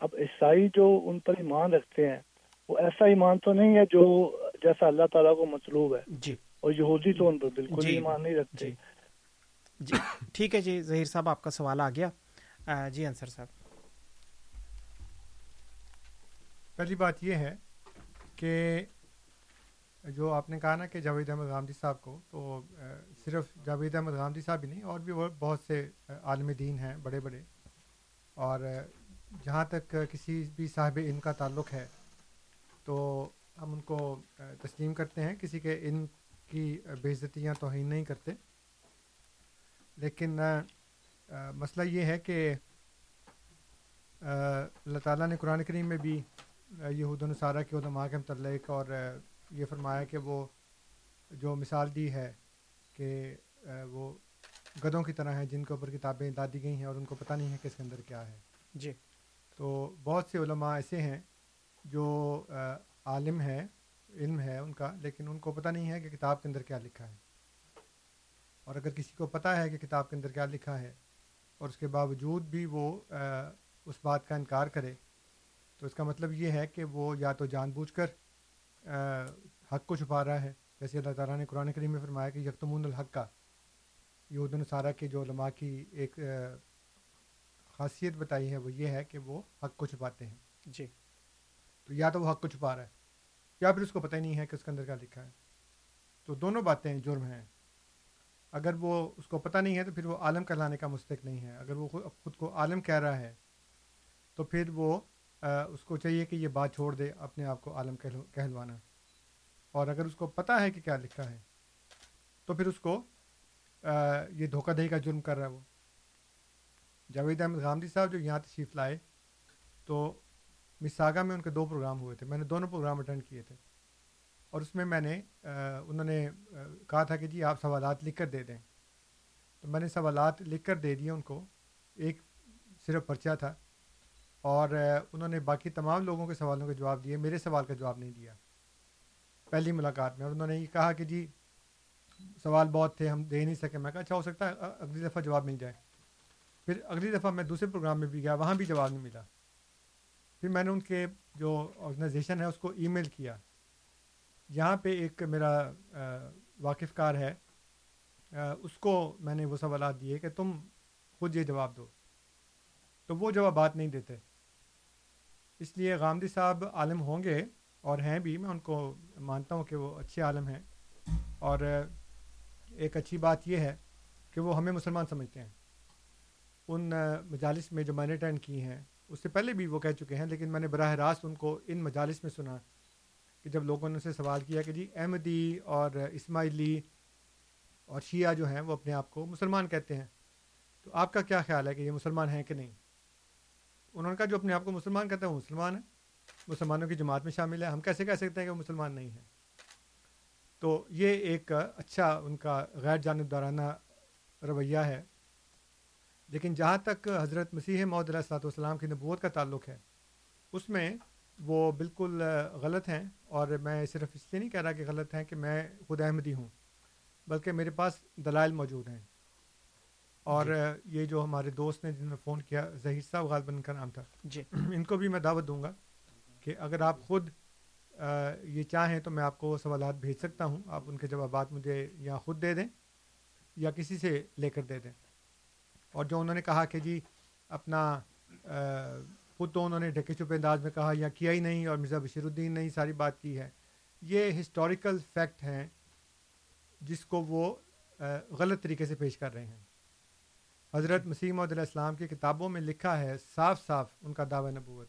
اب عیسائی جو ان پر ایمان رکھتے ہیں وہ ایسا ایمان تو نہیں ہے جو جیسا اللہ تعالیٰ کو مطلوب ہے۔ جی۔ اور یہودی تو ان پر بالکل جی ایمان نہیں رکھتے۔ جی۔ جی ٹھیک ہے جی ظہیر صاحب آپ کا سوال آ گیا۔ جی انصر صاحب۔ پہلی بات یہ ہے کہ جو آپ نے کہا نا کہ جاوید احمد غامدی صاحب کو تو صرف جاوید احمد غامدی صاحب ہی نہیں اور بھی بہت سے عالم دین ہیں بڑے بڑے۔ اور جہاں تک کسی بھی صاحب علم کا تعلق ہے تو ہم ان کو تسلیم کرتے ہیں۔ کسی کے علم کی بے عزتیاں توہین نہیں کرتے۔ لیکن مسئلہ یہ ہے کہ اللہ تعالیٰ نے قرآن کریم میں بھی یہود النصارہ کے علماء کے متعلق اور یہ فرمایا کہ وہ جو مثال دی ہے کہ وہ گدوں کی طرح ہیں جن کے اوپر کتابیں دادی گئی ہیں اور ان کو پتہ نہیں ہے کہ اس کے اندر کیا ہے۔ جی۔ تو بہت سے علماء ایسے ہیں جو عالم ہے علم ہے ان کا لیکن ان کو پتہ نہیں ہے کہ کتاب کے اندر کیا لکھا ہے۔ اور اگر کسی کو پتہ ہے کہ کتاب کے اندر کیا لکھا ہے اور اس کے باوجود بھی وہ اس بات کا انکار کرے تو اس کا مطلب یہ ہے کہ وہ یا تو جان بوجھ کر حق کو چھپا رہا ہے۔ جیسے اللہ تعالیٰ نے قرآن کریم میں فرمایا کہ یکتمون الحق کا یہود النصارہ کے جو علماء کی ایک خاصیت بتائی ہے وہ یہ ہے کہ وہ حق کو چھپاتے ہیں۔ جی۔ تو یا تو وہ حق کو چھپا رہا ہے۔ یا پھر اس کو پتہ ہی نہیں ہے کہ اس کے اندر کیا لکھا ہے۔ تو دونوں باتیں جرم ہیں۔ اگر وہ اس کو پتہ نہیں ہے تو پھر وہ عالم کہلانے کا مستق نہیں ہے۔ اگر وہ خود کو عالم کہہ رہا ہے تو پھر وہ اس کو چاہیے کہ یہ بات چھوڑ دے، اپنے آپ کو عالم کہلوانا۔ اور اگر اس کو پتہ ہے کہ کیا لکھا ہے تو پھر اس کو یہ دھوکہ دہی کا جرم کر رہا ہے وہ۔ جاوید احمد غامدی صاحب جو یہاں تشریف لائے تو مساگا میں ان کے دو پروگرام ہوئے تھے۔ میں نے دونوں پروگرام اٹینڈ کیے تھے۔ اور اس میں میں نے انہوں نے کہا تھا کہ جی آپ سوالات لکھ کر دے دیں۔ تو میں نے سوالات لکھ کر دے دیے ان کو۔ ایک صرف پرچہ تھا۔ اور انہوں نے باقی تمام لوگوں کے سوالوں کے جواب دیے۔ میرے سوال کا جواب نہیں دیا۔ پہلی ملاقات میں۔ اور انہوں نے یہ کہا کہ جی سوال بہت تھے، ہم دے نہیں سکے۔ میں کہا اچھا ہو سکتا ہے، اگلی دفعہ جواب مل جائے۔ پھر اگلی دفعہ میں دوسرے پروگرام میں بھی گیا، وہاں بھی جواب نہیں ملا۔ پھر میں نے ان کے جو آرگنائزیشن ہے، اس کو ای میل کیا۔ یہاں پہ ایک میرا واقف کار ہے۔ اس کو میں نے وہ سوالات دیے کہ تم خود یہ جواب دو۔ تو وہ جوابات نہیں دیتے۔ اس لیے غامدی صاحب عالم ہوں گے اور ہیں بھی، میں ان کو مانتا ہوں کہ وہ اچھے عالم ہیں۔ اور ایک اچھی بات یہ ہے کہ وہ ہمیں مسلمان سمجھتے ہیں۔ ان مجالس میں جو میں نے اٹینڈ کی ہیں۔ اس سے پہلے بھی وہ کہہ چکے ہیں، لیکن میں نے براہ راست ان کو ان مجالس میں سنا کہ جب لوگوں نے ان سے سوال کیا کہ جی احمدی اور اسماعیلی اور شیعہ جو ہیں وہ اپنے آپ کو مسلمان کہتے ہیں، تو آپ کا کیا خیال ہے کہ یہ مسلمان ہیں کہ نہیں؟ انہوں نے کہا جو اپنے آپ کو مسلمان کہتے ہیں وہ مسلمان ہیں مسلمانوں کی جماعت میں شامل ہے، ہم کیسے کہہ سکتے ہیں کہ وہ مسلمان نہیں ہیں؟ تو یہ ایک اچھا ان کا غیر جانبدارانہ رویہ ہے۔ لیکن جہاں تک حضرت مسیح محدود السلاۃ والسلام کی نبوت کا تعلق ہے اس میں وہ بالکل غلط ہیں اور میں صرف اس لیے نہیں کہہ رہا کہ غلط ہیں کہ میں خود احمدی ہوں بلکہ میرے پاس دلائل موجود ہیں۔ اور جی۔ یہ جو ہمارے دوست نے جنہوں نے فون کیا ظہیر صاحب غالباً ان کا نام تھا۔ جی۔ ان کو بھی میں دعوت دوں گا کہ اگر آپ خود یہ چاہیں تو میں آپ کو سوالات بھیج سکتا ہوں۔ آپ ان کے جوابات مجھے یا خود دے دیں یا کسی سے لے کر دے دیں۔ اور جو انہوں نے کہا کہ جی اپنا خود تو انہوں نے ڈھکے چھپے انداز میں کہا، یا کیا ہی نہیں، اور مرزا بشیر الدین نے ہی ساری بات کی ہے۔ یہ ہسٹوریکل فیکٹ ہیں جس کو وہ غلط طریقے سے پیش کر رہے ہیں۔ حضرت مسیم علیہ السلام کی کتابوں میں لکھا ہے، صاف صاف ان کا دعوی نبوت۔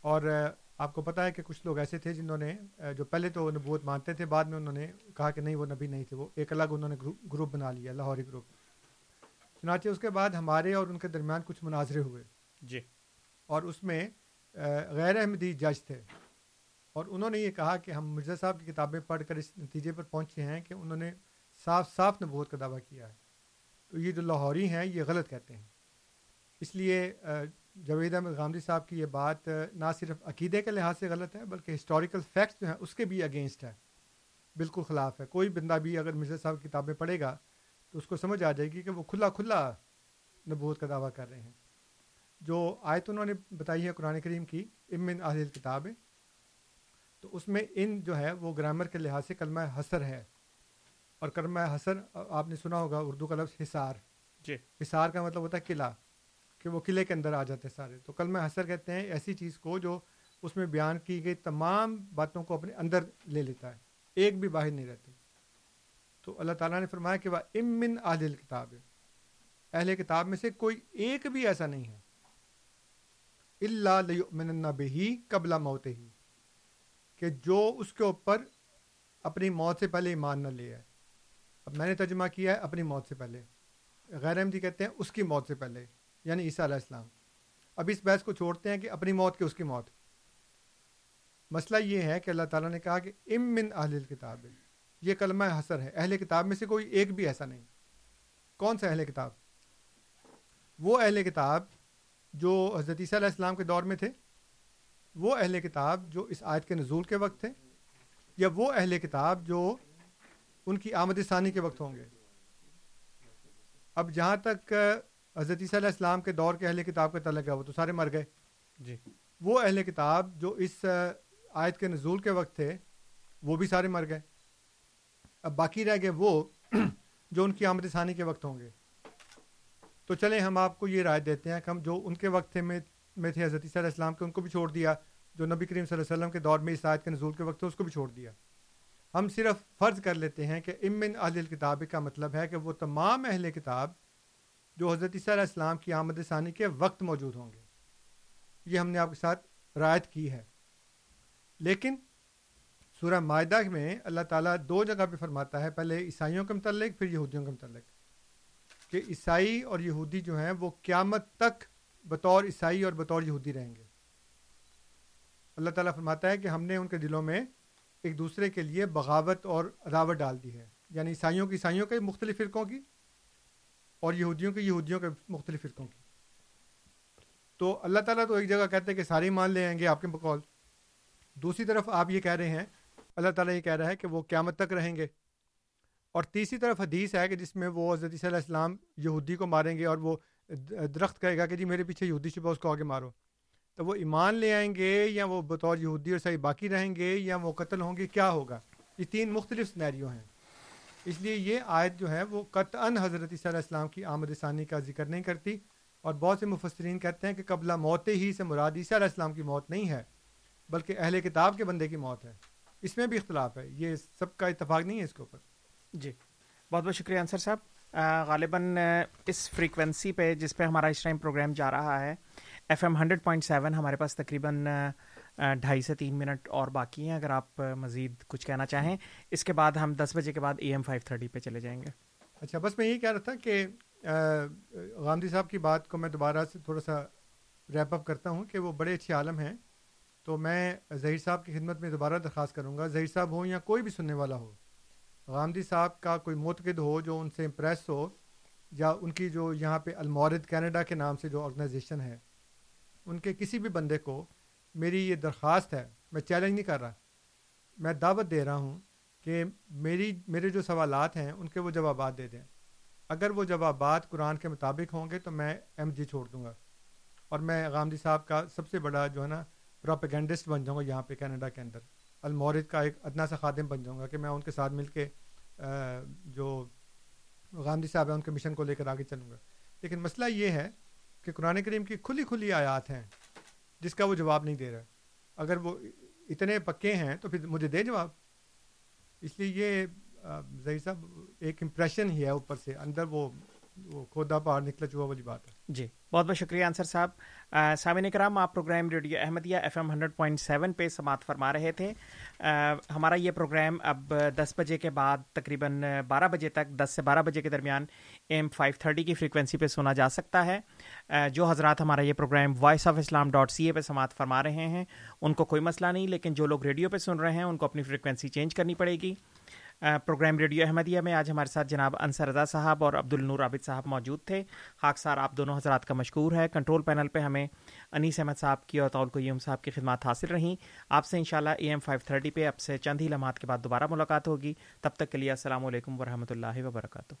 اور آپ کو پتہ ہے کہ کچھ لوگ ایسے تھے جنہوں نے جو پہلے تو نبوت مانتے تھے، بعد میں انہوں نے کہا کہ نہیں، وہ نبی نہیں تھے، وہ ایک الگ انہوں نے گروپ بنا لیا، لاہوری گروپ۔ چنانچہ اس کے بعد ہمارے اور ان کے درمیان کچھ مناظرے ہوئے۔ جی۔ اور اس میں غیر احمدی جج تھے۔ اور انہوں نے یہ کہا کہ ہم مرزا صاحب کی کتابیں پڑھ کر اس نتیجے پر پہنچے ہیں کہ انہوں نے صاف صاف نبوت کا دعویٰ کیا ہے۔ تو یہ جو لاہوری ہیں یہ غلط کہتے ہیں۔ اس لیے جوید احمد غامدی صاحب کی یہ بات نہ صرف عقیدے کے لحاظ سے غلط ہے بلکہ ہسٹوریکل فیکٹس جو ہیں اس کے بھی اگینسٹ ہے۔ بالکل خلاف ہے۔ کوئی بندہ بھی اگر مرزا صاحب کی کتابیں پڑھے گا تو اس کو سمجھ آ جائے گی کہ وہ کھلا کھلا نبوت کا دعویٰ کر رہے ہیں۔ جو آیت انہوں نے بتائی ہے قرآن کریم کی امن اہل کتاب تو اس میں ان جو ہے وہ گرامر کے لحاظ سے کلمہ حسر ہے۔ اور کلمہ حسر آپ نے سنا ہوگا اردو کا لفظ حصار۔ جی۔ حصار کا مطلب ہوتا ہے قلعہ کہ وہ قلعے کے اندر آ جاتے ہیں سارے۔ تو کلمہ حسر کہتے ہیں ایسی چیز کو جو اس میں بیان کی گئی تمام باتوں کو اپنے اندر لے لیتا ہے ایک بھی باہر نہیں رہتی تو اللہ تعالیٰ نے فرمایا کہ وہ امن اہل کتاب ہے اہل کتاب میں سے کوئی ایک بھی ایسا نہیں ہے۔ اللہ بہی قبلہ موت ہی کہ جو اس کے اوپر اپنی موت سے پہلے ایمان نہ لے ہے اب میں نے ترجمہ کیا ہے اپنی موت سے پہلے۔ غیر احمدی کہتے ہیں اس کی موت سے پہلے یعنی عیسیٰ علیہ السلام۔ اب اس بحث کو چھوڑتے ہیں کہ اپنی موت کے اس کی موت۔ مسئلہ یہ ہے کہ اللہ تعالیٰ نے کہا کہ ام من اہل کتاب یہ کلمہ حسر ہے۔ اہل کتاب میں سے کوئی ایک بھی ایسا نہیں۔ کون سا اہل کتاب؟ وہ اہل کتاب جو حضرت عیسیٰ علیہ السلام کے دور میں تھے۔ وہ اہل کتاب جو اس آیت کے نزول کے وقت تھے۔ یا وہ اہل کتاب جو ان کی آمد ثانی کے وقت ہوں گے۔ اب جہاں تک حضرت عیسیٰ علیہ السلام کے دور کے اہل کتاب کا تعلق ہے وہ تو سارے مر گئے۔ جی۔ وہ اہل کتاب جو اس آیت کے نزول کے وقت تھے وہ بھی سارے مر گئے۔ اب باقی رہ گئے وہ جو ان کی آمد ثانی کے وقت ہوں گے۔ تو چلیں ہم آپ کو یہ رائے دیتے ہیں کہ ہم جو ان کے وقت تھے میں میں تھے حضرت علیہ السلام کے، ان کو بھی چھوڑ دیا۔ جو نبی کریم صلی اللہ علیہ وسلم کے دور میں اس آیت کے نزول کے وقت تھے، اس کو بھی چھوڑ دیا۔ ہم صرف فرض کر لیتے ہیں کہ امن اہل کتاب کا مطلب ہے کہ وہ تمام اہل کتاب جو حضرت علیہ السلام کی آمد ثانی کے وقت موجود ہوں گے۔ یہ ہم نے آپ کے ساتھ رعایت کی ہے۔ لیکن سورہ معاہدہ میں اللہ تعالیٰ دو جگہ پہ فرماتا ہے، پہلے عیسائیوں کے متعلق، پھر یہودیوں کے متعلق۔ کہ عیسائی اور یہودی جو ہیں، وہ قیامت تک بطور عیسائی اور بطور یہودی رہیں گے۔ اللہ تعالیٰ فرماتا ہے کہ ہم نے ان کے دلوں میں ایک دوسرے کے لیے بغاوت اور عداوت ڈال دی ہے۔ یعنی عیسائیوں کی عیسائیوں کے مختلف فرقوں کی اور یہودیوں کے یہودیوں کے مختلف فرقوں کی۔ تو اللہ تعالیٰ تو ایک جگہ کہتے ہیں کہ سارے مان لے آئیں گے آپ کے بقول۔ دوسری طرف آپ یہ کہہ رہے ہیں اللہ تعالیٰ یہ کہہ رہا ہے کہ وہ قیامت تک رہیں گے۔ اور تیسری طرف حدیث ہے کہ جس میں وہ حضرت علیہ السلام یہودی کو ماریں گے اور وہ درخت کہے گا کہ جی میرے پیچھے یہودی چھپا، اس کو آگے مارو۔ تو وہ ایمان لے آئیں گے یا وہ بطور یہودی اور صحیح باقی رہیں گے یا وہ قتل ہوں گے، کیا ہوگا؟ یہ تین مختلف سنیریو ہیں۔ اس لیے یہ آیت جو ہے وہ قطع حضرت علیہ السلام کی آمد ثانی کا ذکر نہیں کرتی۔ اور بہت سے مفسرین کہتے ہیں کہ قبلہ موت ہی سے مراد عیسیٰ علیہ السلام کی موت نہیں ہے، بلکہ اہل کتاب کے بندے کی موت ہے۔ اس میں بھی اختلاف ہے یہ سب کا اتفاق نہیں ہے اس کے اوپر۔ جی۔ بہت بہت شکریہ انصر صاحب۔ غالباً اس فریکوینسی پہ جس پہ ہمارا اس ٹائم پروگرام جا رہا ہے F M hundred point seven ہمارے پاس تقریباً ڈھائی سے تین منٹ اور باقی ہیں۔ اگر آپ مزید کچھ کہنا چاہیں اس کے بعد ہم دس بجے کے بعد اے ایم فائیو تھرٹی پہ چلے جائیں گے۔ اچھا بس میں یہی کہہ رہا تھا کہ غامدی صاحب کی بات کو میں دوبارہ سے تھوڑا سا ریپ اپ کرتا ہوں کہ وہ بڑے اچھے عالم ہیں۔ تو میں ظہیر صاحب کی خدمت میں دوبارہ درخواست کروں گا ظہیر صاحب ہوں یا کوئی بھی سننے والا ہو، غامدی صاحب کا کوئی متقد ہو جو ان سے امپریس ہو، یا ان کی جو یہاں پہ المورد کینیڈا کے نام سے جو آرگنائزیشن ہے، ان کے کسی بھی بندے کو میری یہ درخواست ہے، میں چیلنج نہیں کر رہا، میں دعوت دے رہا ہوں کہ میری، میرے جو سوالات ہیں، ان کے وہ جوابات دے دیں۔ اگر وہ جوابات قرآن کے مطابق ہوں گے تو میں ایم جی چھوڑ دوں گا۔ اور میں غامدی صاحب کا سب سے بڑا جو ہے نا پراپیگینڈسٹ بن جاؤں گا یہاں پہ کینیڈا کے اندر۔ المورد کا ایک ادنا سا خادم بن جاؤں گا کہ میں ان کے ساتھ مل کے جو غامدی صاحب ہیں، ان کے مشن کو لے کر آگے چلوں گا۔ لیکن مسئلہ یہ ہے کہ قرآن کریم کی کھلی کھلی آیات ہیں جس کا وہ جواب نہیں دے رہا۔ اگر وہ اتنے پکے ہیں تو پھر مجھے دے جواب۔ اس لیے یہ ظہیر صاحب، ایک امپریشن ہی ہے اوپر سے۔ اندر وہ وہ کھودا پہاڑ نکلا چوہا والی بات ہے۔ جی بہت بہت شکریہ انصر صاحب۔ سامعین کرام، آپ programme radio Ahmadiyya F M hundred point seven پہ سماعت فرما رہے تھے۔ ہمارا یہ پروگرام اب دس بجے کے بعد تقریباً بارہ بجے تک، دس سے بارہ بجے کے درمیان ایم فائیو تھرٹی کی فریکوینسی پہ سنا جا سکتا ہے۔ جو حضرات ہمارا یہ programme voice of Islam dot C A پہ سماعت فرما رہے ہیں، ان کو کوئی مسئلہ نہیں، لیکن جو لوگ ریڈیو پہ سن رہے ہیں، ان کو اپنی فریکوینسی چینج کرنی پڑے گی۔ پروگرام ریڈیو احمدیہ میں آج ہمارے ساتھ جناب انصر رضا صاحب اور عبد النور عابد صاحب موجود تھے۔ خاک سار آپ دونوں حضرات کا مشکور ہے کنٹرول پینل پہ ہمیں انیس احمد صاحب کی اور طول قیم صاحب کی خدمات حاصل رہیں۔ آپ سے انشاءاللہ اے ایم فائیو تھرٹی پہ اب سے چند ہی لمحات کے بعد دوبارہ ملاقات ہوگی۔ تب تک کے لیے السلام علیکم ورحمۃ اللہ وبرکاتہ۔